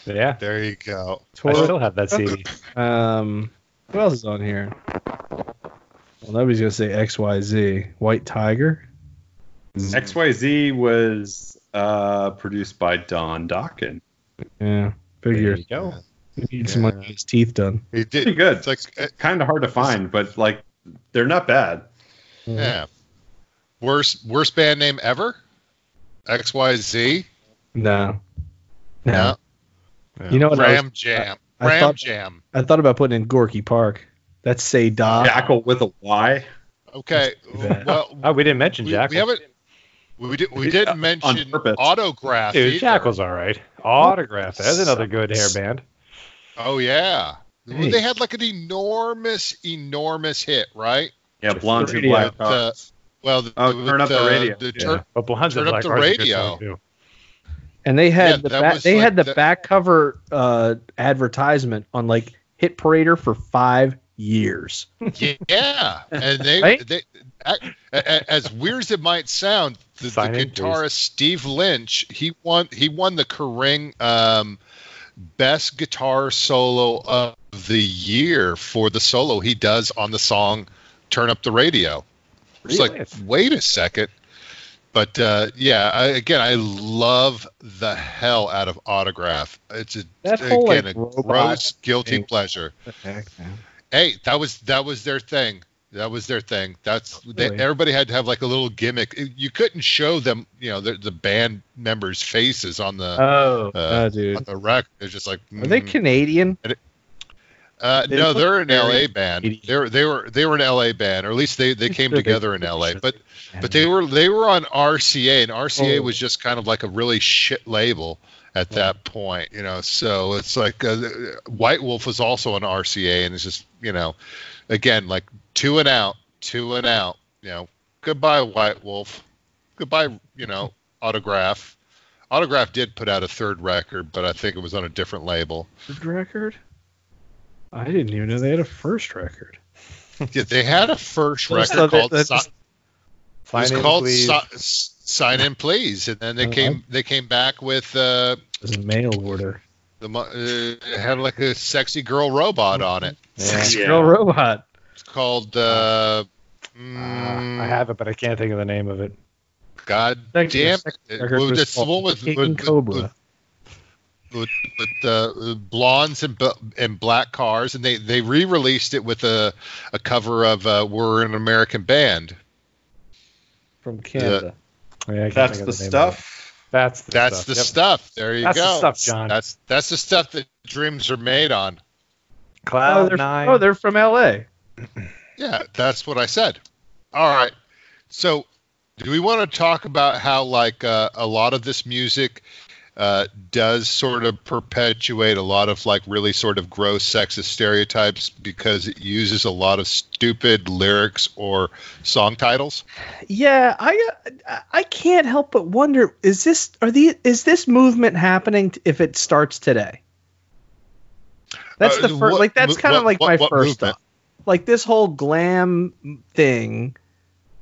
Yeah. there you go. I Tor- still have that CD. (laughs) Um, who else is on here? Well, nobody's gonna say X Y Z. White Tiger. XYZ was uh, produced by Don Dokken. Yeah, There figure. you go. He needs someone to get his teeth done. He did. Pretty good. It's like, uh, Kind of hard to find, but like they're not bad. yeah. Worst worst band name ever? X Y Z. No. No. No. You know what? I, was- Ram Jam. I Ram thought- Jam. I thought about putting in Gorky Park. That's say da. Jackyl with a Y. Okay. Well, Oh, we didn't mention we, Jackyl. we haven't. We, did, we didn't mention purpose. autograph. Dude, either. Jackyl's all right. Autograph. That's another good hair band. Oh yeah. Well, Hey. They had like an enormous, enormous hit, right? Yeah, blondes and radio. black The, cars. Well, the, Oh, turn up the radio. The Yeah. turn, But Blondes Turn up the Cars are good radio. And they had Yeah, the that back, they like had the the- back cover uh, advertisement on like Hit Parader for five years. yeah, and (laughs) they, Right? they a- a- as weird as it might sound, the, the Sign in, please. guitarist Steve Lynch, he won he won the Kerrang um, best guitar solo of the year for the solo he does on the song "Turn Up the Radio." It's Really? like, wait a second. But uh, yeah, I, again, I love the hell out of Autograph. It's a, That whole, again like, a gross, guilty thing. pleasure heck, hey that was that was their thing that was their thing that's they, Really? everybody had to have like a little gimmick you couldn't show them you know the, the band members faces on the Oh, uh, on dude. the record it's just like Are they mm. Canadian? Uh, they no they're an la band. they were they were they were an la band or at least they they came together in la but they- but they were they were on rca and rca Oh. was just kind of like a really shit label at that point you know? So it's like uh, white wolf was also on rca and it's just you know again like two and out two and out you know? Goodbye white wolf. Goodbye you know autograph. Autograph did put out a third record but i think it was on a different label. Third record? I didn't even know they had a first record. (laughs) yeah, they had a first record so that- called that's- Si- it Sign was in, called please. Si- sign in please and then they Oh, came they came back with uh It was a mail order. the uh, it had like a sexy girl robot on it (laughs) Yeah. Yeah. Girl robot. it's called uh Ah, mm, I have it, but I can't think of the name of it. god Sex- damn it record Well, was the called one with, King with, Kobra. with, with, with uh, blondes and and black cars, and they they re-released it with a a cover of uh, "We're an American Band." from Canada. Yeah, I can't That's think the of name of it. stuff. That's the That's stuff. the Yep. stuff. There you That's go. the stuff, John. That's that's the stuff that dreams are made on. Oh, Cloud they're, Nine. oh, they're from LA. (clears throat) Yeah, that's what I said. All right. So, do we want to talk about how like uh, a lot of this music uh, does sort of perpetuate a lot of like really sort of gross sexist stereotypes because it uses a lot of stupid lyrics or song titles? Yeah, I uh, I can't help but wonder is this are the is this movement happening if it starts today? That's Uh, the first what like that's kind of like what- my what first thought. Like this whole glam thing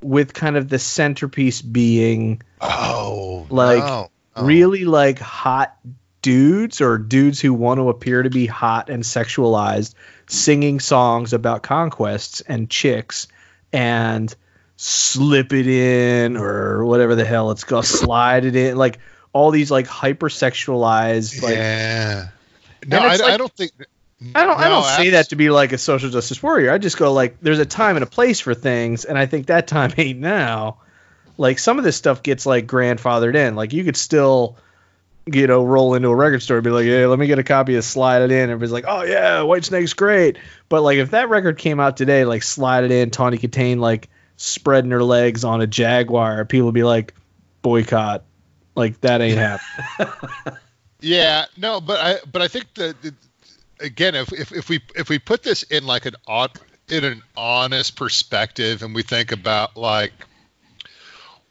with kind of the centerpiece being Oh, Like, no. Oh. really like hot dudes or dudes who want to appear to be hot and sexualized singing songs about conquests and chicks and slip it in or whatever the hell it's called slide it in like all these like hypersexualized like yeah. No, I, it's I don't think. I don't I don't say that to be like a social justice warrior. I just go like there's a time and a place for things and I think that time (laughs) ain't now. Like some of this stuff gets like grandfathered in. Like you could still you know roll into a record store and be like, "Hey, let me get a copy of Slide It In." Everybody's like, "Oh yeah, Whitesnake's great." But like if that record came out today like Slide It In, Tawny Kitaen like spreading her legs on a Jaguar, people would be like boycott. Like that ain't happening. (laughs) Yeah, no, but I but I think that that- again, if, if if we if we put this in like an on in an honest perspective, and we think about like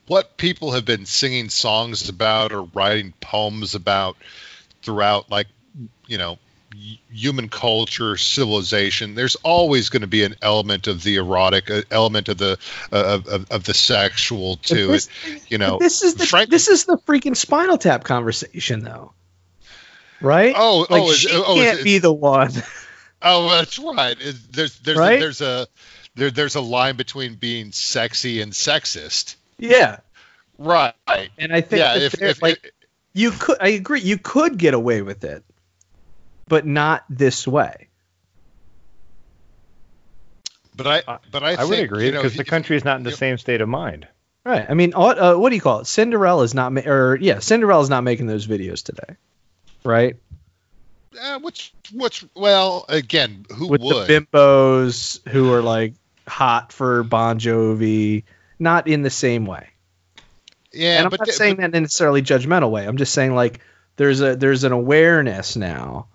what people have been singing songs about or writing poems about throughout, like you know, human culture, civilization. There's always going to be an element of the erotic, an element of the uh, of, of, the sexual to this- it. (laughs) You know, this is the Frank- this is the freaking Spinal Tap conversation though. Right? Oh, like oh, is- she oh, can't be the one. Oh, that's right. There's there's Right? a, there's a there, there's a line between being sexy and sexist. Yeah. Right. And I think Yeah. that If, there- if, like you could I agree you could get away with it, but not this way. but I but I, I think, would agree you know, because the country is not in the same state of mind. Right. I mean, what, uh, what do you call it? Cinderella's not ma- or yeah, Cinderella's not making those videos today. Right? Uh, which which well again who with would the bimbos who are like hot for Bon Jovi, not in the same way. yeah and I'm but not saying but- that in a necessarily judgmental way. I'm just saying like there's a there's an awareness now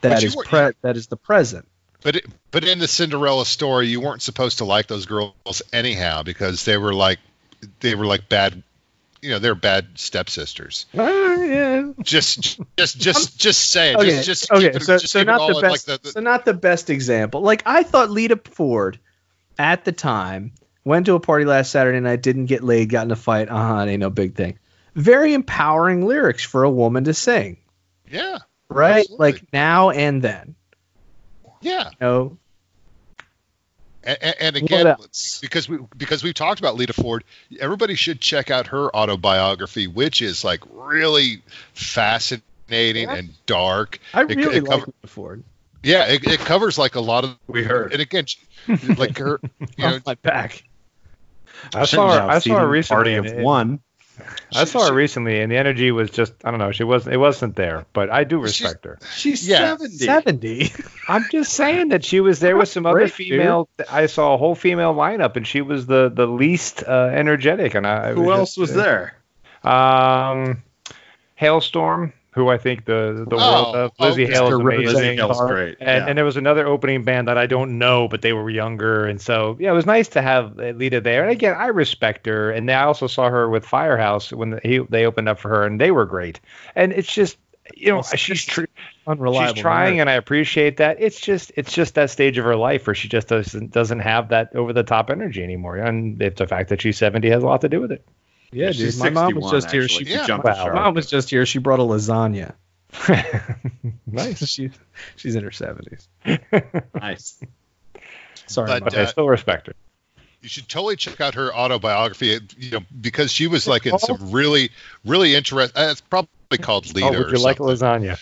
that is were- pre- that is the present. But it, but in the Cinderella story, you weren't supposed to like those girls anyhow because they were like they were like bad, you know, they're bad stepsisters. Uh, yeah. Just just just just say it. Okay. Just just okay. it- so just so not the best. Like the, the, so not the best example. Like I thought Lita Ford at the time went to a party last Saturday night, didn't get laid, got in a fight. Uh huh. Ain't no big thing. Very empowering lyrics for a woman to sing. yeah Right. Absolutely. Like now and then. yeah. You know. And, and, and again, because we because we've talked about Lita Ford, everybody should check out her autobiography, which is like really fascinating Yeah. and dark. I It- really it like Lita Ford. Yeah, it, it covers like a lot of. We heard. And again, like her, (laughs) you know, Off my back. I saw her. I saw her recently. Party and of it- one. I she- saw her she- recently, and the energy was just I don't know. She wasn't. It wasn't there, but I do She's- respect her. She's Yeah. 70. Seventy. (laughs) I'm just saying that she was there with some other Great, dude. female. I saw a whole female lineup, and she was the the least uh, energetic. And I Who it else just, was uh, there? Um, Halestorm, who I think the the oh, world Oh, of Lzzy okay. Hale is amazing. Lzzy Hale's great. And, yeah. and there was another opening band that I don't know, but they were younger, and so yeah, it was nice to have Lita there. And again, I respect her, and I also saw her with Firehouse when the, he, they opened up for her, and they were great. And it's just, you know, Well, she's tr- Unreliable. she's trying, and I appreciate that. It's just, it's just that stage of her life where she just doesn't doesn't have that over the top energy anymore, and if the fact that she's seventy has a lot to do with it. Yeah, dude. My mom was 61, just here. She Yeah. jumped Wow. shark. My mom was just here. She brought a lasagna. (laughs) nice. she, she's in her seventies. Nice. Sorry, But, Mom. But I uh, still respect her. you should totally check out her autobiography. You know, because she was like in some really, really interesting. Uh, it's probably called Leader. Oh, would or you like lasagna?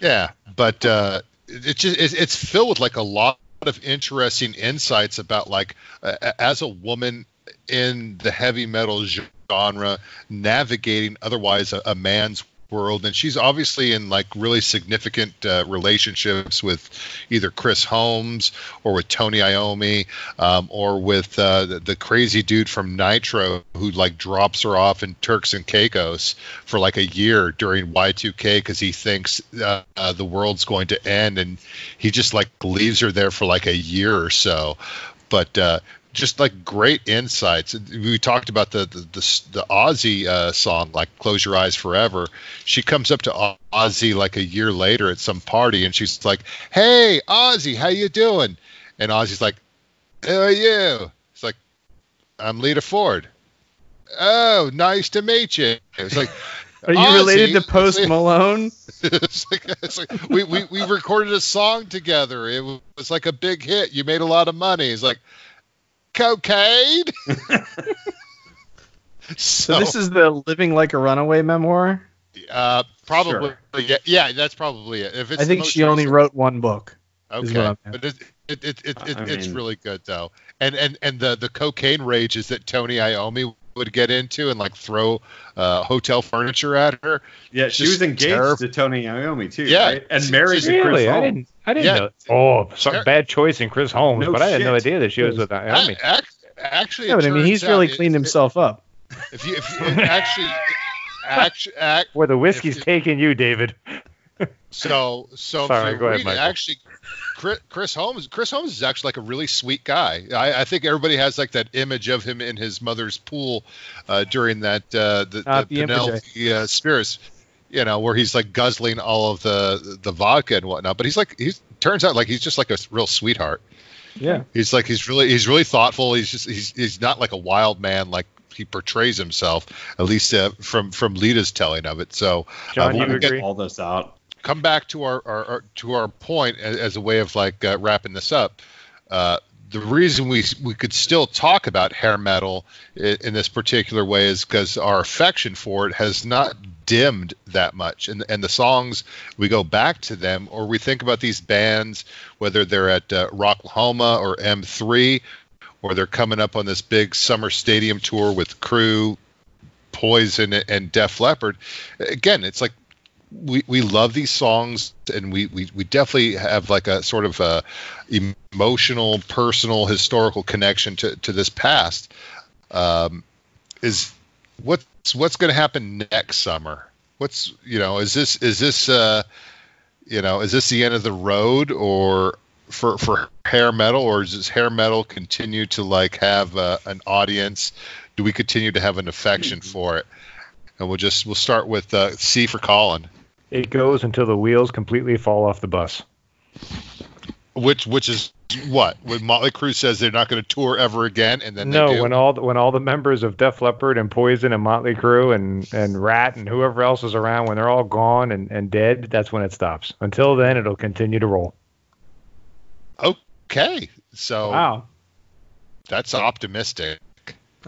Yeah, but uh, it's just it's, it's filled with like a lot of interesting insights about like uh, as a woman in the heavy metal genre navigating otherwise a, a man's world. And she's obviously in like really significant uh, relationships with either chris holmes or with tony iommi um, or with uh, the, the crazy dude from nitro who like drops her off in turks and caicos for like a year during y2k because he thinks uh, uh, the world's going to end. And he just like leaves her there for like a year or so. But uh, just like great insights. We talked about the the the, the Ozzy uh, song, like "Close Your Eyes Forever." She comes up to Ozzy like a year later at some party, and she's like, "Hey, Ozzy, how you doing?" And Ozzy's like, "Who are you?" It's like, "I'm Lita Ford." Oh, nice to meet you. It's like. (laughs) Are you Ozzy, related to Post Malone? (laughs) it's like, it's like we, we, we recorded a song together. It was like a big hit. You made a lot of money. It's like cocaine. (laughs) so, So this is the Living Like a Runaway memoir. uh, probably Sure. yeah, yeah, that's probably it. If it's I think she only recent- wrote one book. Okay, what I'm at. but it, it, it, it, it, I it's mean- really good though. And and and the the cocaine rages that Tony Iommi would get into and like throw uh, hotel furniture at her. Yeah, she Just was engaged terrible. to Tony Iommi too. Yeah. right? and married she's- to Chris Really, I Holmes. didn't. I didn't Yeah. know. Oh, some bad choice in Chris Holmes, No but I had no idea that she was with Iommi. A- ac- actually, Yeah, but I mean, he's really out cleaned it- himself up. If you, if you actually, actually, act, Where the whiskey's If- taking you, David. so so Sorry, if you go ahead, read it, Michael. actually, Chris, Chris Holmes, Chris Holmes is actually like a really sweet guy. I, I think everybody has like that image of him in his mother's pool uh, during that uh, the, Not the the Penelope uh, Spheeris, you know, where he's like guzzling all of the the vodka and whatnot. But he's like he turns out like he's just like a real sweetheart. Yeah. He's like he's really he's really thoughtful. He's just he's he's not like a wild man like he portrays himself. At least uh, from from Lita's telling of it. So John, uh, you when we Get agree? all this out. Come back to our, our, our to our point as, as a way of like uh, wrapping this up. Uh, the reason we we could still talk about hair metal in, in this particular way is because our affection for it has not dimmed that much, and and the songs we go back to them, or we think about these bands, whether they're at uh, Rocklahoma or M3, or they're coming up on this big summer stadium tour with Crue, Poison, and Def Leppard. Again, it's like we, we love these songs and we, we, we definitely have like a sort of a emotional, personal, historical connection to, to this past. Um, is what's what's going to happen next summer? What's you know is this is this uh, you know is this the end of the road or for for hair metal or does hair metal continue to like have uh, an audience? Do we continue to have an affection for it? And we'll just we'll start with uh, C for Colin. It goes until the wheels completely fall off the bus. Which which is what when Motley Crue says they're not going to tour ever again, and then no, they do? when all the, when all the members of Def Leppard and Poison and Motley Crue and and Ratt and whoever else is around, when they're all gone and, and dead, that's when it stops. Until then, it'll continue to roll. okay, so Wow. that's optimistic,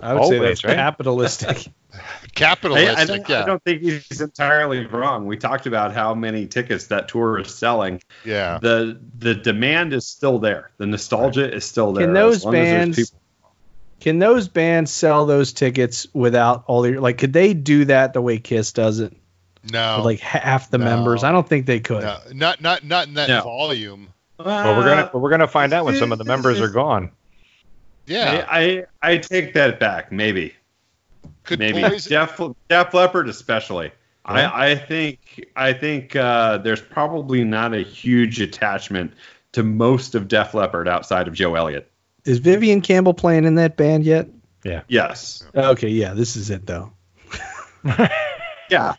I would say that's right? capitalistic. I, (laughs) capitalistic. I, don't, yeah, I don't think he's entirely wrong. We talked about how many tickets that tour is selling. yeah. The the demand is still there. The nostalgia is still there. Can those long as there's bands people- can those bands sell those tickets without all the like could they do that the way Kiss does it? No, With like half the No. members? I don't think they could. no, not not not in that No. volume. Well, uh, we're gonna we're gonna find out when some of the members are gone. Yeah, I, I I take that back. Maybe could maybe Poison- Def Def Leppard especially. I, I think I think uh, there's probably not a huge attachment to most of Def Leppard outside of Joe Elliott. Is Vivian Campbell playing in that band yet? Yeah. Yes. Okay, yeah, this is it though. (laughs) Yeah.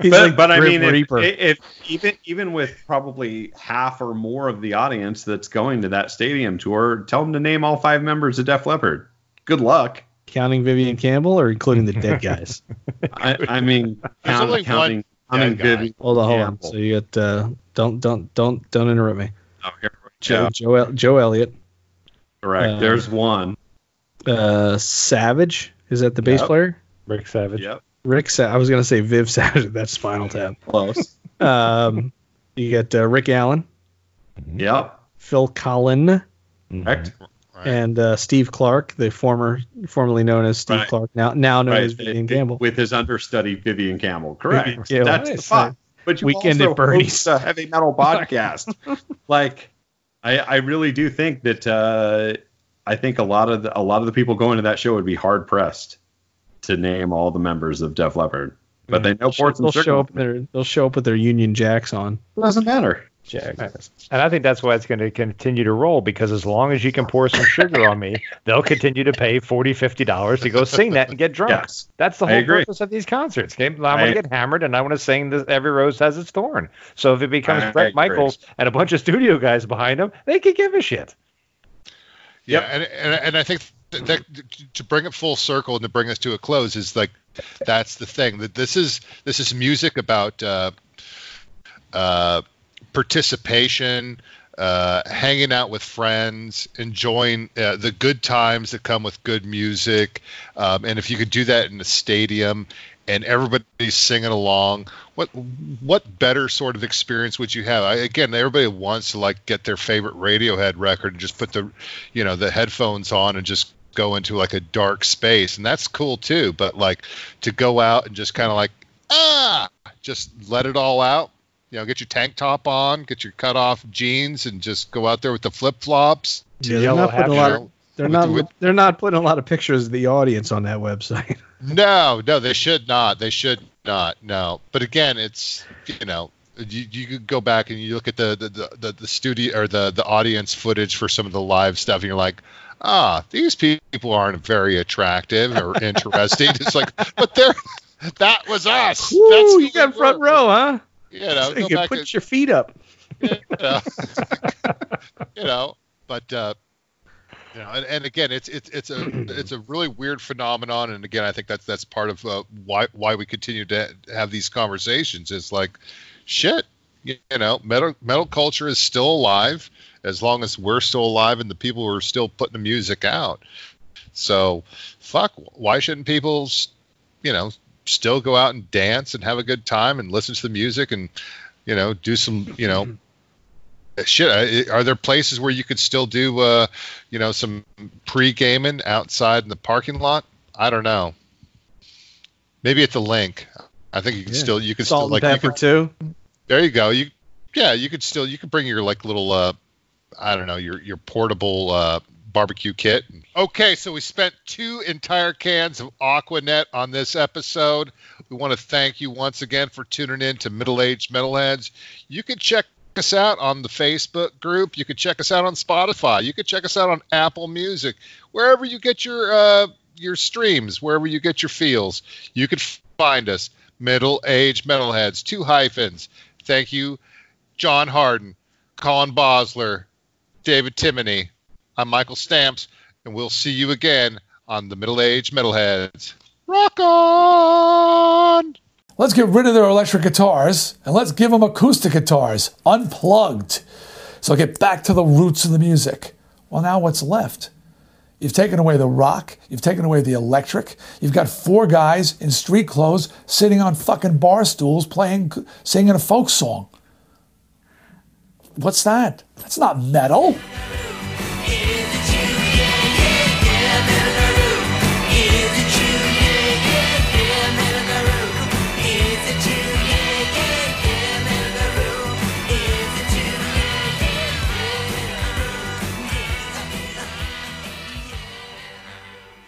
He's but, like but I mean, if, if even even with probably half or more of the audience that's going to that stadium tour, tell them to name all five members of Def Leppard. Good luck. counting Vivian Campbell or including the dead (laughs) guys? I, I mean, count, counting, one counting dead. Vivian. hold on, hold on. So you got uh, don't don't don't don't interrupt me. Oh, here we Joe go. Joe, El- Joe Elliott, Correct. Uh, There's one. uh, Savage is that the bass player? Rick Savage. Yep. Rick, Sa- I was gonna say Viv Savage. (laughs) That's Spinal Tap. Close. Um, you got uh, Rick Allen, yep. Phil Collen, Correct. Right. and uh, Steve Clark, the former formerly known as Steve Right. Clark, now now known Right. as Vivian It- Campbell. With his understudy, Vivian Campbell. Correct. Vivian Campbell. That's the fun. But you Weekend also at Bernie's. a heavy metal (laughs) podcast. like, I, I really do think that uh, I think a lot of the, a lot of the people going to that show would be hard pressed to name all the members of Def Leppard. But they mm-hmm. know ports they'll and show up their they'll show up with their Union Jacks on. Doesn't matter. And I think that's why it's going to continue to roll because as long as you can pour some sugar on me, (laughs) they'll continue to pay $40, 50 dollars to go sing that and get drunk. Yes. That's the whole agree. purpose of these concerts. I want I- to get hammered and I want to sing this, Every Rose Has Its Thorn. So if it becomes I Bret agree. Michaels and a bunch of studio guys behind him, they could give a shit. Yeah, and, and and I think that, to bring it full circle and to bring us to a close is like that's the thing that this is this is music about uh, uh, participation, uh, hanging out with friends, enjoying uh, the good times that come with good music, um, and if you could do that in a stadium and everybody's singing along, what what better sort of experience would you have? I, again, everybody wants to like get their favorite Radiohead record and just put the, you know, the headphones on and just go into like a dark space, and that's cool too. But like to go out and just kind of like ah, just let it all out. You know, get your tank top on, get your cut off jeans, and just go out there with the flip flops. Yeah, they're not putting a lot. Of, they're with not. the- with- They're not putting a lot of pictures of the audience on that website. (laughs) No, no, they should not. They should not. No, but again, it's you know, you, you go back and you look at the the, the, the, the studio or the the audience footage for some of the live stuff, and you're like, ah, these people aren't very attractive or (laughs) interesting. it's like, but they're that was us. Woo, That's you got front were. row, huh? You know, (laughs) you go can back put and- your feet up. you know, (laughs) you know but uh, you know, and, and again, it's it's it's a it's a really weird phenomenon, and again, I think that's that's part of uh, why why we continue to have these conversations. It's like, shit, you, you know, metal metal culture is still alive as long as we're still alive and the people who are still putting the music out. So, fuck, why shouldn't people, you know, still go out and dance and have a good time and listen to the music and you know do some you know (clears throat) shit uh, are there places where you could still do uh you know some pre-gaming outside in the parking lot i don't know maybe at the link I think you can Yeah. still you can Salt still like pepper could- too. there you go. You yeah, you could still you could bring your like little uh I don't know, your your portable uh barbecue kit. Okay, so we spent two entire cans of Aquanet on this episode. We want to thank you once again for tuning in to Middle Aged Metalheads. You can check us out on the Facebook group. You can check us out on Spotify. You can check us out on Apple Music. Wherever you get your uh your streams, wherever you get your feels, you can find us. Middle Aged Metalheads, two hyphens. Thank you, John Harden, Colin Bosler, David Timoney. I'm Michael Stamps, and we'll see you again on the Middle Age Metalheads. Rock on! Let's get rid of their electric guitars and let's give them acoustic guitars, unplugged. So get back to the roots of the music. Well, now what's left? You've taken away the rock, you've taken away the electric, you've got four guys in street clothes sitting on fucking bar stools playing, singing a folk song. What's that? That's not metal.